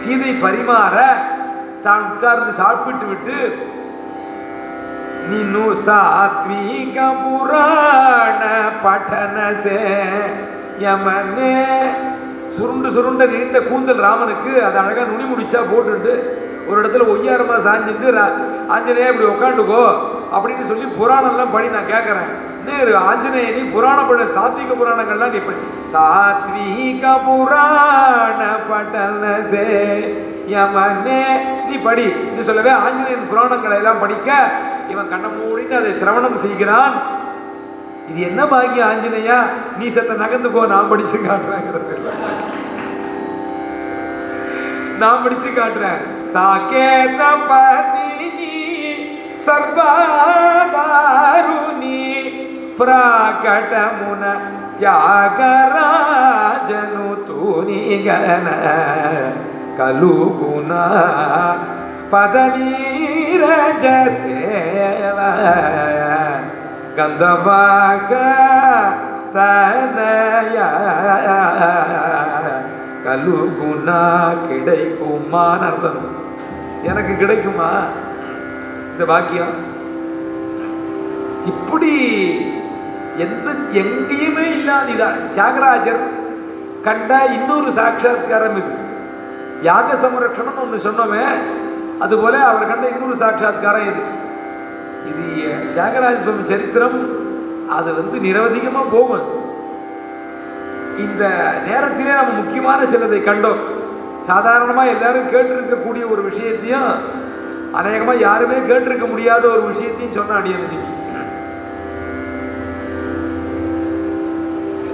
Speaker 1: சீதை பரிமாற தான் உட்கார்ந்து சாப்பிட்டு விட்டு ನಿನು ಸಾತ್ವಿಕ ಪುರಾಣ ಪಠನಸೆ ಯಮನೆ. சுருண்டு சுருண்ட நீண்ட கூந்தல் ராமனுக்கு அதை அழகாக நுனி முடிச்சா போட்டுட்டு ஒரு இடத்துல ஒய்யாரமாக சாஞ்சிட்டு ஆஞ்சநேயா இப்படி உட்காந்துக்கோ அப்படின்னு சொல்லி புராணம்லாம் படி நான் கேட்குறேன் நேரு ஆஞ்சநேய நீ புராண பட சாத்விக புராணங்கள்லாம் நீ படி சாத்விக புராண பட்டன சே யமனே நீ படி. நீ சொல்லவே ஆஞ்சநேயன் புராணங்களை எல்லாம் படிக்க இவன் கண்ண மூடின்னு அதை சிரவணம் செய்கிறான். இது என்ன பாக்கியம் ஆஞ்சநேயா? நீ செத்த போ நான் படிச்சு காட்டுறேங்கிறது நான் படிச்சு காட்டுறேன். சாகேத பதினி சர்வாதாருணி பிராகடமுன தியாகராஜனு தூணிகன. కలుగున పదనీరజ సేవ గంధవాక తనయ கலுகுணா கிடைக்குமான்னு அர்த்தம் எனக்கு கிடைக்குமா இந்த வாக்கியம் இப்படி எந்த எங்கேயுமே இல்லாத இதா தியாகராஜர் கண்ட இன்னொரு சாட்சாத்காரம் இது யாக சம்ரட்சணம் ஒன்று சொன்னோமே அதுபோல அவர் கண்ட இன்னொரு சாட்சாத்காரம் இது. இது தியாகராஜ சுவாமி சரித்திரம் அது வந்து நிரவதிகமாக போகும். இந்த நேரத்திலே நம்ம முக்கியமான சிலதை கண்டோம். சாதாரணமாக எல்லாரும் கேட்டிருக்கக்கூடிய ஒரு விஷயத்தையும் அநேகமாக யாருமே கேட்டிருக்க முடியாத ஒரு விஷயத்தையும் சொன்ன அடியே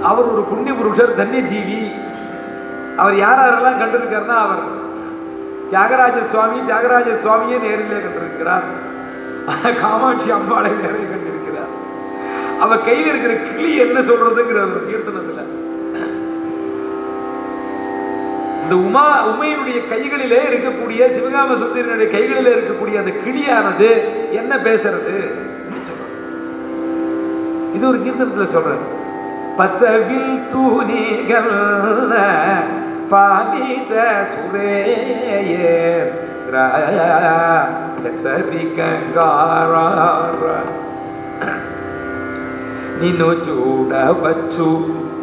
Speaker 1: அவர் ஒரு புண்ணிய புருஷர் தன்யஜீவி அவர் யார் யாரெல்லாம் கண்டிருக்காருன்னா அவர் தியாகராஜ சுவாமி தியாகராஜ சுவாமியே நேரிலே கண்டிருக்கிறார். காமாட்சி அம்பாளை நேரில் கண்டிருக்கிறார். அவர் கையில் இருக்கிற கிளி என்ன சொல்றதுங்கிற ஒரு கீர்த்தனத்துல. இந்த உமா உமையினுடைய கைகளிலே இருக்கக்கூடிய சிவகாம சுந்தரனுடைய கைகளிலே இருக்கக்கூடிய அந்த கிளியானது என்ன பேசுறது? இது ஒரு கீர்த்தனத்துல சொல்றாரு. பச்சவில் தூணிகள் பாதித சுரேயே నిన్ను చూడవచ్చు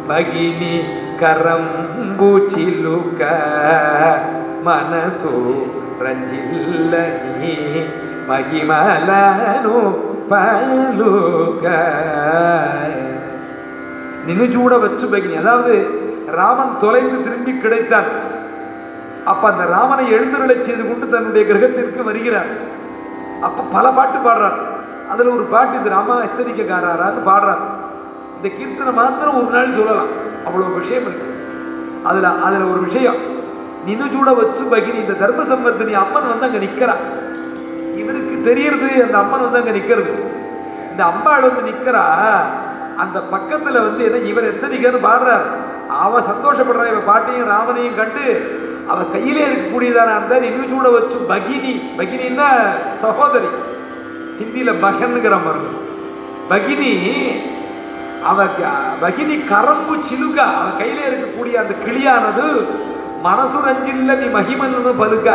Speaker 1: భగిని కరంబు చిలుక మనసు రంజిల్లని మహిమలను పలుక நின்னு சூட வச்சு பகினி அதாவது ராமன் தொலைந்து திரும்பி கிடைத்தான். அப்ப அந்த ராமனை எழுத்துருளை செய்து கொண்டு தன்னுடைய கிரகத்திற்கு வருகிறார். அப்ப பல பாட்டு பாடுறார் அதுல ஒரு பாட்டு இது ராமா எச்சரிக்கைக்காராரான்னு பாடுறார் இந்த கீர்த்தனை மாத்திரம் ஒரு நாள் சொல்லலாம். அவ்வளவு விஷயம் இருக்கு. அதுல அதுல ஒரு விஷயம். நின்னு வச்சு பகினி இந்த தர்ம சம்பர்த்தினி அம்மன் வந்து அங்க நிக்கிறா இவருக்கு தெரியறது அந்த அம்மன் வந்து அங்க நிக்கிறது. இந்த அம்பாள் வந்து நிக்கிறா. அந்த பக்கத்தில் வந்து என்ன இவர் எச்சரிக்கைன்னு பாடுறார். அவன் சந்தோஷப்படுறா இவன் பாட்டையும் ராமனையும் கண்டு அவ கையிலே இருக்கக்கூடியதான அந்த இன்னும் சூட வச்சு பகினி பகினின்னா சகோதரி ஹிந்தியில் பகன்ங்கிற மாதிரி பகினி அவ பகினி கரம்பு சிலுகா அவன் கையிலே இருக்கக்கூடிய அந்த கிளியானது மனசு ரஞ்சில்ல நீ மகிமன்னு பதுக்க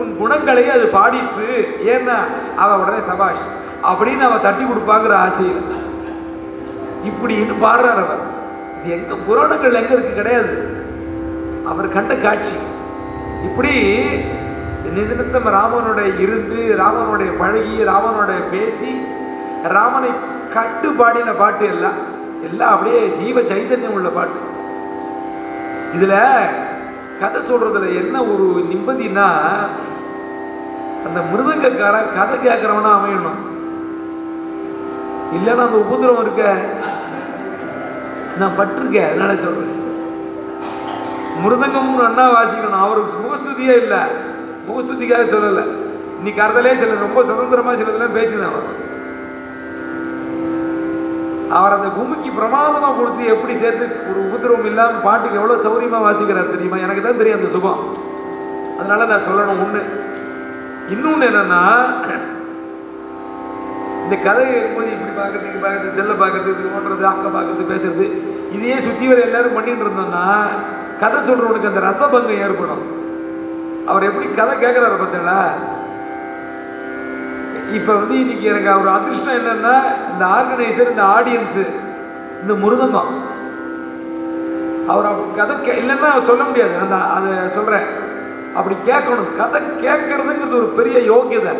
Speaker 1: உன் குணங்களை அது பாடிற்று. ஏன்னா அவ உடனே சபாஷ் அப்படின்னு அவ தட்டி கொடுப்பாங்கிற ஆசை இப்படின்னு பாடுறார் அவர். இது எங்க புராணங்கள் எங்க இருக்கு கிடையாது. அவர் கண்ட காட்சி. இப்படி நிமித்தம் ராமனுடைய இருந்து ராமனுடைய பழகி ராமனுடைய பேசி ராமனை கட்டு பாடின பாட்டு எல்லாம் எல்லாம் அப்படியே ஜீவ சைதன்யம் உள்ள பாட்டு. இதுல கதை சொல்றதுல என்ன ஒரு நிம்மதினா அந்த மிருதங்கக்காரன் கதை கேட்கிறவனா அமையணும். இல்லைன்னா அந்த உபதிரவம் இருக்க. நான் பட்டிருக்கேன் அதனால சொல்கிறேன் மிருதங்கம் அண்ணா வாசிக்கணும். அவருக்கு முகஸ்துதியே இல்லை. முகஸ்துதிக்காக சொல்லலை. இன்னைக்கு அறதலே சில ரொம்ப சுதந்திரமாக சிலதெல்லாம் பேசினேன் அவர் அவர் அந்த பூமிக்கு பிரமாதமாக கொடுத்து எப்படி சேர்த்து ஒரு உபதிரவம் இல்லாமல் பாட்டுக்கு எவ்வளோ சௌரியமாக வாசிக்கிறார் தெரியுமா? எனக்கு தான் தெரியும் அந்த சுகம். அதனால நான் சொல்லணும் ஒன்று இன்னொன்று என்னென்னா இந்த கதை போது இப்படி பார்க்கறது இப்படி பார்க்கறது செல்ல பார்க்கறது இப்படி ஓட்டுறது அங்கே பார்க்கறது பேசுறது இதையே சுற்றி வர எல்லாரும் பண்ணிட்டு இருந்தோம்னா கதை சொல்றவனுக்கு அந்த ரசபங்கம் ஏற்படும். அவர் எப்படி கதை கேட்குறாரு பார்த்தீங்களா? இப்போ வந்து இன்னைக்கு எனக்கு ஒரு அதிர்ஷ்டம் என்னன்னா இந்த ஆர்கனைசர் இந்த ஆடியன்ஸு இந்த முருதங்கம் அவர் அப்படி கதை கே இல்லைன்னா சொல்ல முடியாது. அந்த அதை சொல்கிறேன் அப்படி கேட்கணும். கதை கேட்கறதுங்கிறது ஒரு பெரிய யோகியதை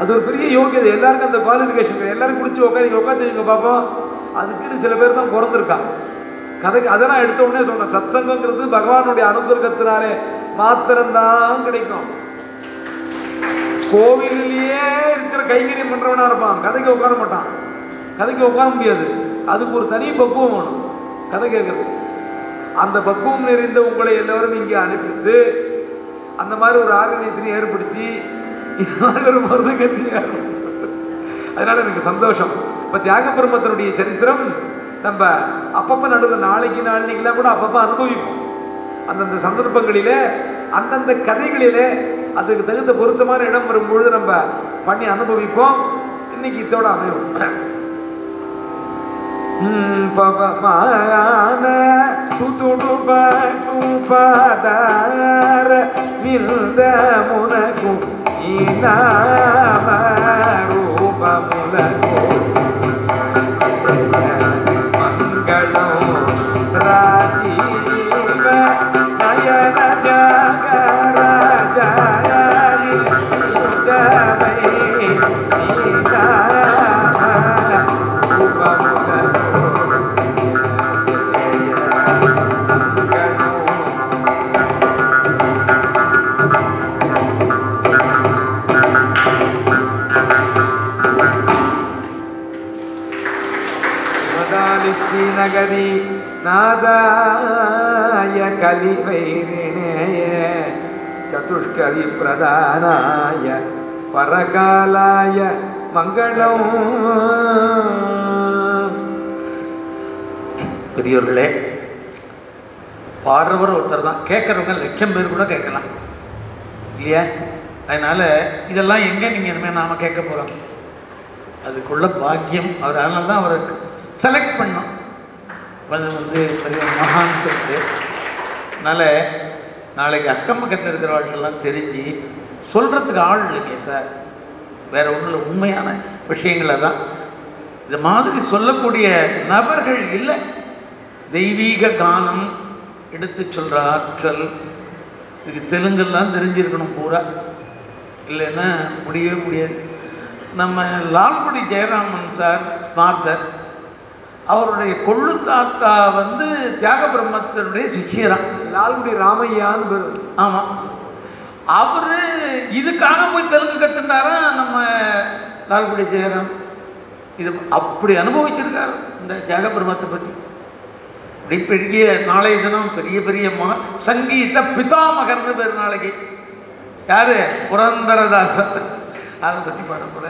Speaker 1: அது ஒரு பெரிய யோகியதை. எல்லாருக்கும் அந்த குவாலிஃபிகேஷன் எல்லாரும் குடிச்சு உட்காந்து உட்காந்துங்க பார்ப்போம் அதுக்குன்னு சில பேர் தான் பிறந்திருக்காங்க. கதைக்கு அதெல்லாம் எடுத்த உடனே சொன்னேன் சத்சங்கங்கிறது பகவானுடைய அனுகிரகத்தினாலே மாத்திரம்தான் கிடைக்கும். கோவிலிலேயே இருக்கிற கைங்கரியம் பண்றவனா இருப்பான். கதைக்கு உட்கார மாட்டான். கதைக்கு உட்கார முடியாது. அதுக்கு ஒரு தனி பக்குவம் வேணும். கதை கேட்கறது அந்த பக்குவம் நிறைந்த உங்களை எல்லாரும் இங்கே அனுப்பித்து அந்த மாதிரி ஒரு ஆர்கனைசேஷன் ஏற்படுத்தி இந்த மாதிரி ஒரு மருந்தகத்தை அதனால எனக்கு சந்தோஷம். இப்போ தியாக பிரம்மத்தினுடைய சரித்திரம் நம்ம அப்பப்போ நடுவில் நாளைக்கு நாளைக்கெல்லாம் கூட அப்பப்போ அனுபவிப்போம். அந்தந்த சந்தர்ப்பங்களிலே அந்தந்த கதைகளிலே அதுக்கு தகுந்த பொருத்தமான இடம் வரும்பொழுது நம்ம பண்ணி அனுபவிப்போம். இன்னைக்கு இதோட அமையும் ம், பவமான சுத்துடு பட்டு பதார إذا ما رب ملك நாதாய கலி சதுஷ்கலி பிரதானாய பரகாலாய மங்களம்.
Speaker 2: பெரியவர்களே பாடுறவர் ஒருத்தர் தான். கேட்குறவங்க லட்சம் பேர் கூட கேட்கலாம். இல்லையா? அதனால் இதெல்லாம் எங்கே நீங்கள் இனிமேல் நாம் கேட்க போகிறோம் அதுக்குள்ள பாக்கியம். அவர் அதனால தான் அவரை செலக்ட் பண்ணோம். அது வந்து பெரிய மகான் சொல்லிட்டு அதனால் நாளைக்கு அக்கம் பக்கத்தில் இருக்கிறவர்களெல்லாம் தெரிஞ்சு சொல்கிறதுக்கு ஆள் இல்லைங்க சார். வேறு ஒன்றும் இல்லை உண்மையான விஷயங்களை தான். இது மாதிரி சொல்லக்கூடிய நபர்கள் இல்லை. தெய்வீக கானம் எடுத்து சொல்கிற ஆற்றல். இதுக்கு தெலுங்கெல்லாம் தெரிஞ்சிருக்கணும் பூரா. இல்லைன்னா முடியவே முடியாது. நம்ம லால்குடி ஜெயராமன் சார் ஸ்மார்த்தர் அவருடைய கொள்ளு தாத்தா வந்து தியாக பிரம்மத்தினுடைய சிஷ்யரான்
Speaker 1: லால்குடி ராமையான்னு பேரு.
Speaker 2: ஆமாம் அவர் இதுக்காக போய் தெலுங்கு கற்றுனாரா நம்ம லால்குடி ஜெயராம். இது அப்படி அனுபவிச்சிருக்காரு இந்த தியாக பிரம்மத்தை பற்றி அப்படி பெரிய நாளைய தினம் பெரிய பெரிய மக சங்கீத பிதாமகர்னு பேர் நாளைக்கு. யாரு? புரந்தரதாசன். அதை பற்றி பாட போல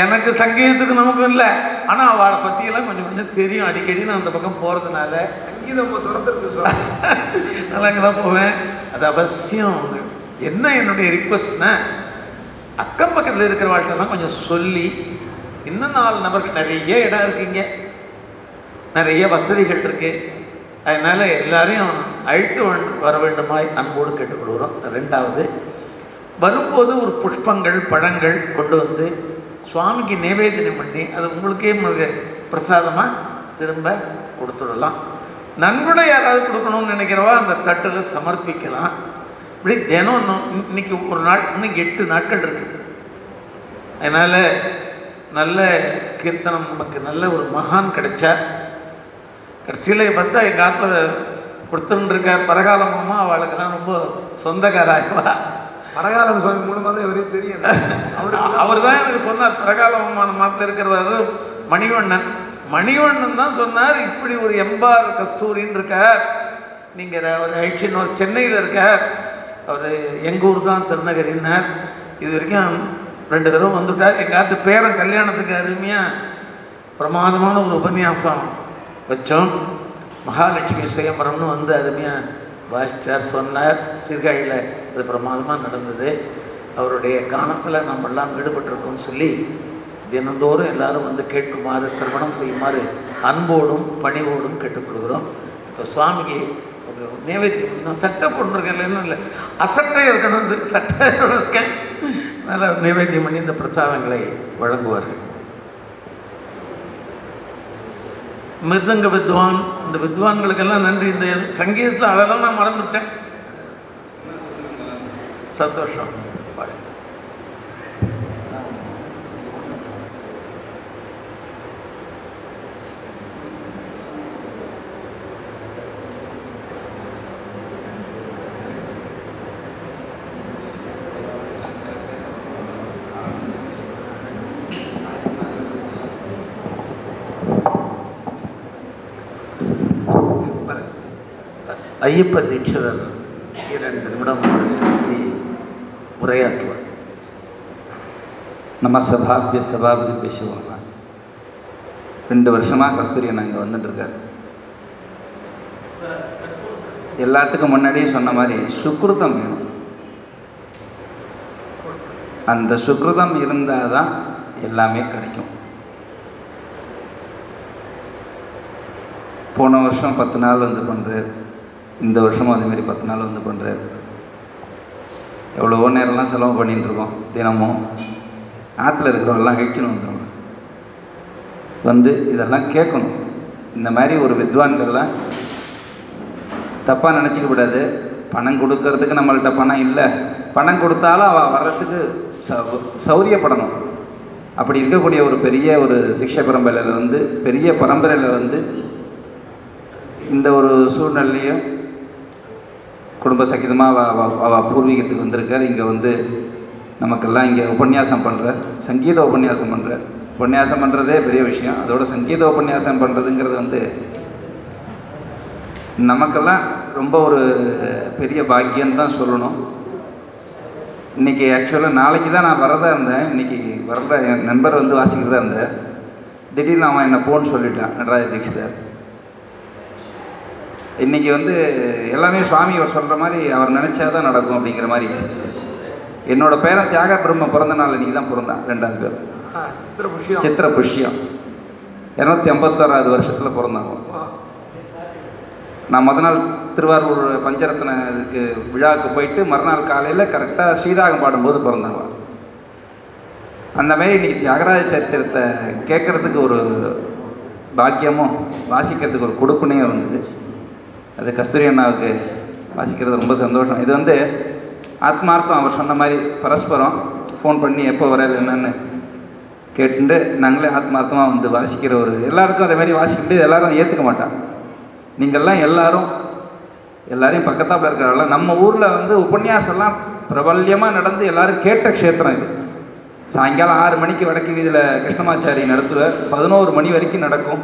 Speaker 2: எனக்கு சங்கீதத்துக்கு நமக்கும் இல்லை. ஆனால் அவளை பற்றியெல்லாம் கொஞ்சம் கொஞ்சம் தெரியும். அடிக்கடி நான் அந்த பக்கம் போகிறதுனால
Speaker 1: சங்கீதம் சொல்ல
Speaker 2: நான் அங்கே தான் போவேன். அது அவசியம். என்ன என்னுடைய ரிக்வஸ்ட்னா அக்கம் பக்கத்தில் இருக்கிறவாழ்கிட்டலாம் கொஞ்சம் சொல்லி இன்னும் நாலு நபருக்கு நிறைய இடம் இருக்குங்க. நிறைய வசதிகள் இருக்கு. அதனால எல்லாரையும் அழைத்து வர வேண்டுமாய் அன்போடு கேட்டுக்கொள்கிறோம். ரெண்டாவது வரும்போது ஒரு புஷ்பங்கள் பழங்கள் கொண்டு வந்து சுவாமிக்கு நிவேதனம் பண்ணி அது உங்களுக்கே மிக பிரசாதமாக திரும்ப கொடுத்துடலாம். நன்கொடை யாராவது கொடுக்கணும்னு நினைக்கிறவா அந்த தட்டில் சமர்ப்பிக்கலாம். இப்படி தினம் இன்னும் இன்னைக்கு ஒரு நாள் இன்னைக்கு எட்டு நாட்கள் இருக்கு. அதனால் நல்ல கீர்த்தனம் நமக்கு நல்ல ஒரு மகான் கிடைச்சா கடைசியில் பார்த்தா எங்கள் ஆத்துல கொடுத்துட்டு பரகாலமாக பரகாலமாமா அவளுக்கெல்லாம் ரொம்ப சொந்தக்காராய்வா
Speaker 1: பரகாலம் சுவாமி மூலமா தான் இவரே தெரியும்.
Speaker 2: அவர் தான் எனக்கு சொன்னார் பரகாலமான மாத்த இருக்கிறது மணிவண்ணன். மணிவண்ணன் தான் சொன்னார் இப்படி ஒரு எம்பார் கஸ்தூரின்னு இருக்கார். நீங்கள் ஒரு ஐஷன் ஒரு சென்னையில் இருக்கார். அவர் எங்கள் ஊர் தான் திருநகரின்னார். இது வரைக்கும் ரெண்டு தடவை வந்துட்டார். எங்கள் ஆத்து பேரன் கல்யாணத்துக்கு அருமையாக பிரமாதமான ஒரு உபன்யாசம் வச்சோம். மகாலட்சுமி சுயம்பரம்னு வந்து அருமையாக பாஸ்டர் சொன்னார். சீர்காழியில் அது பிரமாதமாக நடந்தது. அவருடைய கானத்தில் நம்ம எல்லாம் ஈடுபட்டிருக்கோம்னு சொல்லி தினந்தோறும் எல்லாரும் வந்து கேட்குமாறு சிரவணம் செய்யுமாறு அன்போடும் பணிவோடும் கேட்டுக்கொள்கிறோம். இப்போ சுவாமிக்கு நேவேத்தியம் நான் சட்டை போட்டுருக்கேன் இல்லைன்னு இல்லை. அசட்டை இருக்கணும் சட்டை இருக்கேன். நல்லா நைவேத்தியம் பண்ணி இந்த பிரசாதங்களை வழங்குவார்கள். மிருதங்க வித்வான். இந்த வித்வான்களுக்கெல்லாம் நன்றி. இந்த சங்கீதத்தில் அதெல்லாம் நான் மறந்துட்டேன். சந்தோஷம் பாய். ஐயப்ப தீட்சிதர் இரண்டு நிமிடம் பற்றி உரையாற்றுவார்.
Speaker 3: நம்ம சபாபிய சபாபதி பேசுவோம் ரெண்டு வருஷமாக கஸ்தூரியன் அண்ணா இங்கே வந்துட்டுருக்காரு. எல்லாத்துக்கும் முன்னாடியே சொன்ன மாதிரி சுக்ருதம் வேணும். அந்த சுக்ருதம் இருந்தால் தான் எல்லாமே கிடைக்கும். போன வருஷம் பத்து நாள் வந்து பண்ணுறேன் இந்த வருஷமும் அதேமாரி பத்து நாள் வந்து பண்ணுறாரு எவ்வளவோ நேரம்லாம் செலவு பண்ணிட்டு இருக்கோம் தினமும். ஆற்றுல இருக்கிறவங்கலாம் அழிச்சுன்னு வந்துடும் வந்து இதெல்லாம் கேட்கணும். இந்த மாதிரி ஒரு வித்வான்கள்லாம் தப்பாக நினச்சிக்க கூடாது. பணம் கொடுக்கறதுக்கு நம்மள்கிட்ட பணம் இல்லை. பணம் கொடுத்தாலும் அவள் வர்றதுக்கு சௌ சௌரியப்படணும். அப்படி இருக்கக்கூடிய ஒரு பெரிய ஒரு சிக்ஷ பரம்பரையில் வந்து பெரிய பரம்பரையில் வந்து இந்த ஒரு சூழ்நிலையும் குடும்ப சகிதமாக அவ பூர்வீகத்துக்கு வந்திருக்கார். இங்கே வந்து நமக்கெல்லாம் இங்கே உபன்யாசம் பண்ணுற சங்கீத உபன்யாசம் பண்ணுற உபன்யாசம் பண்ணுறதே பெரிய விஷயம். அதோட சங்கீத உபன்யாசம் பண்ணுறதுங்கிறது வந்து நமக்கெல்லாம் ரொம்ப ஒரு பெரிய பாக்கியம் தான் சொல்லணும். இன்றைக்கி ஆக்சுவலாக நாளைக்கு தான் நான் வரதா இருந்தேன். இன்றைக்கி வரல. என் நண்பர் வந்து வாசிக்கிறதா இருந்தேன் திடீர்னு அவன் என்னை போன்னு சொல்லிட்டான். நடராஜ தீட்சிதர். இன்னைக்கு வந்து எல்லாமே சுவாமி அவர் சொல்கிற மாதிரி அவர் நினச்சாதான் நடக்கும் அப்படிங்கிற மாதிரி. என்னோட பேரன் தியாக பிரம்ம பிறந்த நாள் இன்னைக்கு தான் பிறந்தான் ரெண்டாவது பேர்.
Speaker 1: சித்திர புஷ்யம்
Speaker 3: இரநூத்தி ஐம்பத்தோராவது வருஷத்தில் பிறந்தாங்க நான் முத நாள் திருவாரூர் பஞ்சரத்ன இதுக்கு விழாவுக்கு போயிட்டு மறுநாள் காலையில் கரெக்டாக ஸ்ரீராகம் பாடும்போது பிறந்தாங்க அந்த மாதிரி இன்னைக்கு தியாகராஜ சரித்திரத்தை கேட்குறதுக்கு ஒரு பாக்கியமும் வாசிக்கிறதுக்கு ஒரு கொடுப்புனையும் இருந்தது. அது கஸ்தூரி அண்ணாவுக்கு வாசிக்கிறது ரொம்ப சந்தோஷம். இது வந்து ஆத்மார்த்தம். அவர் சொன்ன மாதிரி பரஸ்பரம் ஃபோன் பண்ணி எப்போ வர என்னன்னு கேட்டுட்டு நாங்களே ஆத்மார்த்தமாக வந்து வாசிக்கிற ஒரு எல்லாருக்கும் அதே மாதிரி வாசிக்கிட்டு எல்லாரும் ஏற்றுக்க மாட்டான் நீங்கள்லாம் எல்லாரும் எல்லாரையும் பக்கத்தாப்பில் இருக்கிறவங்கள நம்ம ஊரில் வந்து உபன்யாசம்லாம் பிரபல்யமாக நடந்து எல்லாரும் கேட்ட க்ஷேத்திரம் இது. சாயங்காலம் ஆறு மணிக்கு வடக்கு வீதியில் கிருஷ்ணமாச்சாரி நடத்துவார். பதினோரு மணி வரைக்கும் நடக்கும்.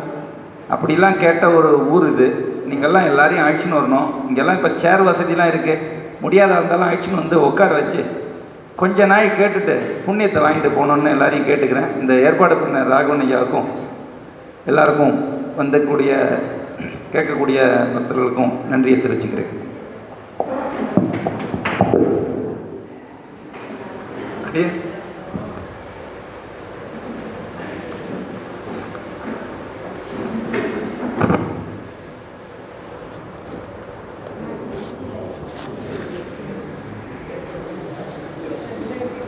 Speaker 3: அப்படிலாம் கேட்ட ஒரு ஊர் இது. நீங்கள்லாம் எல்லாரையும் அழைச்சின்னு வரணும். இங்கெல்லாம் இப்போ சேர் வசதிலாம் இருக்குது முடியாத இருந்தாலும் அழைச்சின்னு வந்து உட்கார வச்சு கொஞ்ச நாய் கேட்டுட்டு புண்ணியத்தை வாங்கிட்டு போகணுன்னு எல்லாரையும் கேட்டுக்கிறேன். இந்த ஏற்பாடு பண்ண ராகவன் ஐயாவுக்கும் எல்லாருக்கும் வந்தக்கூடிய கேட்கக்கூடிய பக்தர்களுக்கும் நன்றியை தெரிவிச்சுக்கிறேன்.
Speaker 1: அப்படியே